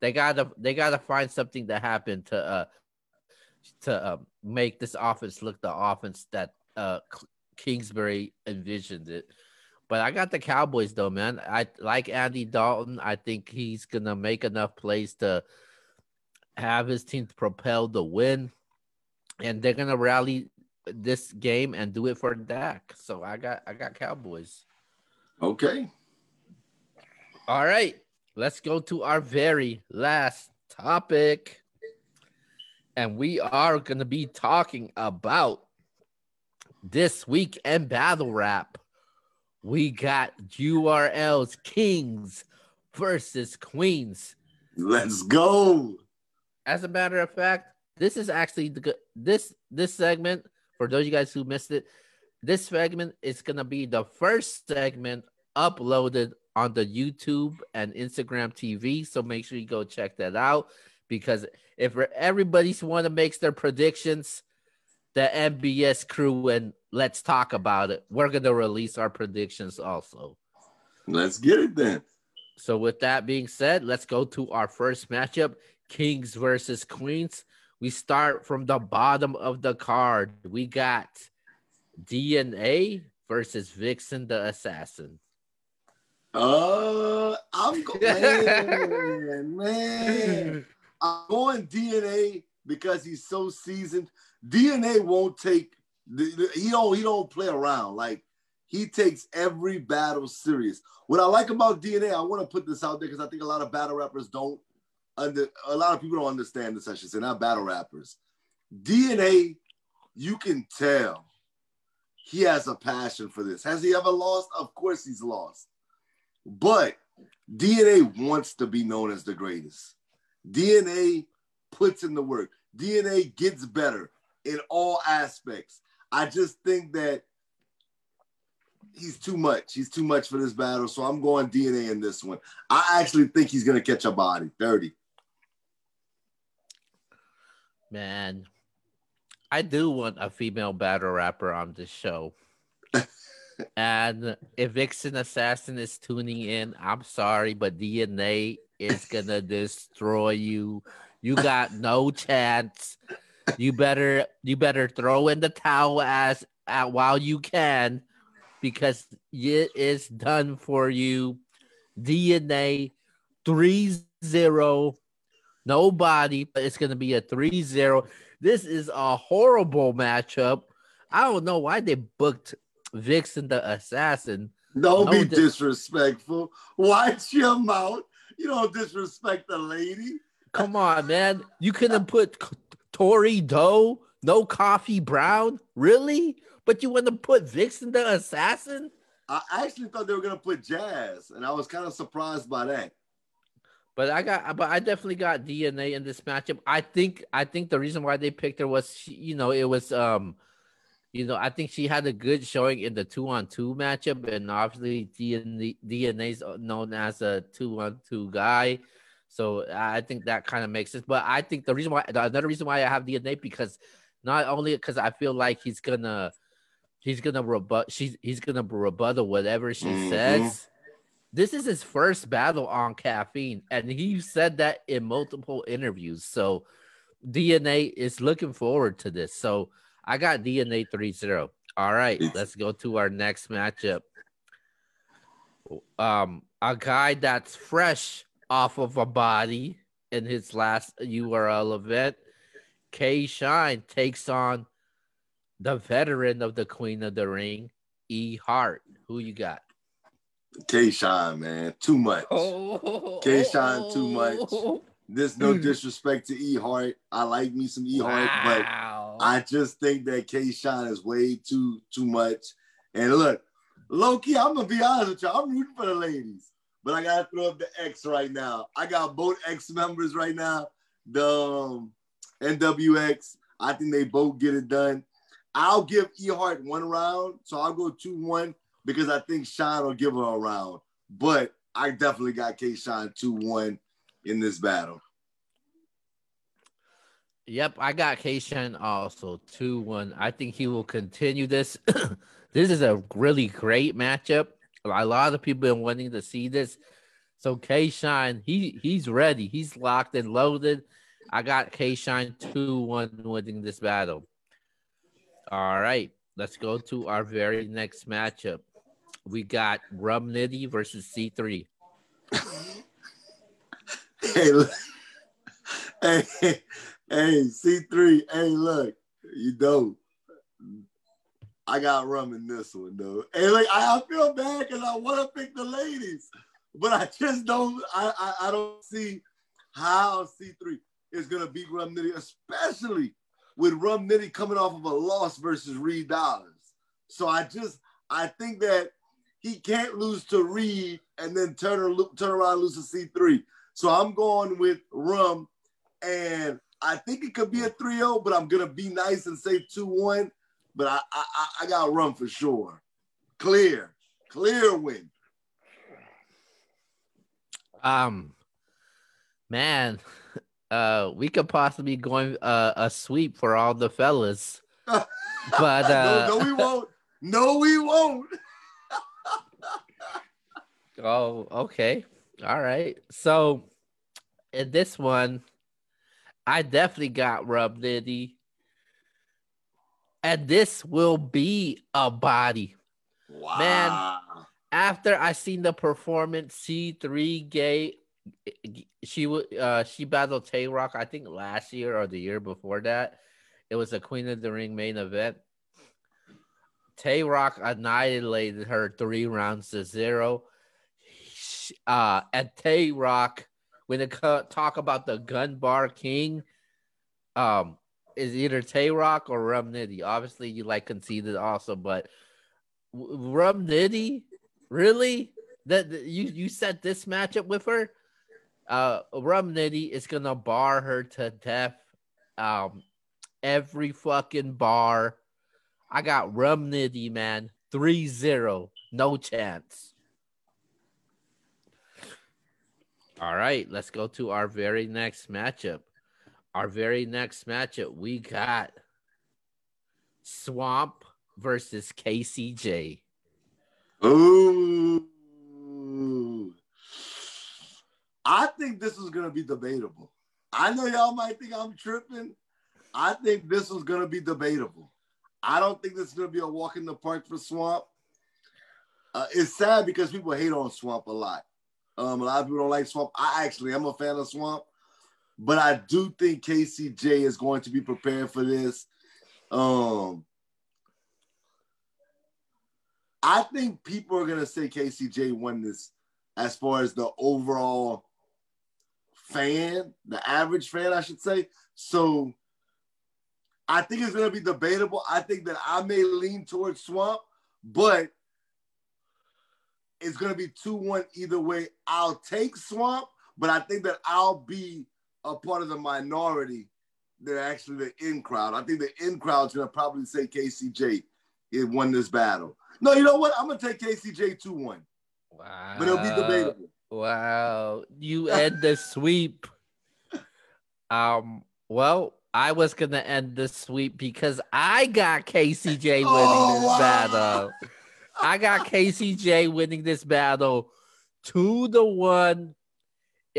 they gotta they gotta find something to happen to uh to um, make this offense look the offense that uh Kingsbury envisioned it. But I got the Cowboys though, man. I like Andy Dalton. I think he's gonna make enough plays to have his team propel the win, and they're gonna rally this game and do it for Dak. So I got I got Cowboys. okay. All right, let's go to our very last topic. And we are going to be talking about this week and battle rap. We got URL's Kings versus Queens. Let's go. As a matter of fact, this is actually the this this segment for those of you guys who missed it. This segment is gonna be the first segment uploaded on the YouTube and Instagram TV. So make sure you go check that out because if everybody's want to make their predictions, the NBS crew and let's talk about it. We're gonna release our predictions also. Let's get it then. So with that being said, let's go to our first matchup: Kings versus Queens. We start from the bottom of the card. We got DNA versus Vixen the Assassin. Uh, I'm going, man, man. I'm going DNA because he's so seasoned. DNA won't take he don't he don't play around. Like he takes every battle serious. What I like about DNA, I want to put this out there because I think a lot of battle rappers don't under a lot of people don't understand this. I should say, not battle rappers. DNA, you can tell he has a passion for this. Has he ever lost? Of course he's lost. But DNA wants to be known as the greatest. DNA puts in the work. DNA gets better in all aspects. I just think that he's too much. He's too much for this battle. So I'm going DNA in this one. I actually think he's going to catch a body 30. Man, I do want a female battle rapper on this show. and if Vixen Assassin is tuning in, I'm sorry, but DNA is gonna destroy you. You got no chance. You better you better throw in the towel as uh, while you can because it is done for you. DNA 3-0. Nobody, but it's gonna be a 3-0. This is a horrible matchup. I don't know why they booked Vixen the Assassin. Don't No be dis- disrespectful. Watch your mouth. You don't disrespect the lady. Come on, man. You couldn't put Tory Doe, no coffee brown, really? But you want to put Vixen the Assassin? I actually thought they were gonna put Jazz, and I was kind of surprised by that. But I got, but I definitely got DNA in this matchup. I think, I think the reason why they picked her was, she, you know, it was, um, you know, I think she had a good showing in the two on two matchup, and obviously DNA DNA's known as a two on two guy. So I think that kind of makes sense. But I think the reason why, another reason why I have DNA because not only because I feel like he's gonna, he's gonna rebut, she's he's gonna rebuttal whatever she mm-hmm. says this is his first battle on caffeine, and he said that in multiple interviews. So DNA is looking forward to this. So I got DNA 3 0. All right, let's go to our next matchup. Um, a guy that's fresh off of a body in his last URL event, K Shine takes on the veteran of the Queen of the Ring, E Hart. Who you got? K Shine, man, too much. Oh, K Shine, too much. This no disrespect to E Hart. I like me some E Hart, wow. but I just think that K Shine is way too too much. And look, Loki, I'm gonna be honest with you. I'm rooting for the ladies, but I gotta throw up the X right now. I got both X members right now. The um, NWX. I think they both get it done. I'll give E Hart one round, so I'll go two one because I think Shine will give her a round. But I definitely got K Shine 2 1 in this battle. Yep, I got K Shine also 2 1. I think he will continue this. this is a really great matchup. A lot of people been wanting to see this. So K Shine, he he's ready. He's locked and loaded. I got K Shine 2 1 winning this battle. All right, let's go to our very next matchup we got Rum Nitty versus C3. hey, look. hey, hey, C3. Hey, look, you dope. I got rum in this one, though. Hey, like I, I feel bad because I want to pick the ladies, but I just don't. I, I, I don't see how C3 is gonna beat Rum Nitty, especially with Rum Nitty coming off of a loss versus Reed Dollaz. So I just I think that he can't lose to Reed and then turn, turn around and lose to C3. So I'm going with Rum, and I think it could be a 3-0, but I'm gonna be nice and say 2-1. But I, I I got Rum for sure. Clear, clear win. Um, man, uh, we could possibly going uh, a sweep for all the fellas. but uh, no, no, we won't. No, we won't. Oh, okay. All right. So in this one, I definitely got Rum Nitty. And this will be a body. Wow. Man, after I seen the performance, C3 gay she would uh she battled Tay Rock, I think last year or the year before that. It was a Queen of the Ring main event. Tay Rock annihilated her three rounds to zero uh, at Tay Rock when they talk about the gun bar king, um, is either Tay Rock or Rum Nitty. Obviously, you like conceded also, but Rum Nitty, really? That you you set this matchup with her? Uh, Rum Nitty is gonna bar her to death. Um, every fucking bar. I got Rum Nitty, man. 3-0. No chance. All right, let's go to our very next matchup. Our very next matchup, we got Swamp versus KCJ. Ooh. I think this is going to be debatable. I know y'all might think I'm tripping. I think this is going to be debatable. I don't think this is going to be a walk in the park for Swamp. Uh, it's sad because people hate on Swamp a lot. Um, a lot of people don't like Swamp. I actually am a fan of Swamp, but I do think KCJ is going to be prepared for this. Um, I think people are gonna say KCJ won this as far as the overall fan, the average fan, I should say. So I think it's gonna be debatable. I think that I may lean towards Swamp, but it's gonna be two one either way. I'll take Swamp, but I think that I'll be a part of the minority that actually the in crowd. I think the in crowd's gonna probably say KCJ it won this battle. No, you know what? I'm gonna take KCJ two one. Wow. But it'll be debatable. Wow. You end the sweep. Um, well, I was gonna end the sweep because I got KCJ winning Oh, this wow. battle. I got KCJ winning this battle two to one.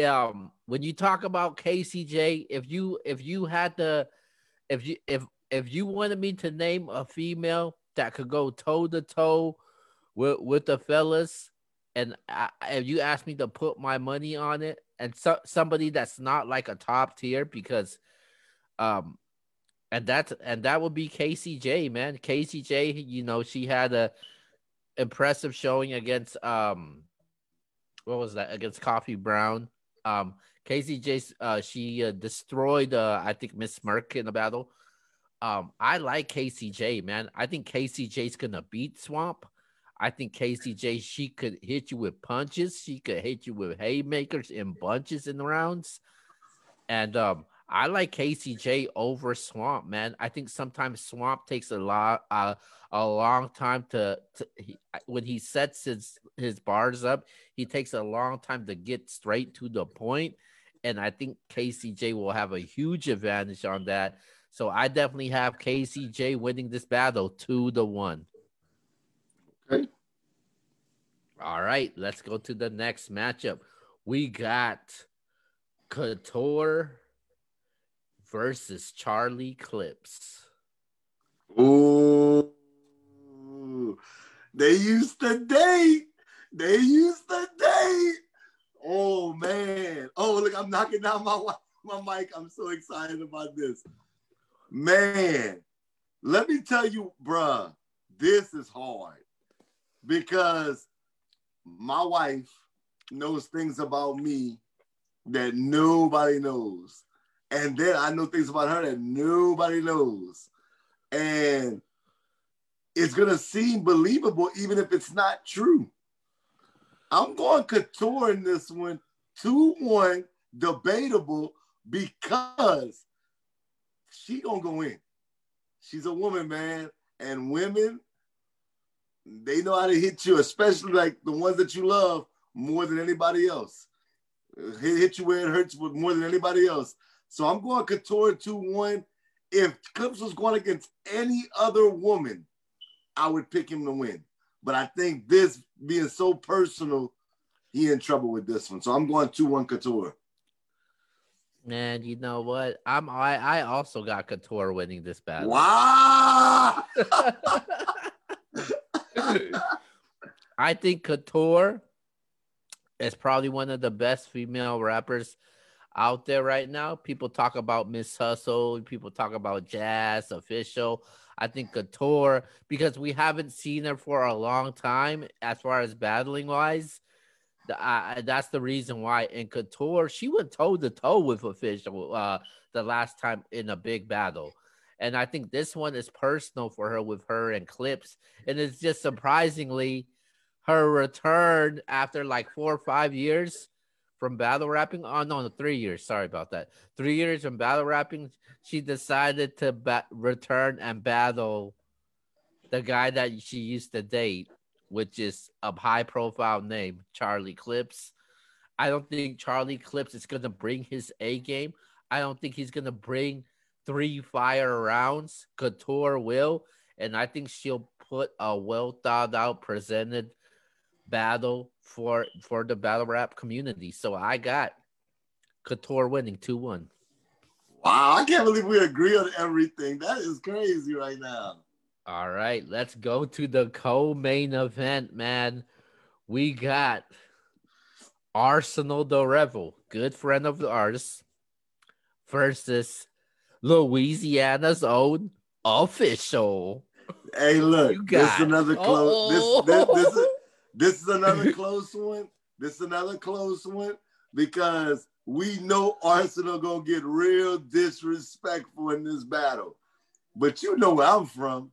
Um, when you talk about KCJ, if you if you had to, if you if if you wanted me to name a female that could go toe to toe with with the fellas, and I, if you asked me to put my money on it, and so, somebody that's not like a top tier, because, um, and that's and that would be KCJ, man. KCJ, you know, she had a impressive showing against um, what was that against Coffee Brown. Um, KCJ, uh, she uh, destroyed uh, I think Miss Merck in the battle. Um, I like KCJ, man. I think KCJ's gonna beat Swamp. I think KCJ she could hit you with punches. She could hit you with haymakers in bunches in the rounds. And um, I like KCJ over Swamp, man. I think sometimes Swamp takes a lot, uh, a long time to, to he, when he sets his his bars up. He takes a long time to get straight to the point, and I think KCJ will have a huge advantage on that. So I definitely have KCJ winning this battle two to one. Okay. All right, let's go to the next matchup. We got Couture versus Charlie Clips. Ooh, they used to date. They used to date. Oh man. Oh look, I'm knocking down my my mic. I'm so excited about this. Man, let me tell you, bruh, this is hard because my wife knows things about me that nobody knows. And then I know things about her that nobody knows. And it's gonna seem believable even if it's not true. I'm going couture in this one, 2-1, debatable, because she gonna go in. She's a woman, man. And women, they know how to hit you, especially like the ones that you love more than anybody else. Hit, hit you where it hurts more than anybody else. So I'm going Couture 2-1. If Clips was going against any other woman, I would pick him to win. But I think this being so personal, he in trouble with this one. So I'm going 2-1 Couture. Man, you know what? I'm I, I also got Couture winning this battle. Wow. I think Couture is probably one of the best female rappers out there right now. People talk about Miss Hustle, people talk about Jazz Official. I think Couture because we haven't seen her for a long time as far as battling wise. Uh, that's the reason why. In Couture, she went toe to toe with Official uh, the last time in a big battle. And I think this one is personal for her with her and Clips. And it's just surprisingly her return after like four or five years from battle rapping. Oh, no, no, three years. Sorry about that. Three years from battle rapping. She decided to ba- return and battle the guy that she used to date, which is a high profile name, Charlie Clips. I don't think Charlie Clips is to bring his A game. I don't think he's to bring three fire rounds. Couture will. And I think she'll put a well thought out, presented battle for for the battle rap community. So I got Couture winning 2 1. Wow, I can't believe we agree on everything. That is crazy right now. All right, let's go to the co-main event, man. We got Arsenal the Rebel, good friend of the artist, versus Louisiana's own official. Hey, look, this is another close. Oh. This, this, this, is, this is another close one. This is another close one because we know Arsenal gonna get real disrespectful in this battle. But you know where I'm from.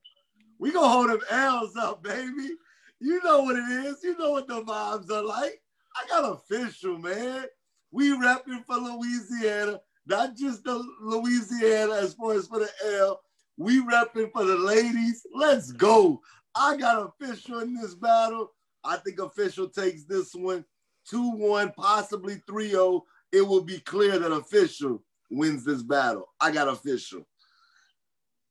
We gonna hold them L's up, baby. You know what it is. You know what the vibes are like. I got official, man. We repping for Louisiana, not just the Louisiana as far as for the L. We repping for the ladies. Let's go. I got official in this battle. I think official takes this one 2 1, possibly 3 0. It will be clear that official wins this battle. I got official.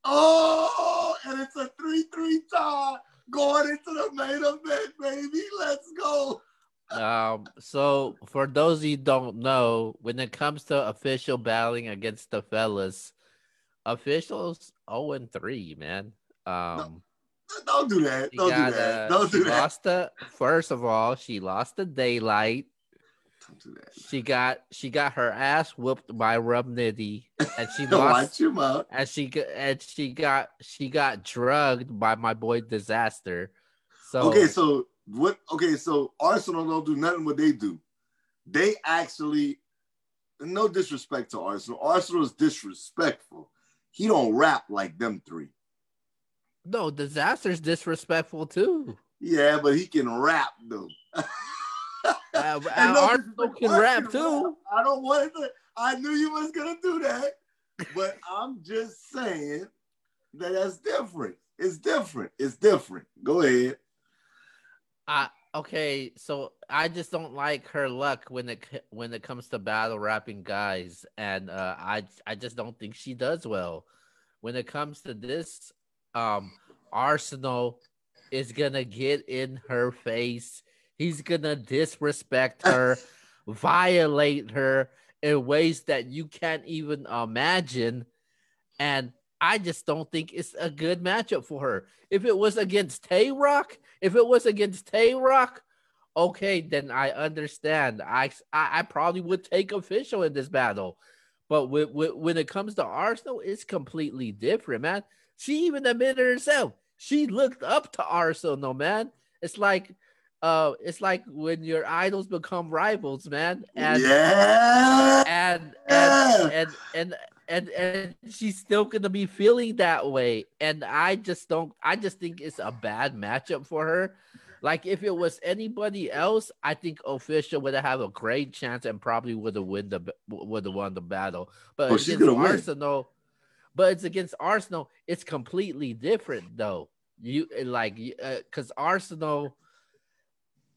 Oh, and it's a 3 3 tie going into the main event, baby. Let's go. Um, so for those of you don't know, when it comes to official battling against the fellas, officials 0 and 3, man. Um no, don't do that. Don't do that. Uh, don't do that. Lost the first of all, she lost the daylight. Don't do that. She got she got her ass whooped by Rum Nitty, and she lost. Watch mouth. And she and she got she got drugged by my boy Disaster. So okay, so what? Okay, so Arsenal don't do nothing. What they do, they actually, no disrespect to Arsenal. Arsenal is disrespectful. He don't rap like them three. No, Disaster's disrespectful too. Yeah, but he can rap though. uh, Arsenal can rap too. I don't want to. I knew you was gonna do that, but I'm just saying that that's different. It's different. It's different. Go ahead. I okay, so I just don't like her luck when it when it comes to battle rapping guys, and uh, I I just don't think she does well. When it comes to this, um, Arsenal is gonna get in her face. He's gonna disrespect her, violate her in ways that you can't even imagine, and I just don't think it's a good matchup for her. If it was against Tay Rock, if it was against Tay Rock, okay, then I understand. I, I, I probably would take official in this battle. But with, with, when it comes to Arsenal, it's completely different, man. She even admitted herself. She looked up to Arsenal, man. It's like uh it's like when your idols become rivals, man. And yeah. and and, and, and and and she's still gonna be feeling that way. And I just don't. I just think it's a bad matchup for her. Like if it was anybody else, I think official would have a great chance and probably would have win the would have won the battle. But oh, against Arsenal. But it's against Arsenal. It's completely different though. You like because uh, Arsenal,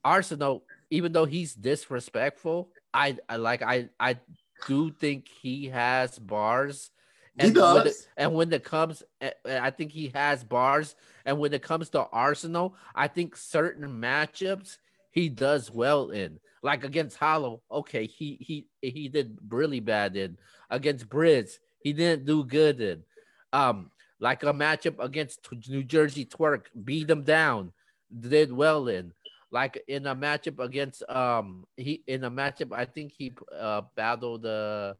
Arsenal, even though he's disrespectful, I, I like I I do think he has bars. And he does. When it, and when it comes, eh, eh, I think he has bars. And when it comes to Arsenal, I think certain matchups he does well in. Like against Hollow, okay, he he he did really bad in. Against Briz, he didn't do good in. Um, like a matchup against New Jersey Twerk, beat him down, did well in like in a matchup against um he in a matchup I think he uh battled uh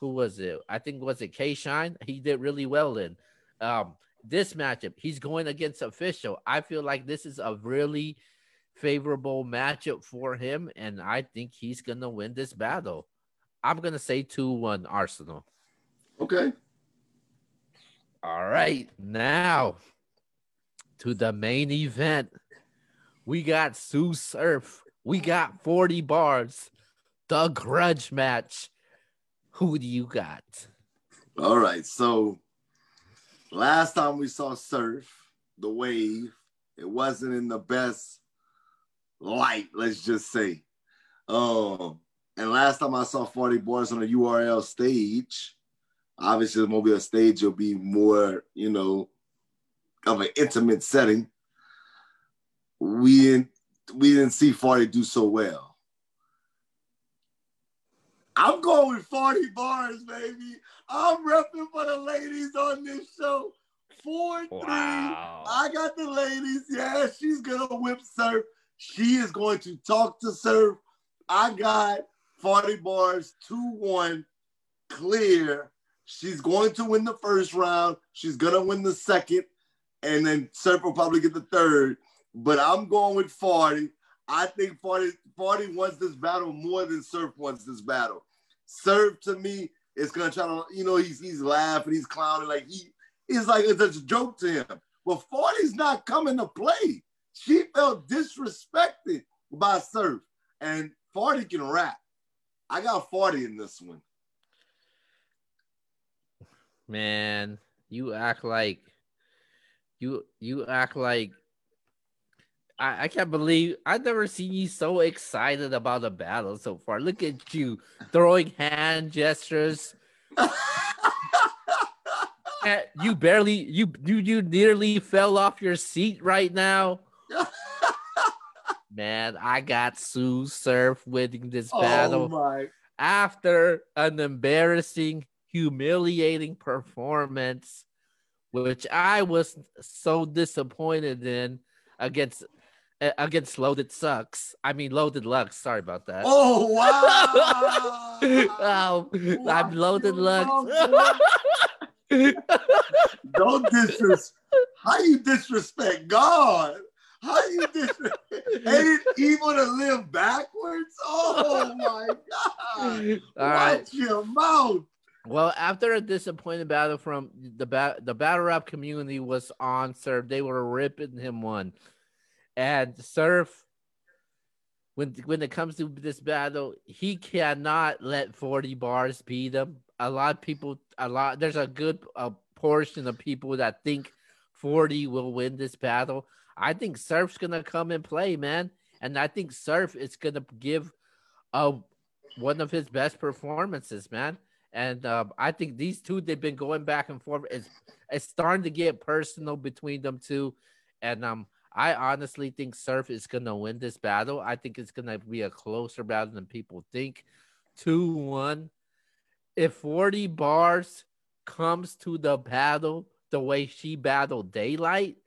who was it? I think was it K Shine. He did really well in um this matchup. He's going against official. I feel like this is a really favorable matchup for him, and I think he's gonna win this battle. I'm gonna say two one Arsenal. Okay. All right, now to the main event. We got Tsu Surf. We got 40 Barrs. The grudge match. Who do you got? All right. So last time we saw Surf, the wave, it wasn't in the best light, let's just say. Um, and last time I saw 40 Barrs on a URL stage, obviously the mobile stage will be more, you know, of an intimate setting we didn't we didn't see 40 do so well. I'm going with 40 Barrs, baby. I'm repping for the ladies on this show. Four wow. three. I got the ladies. Yeah, she's gonna whip Surf. She is going to talk to Surf. I got 40 Barrs, 2-1, clear. She's going to win the first round. She's gonna win the second, and then Surf will probably get the third but I'm going with 40. I think 40, 40 wants this battle more than Surf wants this battle. Surf to me is gonna try to, you know, he's he's laughing, he's clowning, like he he's like it's a joke to him. But 40's not coming to play. she felt disrespected by Surf. And 40 can rap. I got 40 in this one. Man, you act like you you act like I, I can't believe I've never seen you so excited about a battle so far. Look at you throwing hand gestures. you barely you you you nearly fell off your seat right now. Man, I got Tsu Surf winning this Oh battle my after an embarrassing, humiliating performance, which I was so disappointed in against against Loaded Sucks. I mean Loaded Lux. Sorry about that. Oh wow. Oh, I'm Loaded Lux. Don't disrespect. How you disrespect God? How you disrespect? Ain't it evil to live backwards? Oh my God! All right. Watch your mouth. Well, after a disappointing battle from the the battle rap community was on Surf, they were ripping him one, and Surf, when when it comes to this battle, he cannot let forty Barrs beat him. A lot of people, a lot there's a good a portion of people that think forty will win this battle. I think Surf's gonna come and play, man, and I think Surf is gonna give a one of his best performances, man. And um, I think these two they've been going back and forth. It's it's starting to get personal between them two, and um, I honestly think Surf is gonna win this battle. I think it's gonna be a closer battle than people think. Two one. If forty Barrs comes to the battle the way she battled Daylight,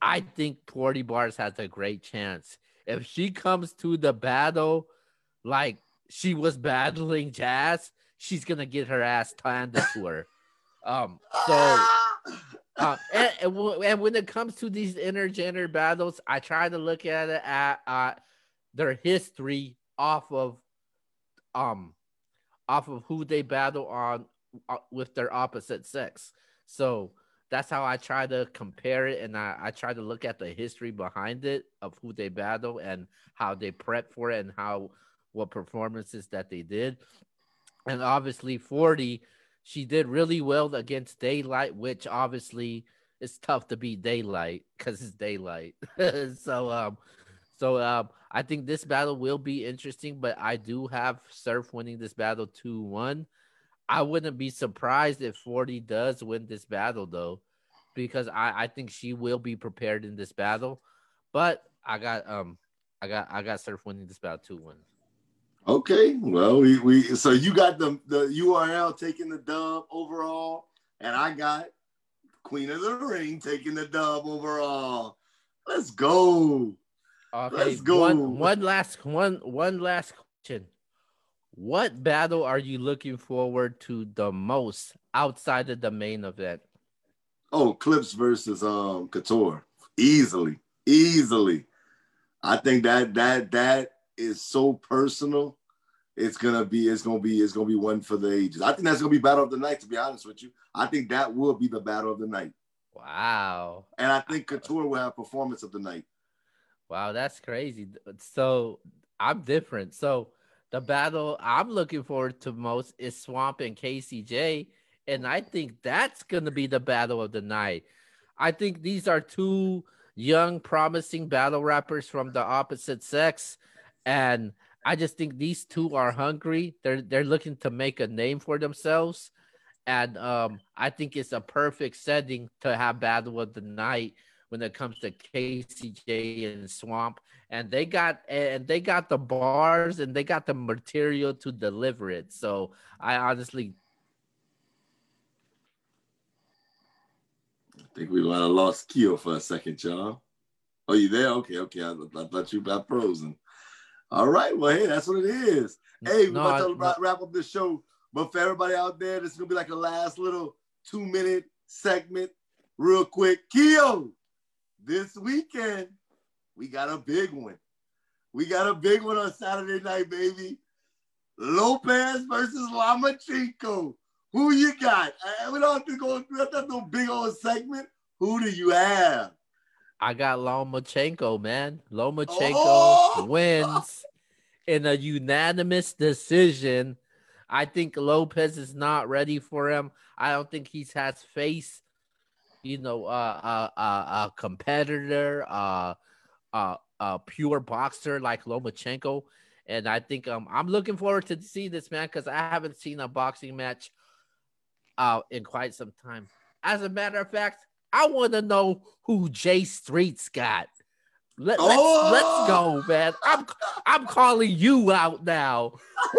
I think forty Barrs has a great chance. If she comes to the battle like she was battling Jazz, she's gonna get her ass handed to her. Um, so uh, and, and, and when it comes to these intergender battles, I try to look at it at uh, their history off of um off of who they battle on uh, with their opposite sex. So that's how I try to compare it, and I, I try to look at the history behind it of who they battle and how they prep for it and how what performances that they did. And obviously, 40, she did really well against Daylight, which obviously is tough to beat Daylight because it's Daylight. so, um, so um, I think this battle will be interesting, but I do have Surf winning this battle 2 1. I wouldn't be surprised if 40 does win this battle, though, because I, I think she will be prepared in this battle. But I got um I got I got Surf winning this battle 2 1. Okay, well, we, we so you got the the URL taking the dub overall, and I got Queen of the Ring taking the dub overall. Let's go. Okay, Let's go. One, one last one one last question. What battle are you looking forward to the most outside of the main event? Oh, Clips versus um Couture. Easily. Easily. I think that that that is so personal. It's gonna be, it's gonna be, it's gonna be one for the ages. I think that's gonna be battle of the night, to be honest with you. I think that will be the battle of the night. Wow. And I think Couture will have performance of the night. Wow, that's crazy. So I'm different. So the battle I'm looking forward to most is Swamp and KCJ. And I think that's gonna be the battle of the night. I think these are two young, promising battle rappers from the opposite sex. And I just think these two are hungry. They're they're looking to make a name for themselves. And um, I think it's a perfect setting to have battle of the night when it comes to KCJ and Swamp. And they got and they got the bars and they got the material to deliver it. So I honestly I think we might have lost Keo for a second, y'all. Oh, you there? Okay, okay. I, I thought you got frozen. All right. Well, hey, that's what it is. Hey, we're No, about to I- wrap, up this show. But for everybody out there, this is gonna be like a last little two minute segment, real quick. Keo, this weekend we got a big one. We got a big one on Saturday night, baby. Lopez versus Lomachenko. Who you got? Uh, we don't have to go through that no big old segment. Who do you have? I got Lomachenko, man. Lomachenko oh! wins in a unanimous decision. I think Lopez is not ready for him. I don't think he's has faced, you know, uh, uh, uh, a competitor, uh, uh, a pure boxer like Lomachenko. And I think um, I'm looking forward to see this man because I haven't seen a boxing match uh, in quite some time. As a matter of fact, I want to know who Jay Streets got. Let, us oh! let's go, man. I'm I'm calling you out now.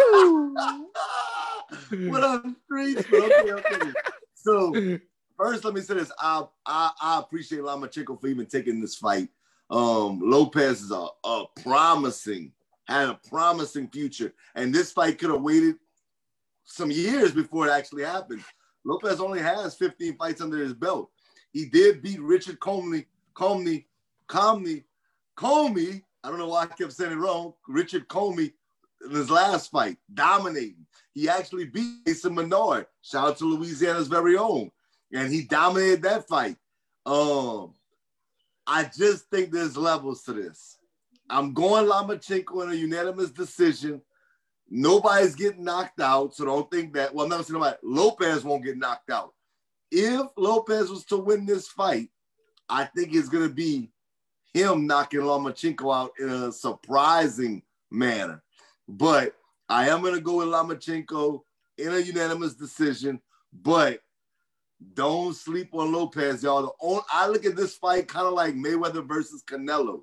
what up, streets? Okay, okay. So first, let me say this. I I, I appreciate Lomachenko for even taking this fight. Um, Lopez is a, a promising, had a promising future, and this fight could have waited some years before it actually happened. Lopez only has 15 fights under his belt. He did beat Richard Comey, Comey, Comey, Comey. I don't know why I kept saying it wrong. Richard Comey in his last fight, dominating. He actually beat Mason Menard. Shout out to Louisiana's very own. And he dominated that fight. Um, I just think there's levels to this. I'm going Lomachenko in a unanimous decision. Nobody's getting knocked out, so don't think that. Well, I'm not saying nobody. Lopez won't get knocked out. If Lopez was to win this fight, I think it's going to be him knocking Lomachenko out in a surprising manner. But I am going to go with Lomachenko in a unanimous decision. But don't sleep on Lopez, y'all. The only, I look at this fight kind of like Mayweather versus Canelo.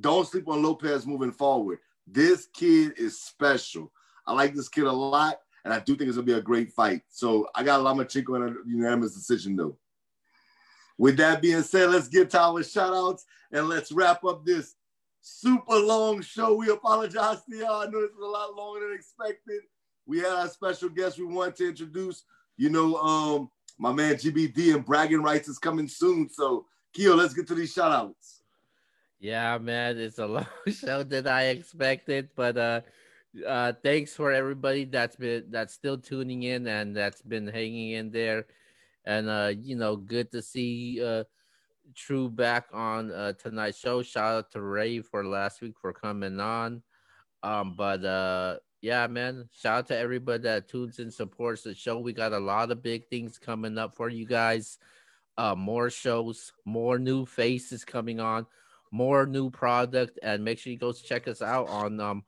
Don't sleep on Lopez moving forward. This kid is special. I like this kid a lot, and I do think it's gonna be a great fight. So I got Lomachenko in a unanimous decision, though. With that being said, let's get to our shout outs and let's wrap up this super long show. We apologize to y'all. I know this was a lot longer than expected. We had our special guest we wanted to introduce. You know, um, my man GBD and bragging rights is coming soon. So, Keo, let's get to these shout outs. Yeah, man, it's a long show than I expected, but uh uh thanks for everybody that's been that's still tuning in and that's been hanging in there. And uh, you know, good to see uh True back on uh tonight's show. Shout out to Ray for last week for coming on. Um, but uh yeah, man, shout out to everybody that tunes and supports the show. We got a lot of big things coming up for you guys. Uh more shows, more new faces coming on more new product, and make sure you go check us out on um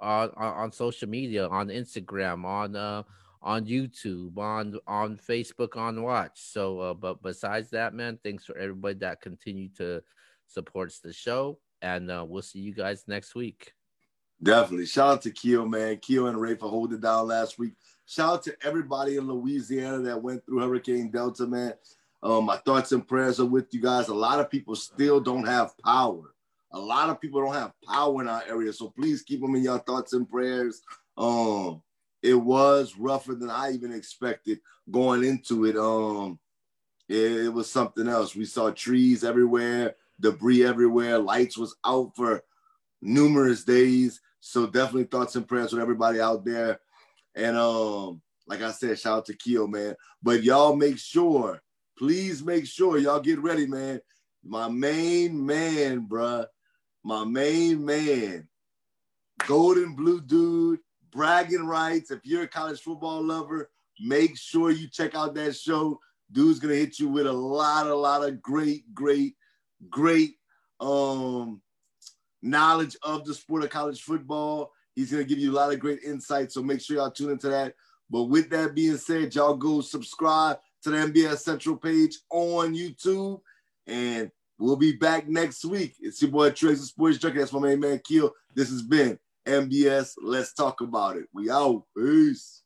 on on social media, on Instagram, on uh on YouTube, on on Facebook, on Watch. So, uh, but besides that, man, thanks for everybody that continue to supports the show, and uh, we'll see you guys next week. Definitely. Shout out to Keo, man. Keo and Ray for holding down last week. Shout out to everybody in Louisiana that went through Hurricane Delta, man. Um, my thoughts and prayers are with you guys. A lot of people still don't have power. A lot of people don't have power in our area. So please keep them in your thoughts and prayers. Um, it was rougher than I even expected going into it. Um, it, it was something else. We saw trees everywhere, debris everywhere, lights was out for numerous days. So definitely thoughts and prayers with everybody out there. And um, like I said, shout out to Keo, man. But y'all make sure please make sure y'all get ready, man. My main man, bruh. My main man. Gold and Blue Dude, bragging rights. If you're a college football lover, make sure you check out that show. Dude's gonna hit you with a lot, a lot of great, great, great um knowledge of the sport of college football. He's gonna give you a lot of great insights. So make sure y'all tune into that. But with that being said, y'all go subscribe to the NBS Central page on YouTube. And we'll be back next week. It's your boy Tracy Sports Junkie. That's my main man Keo. This has been NBS. Let's talk about it. We out. Peace.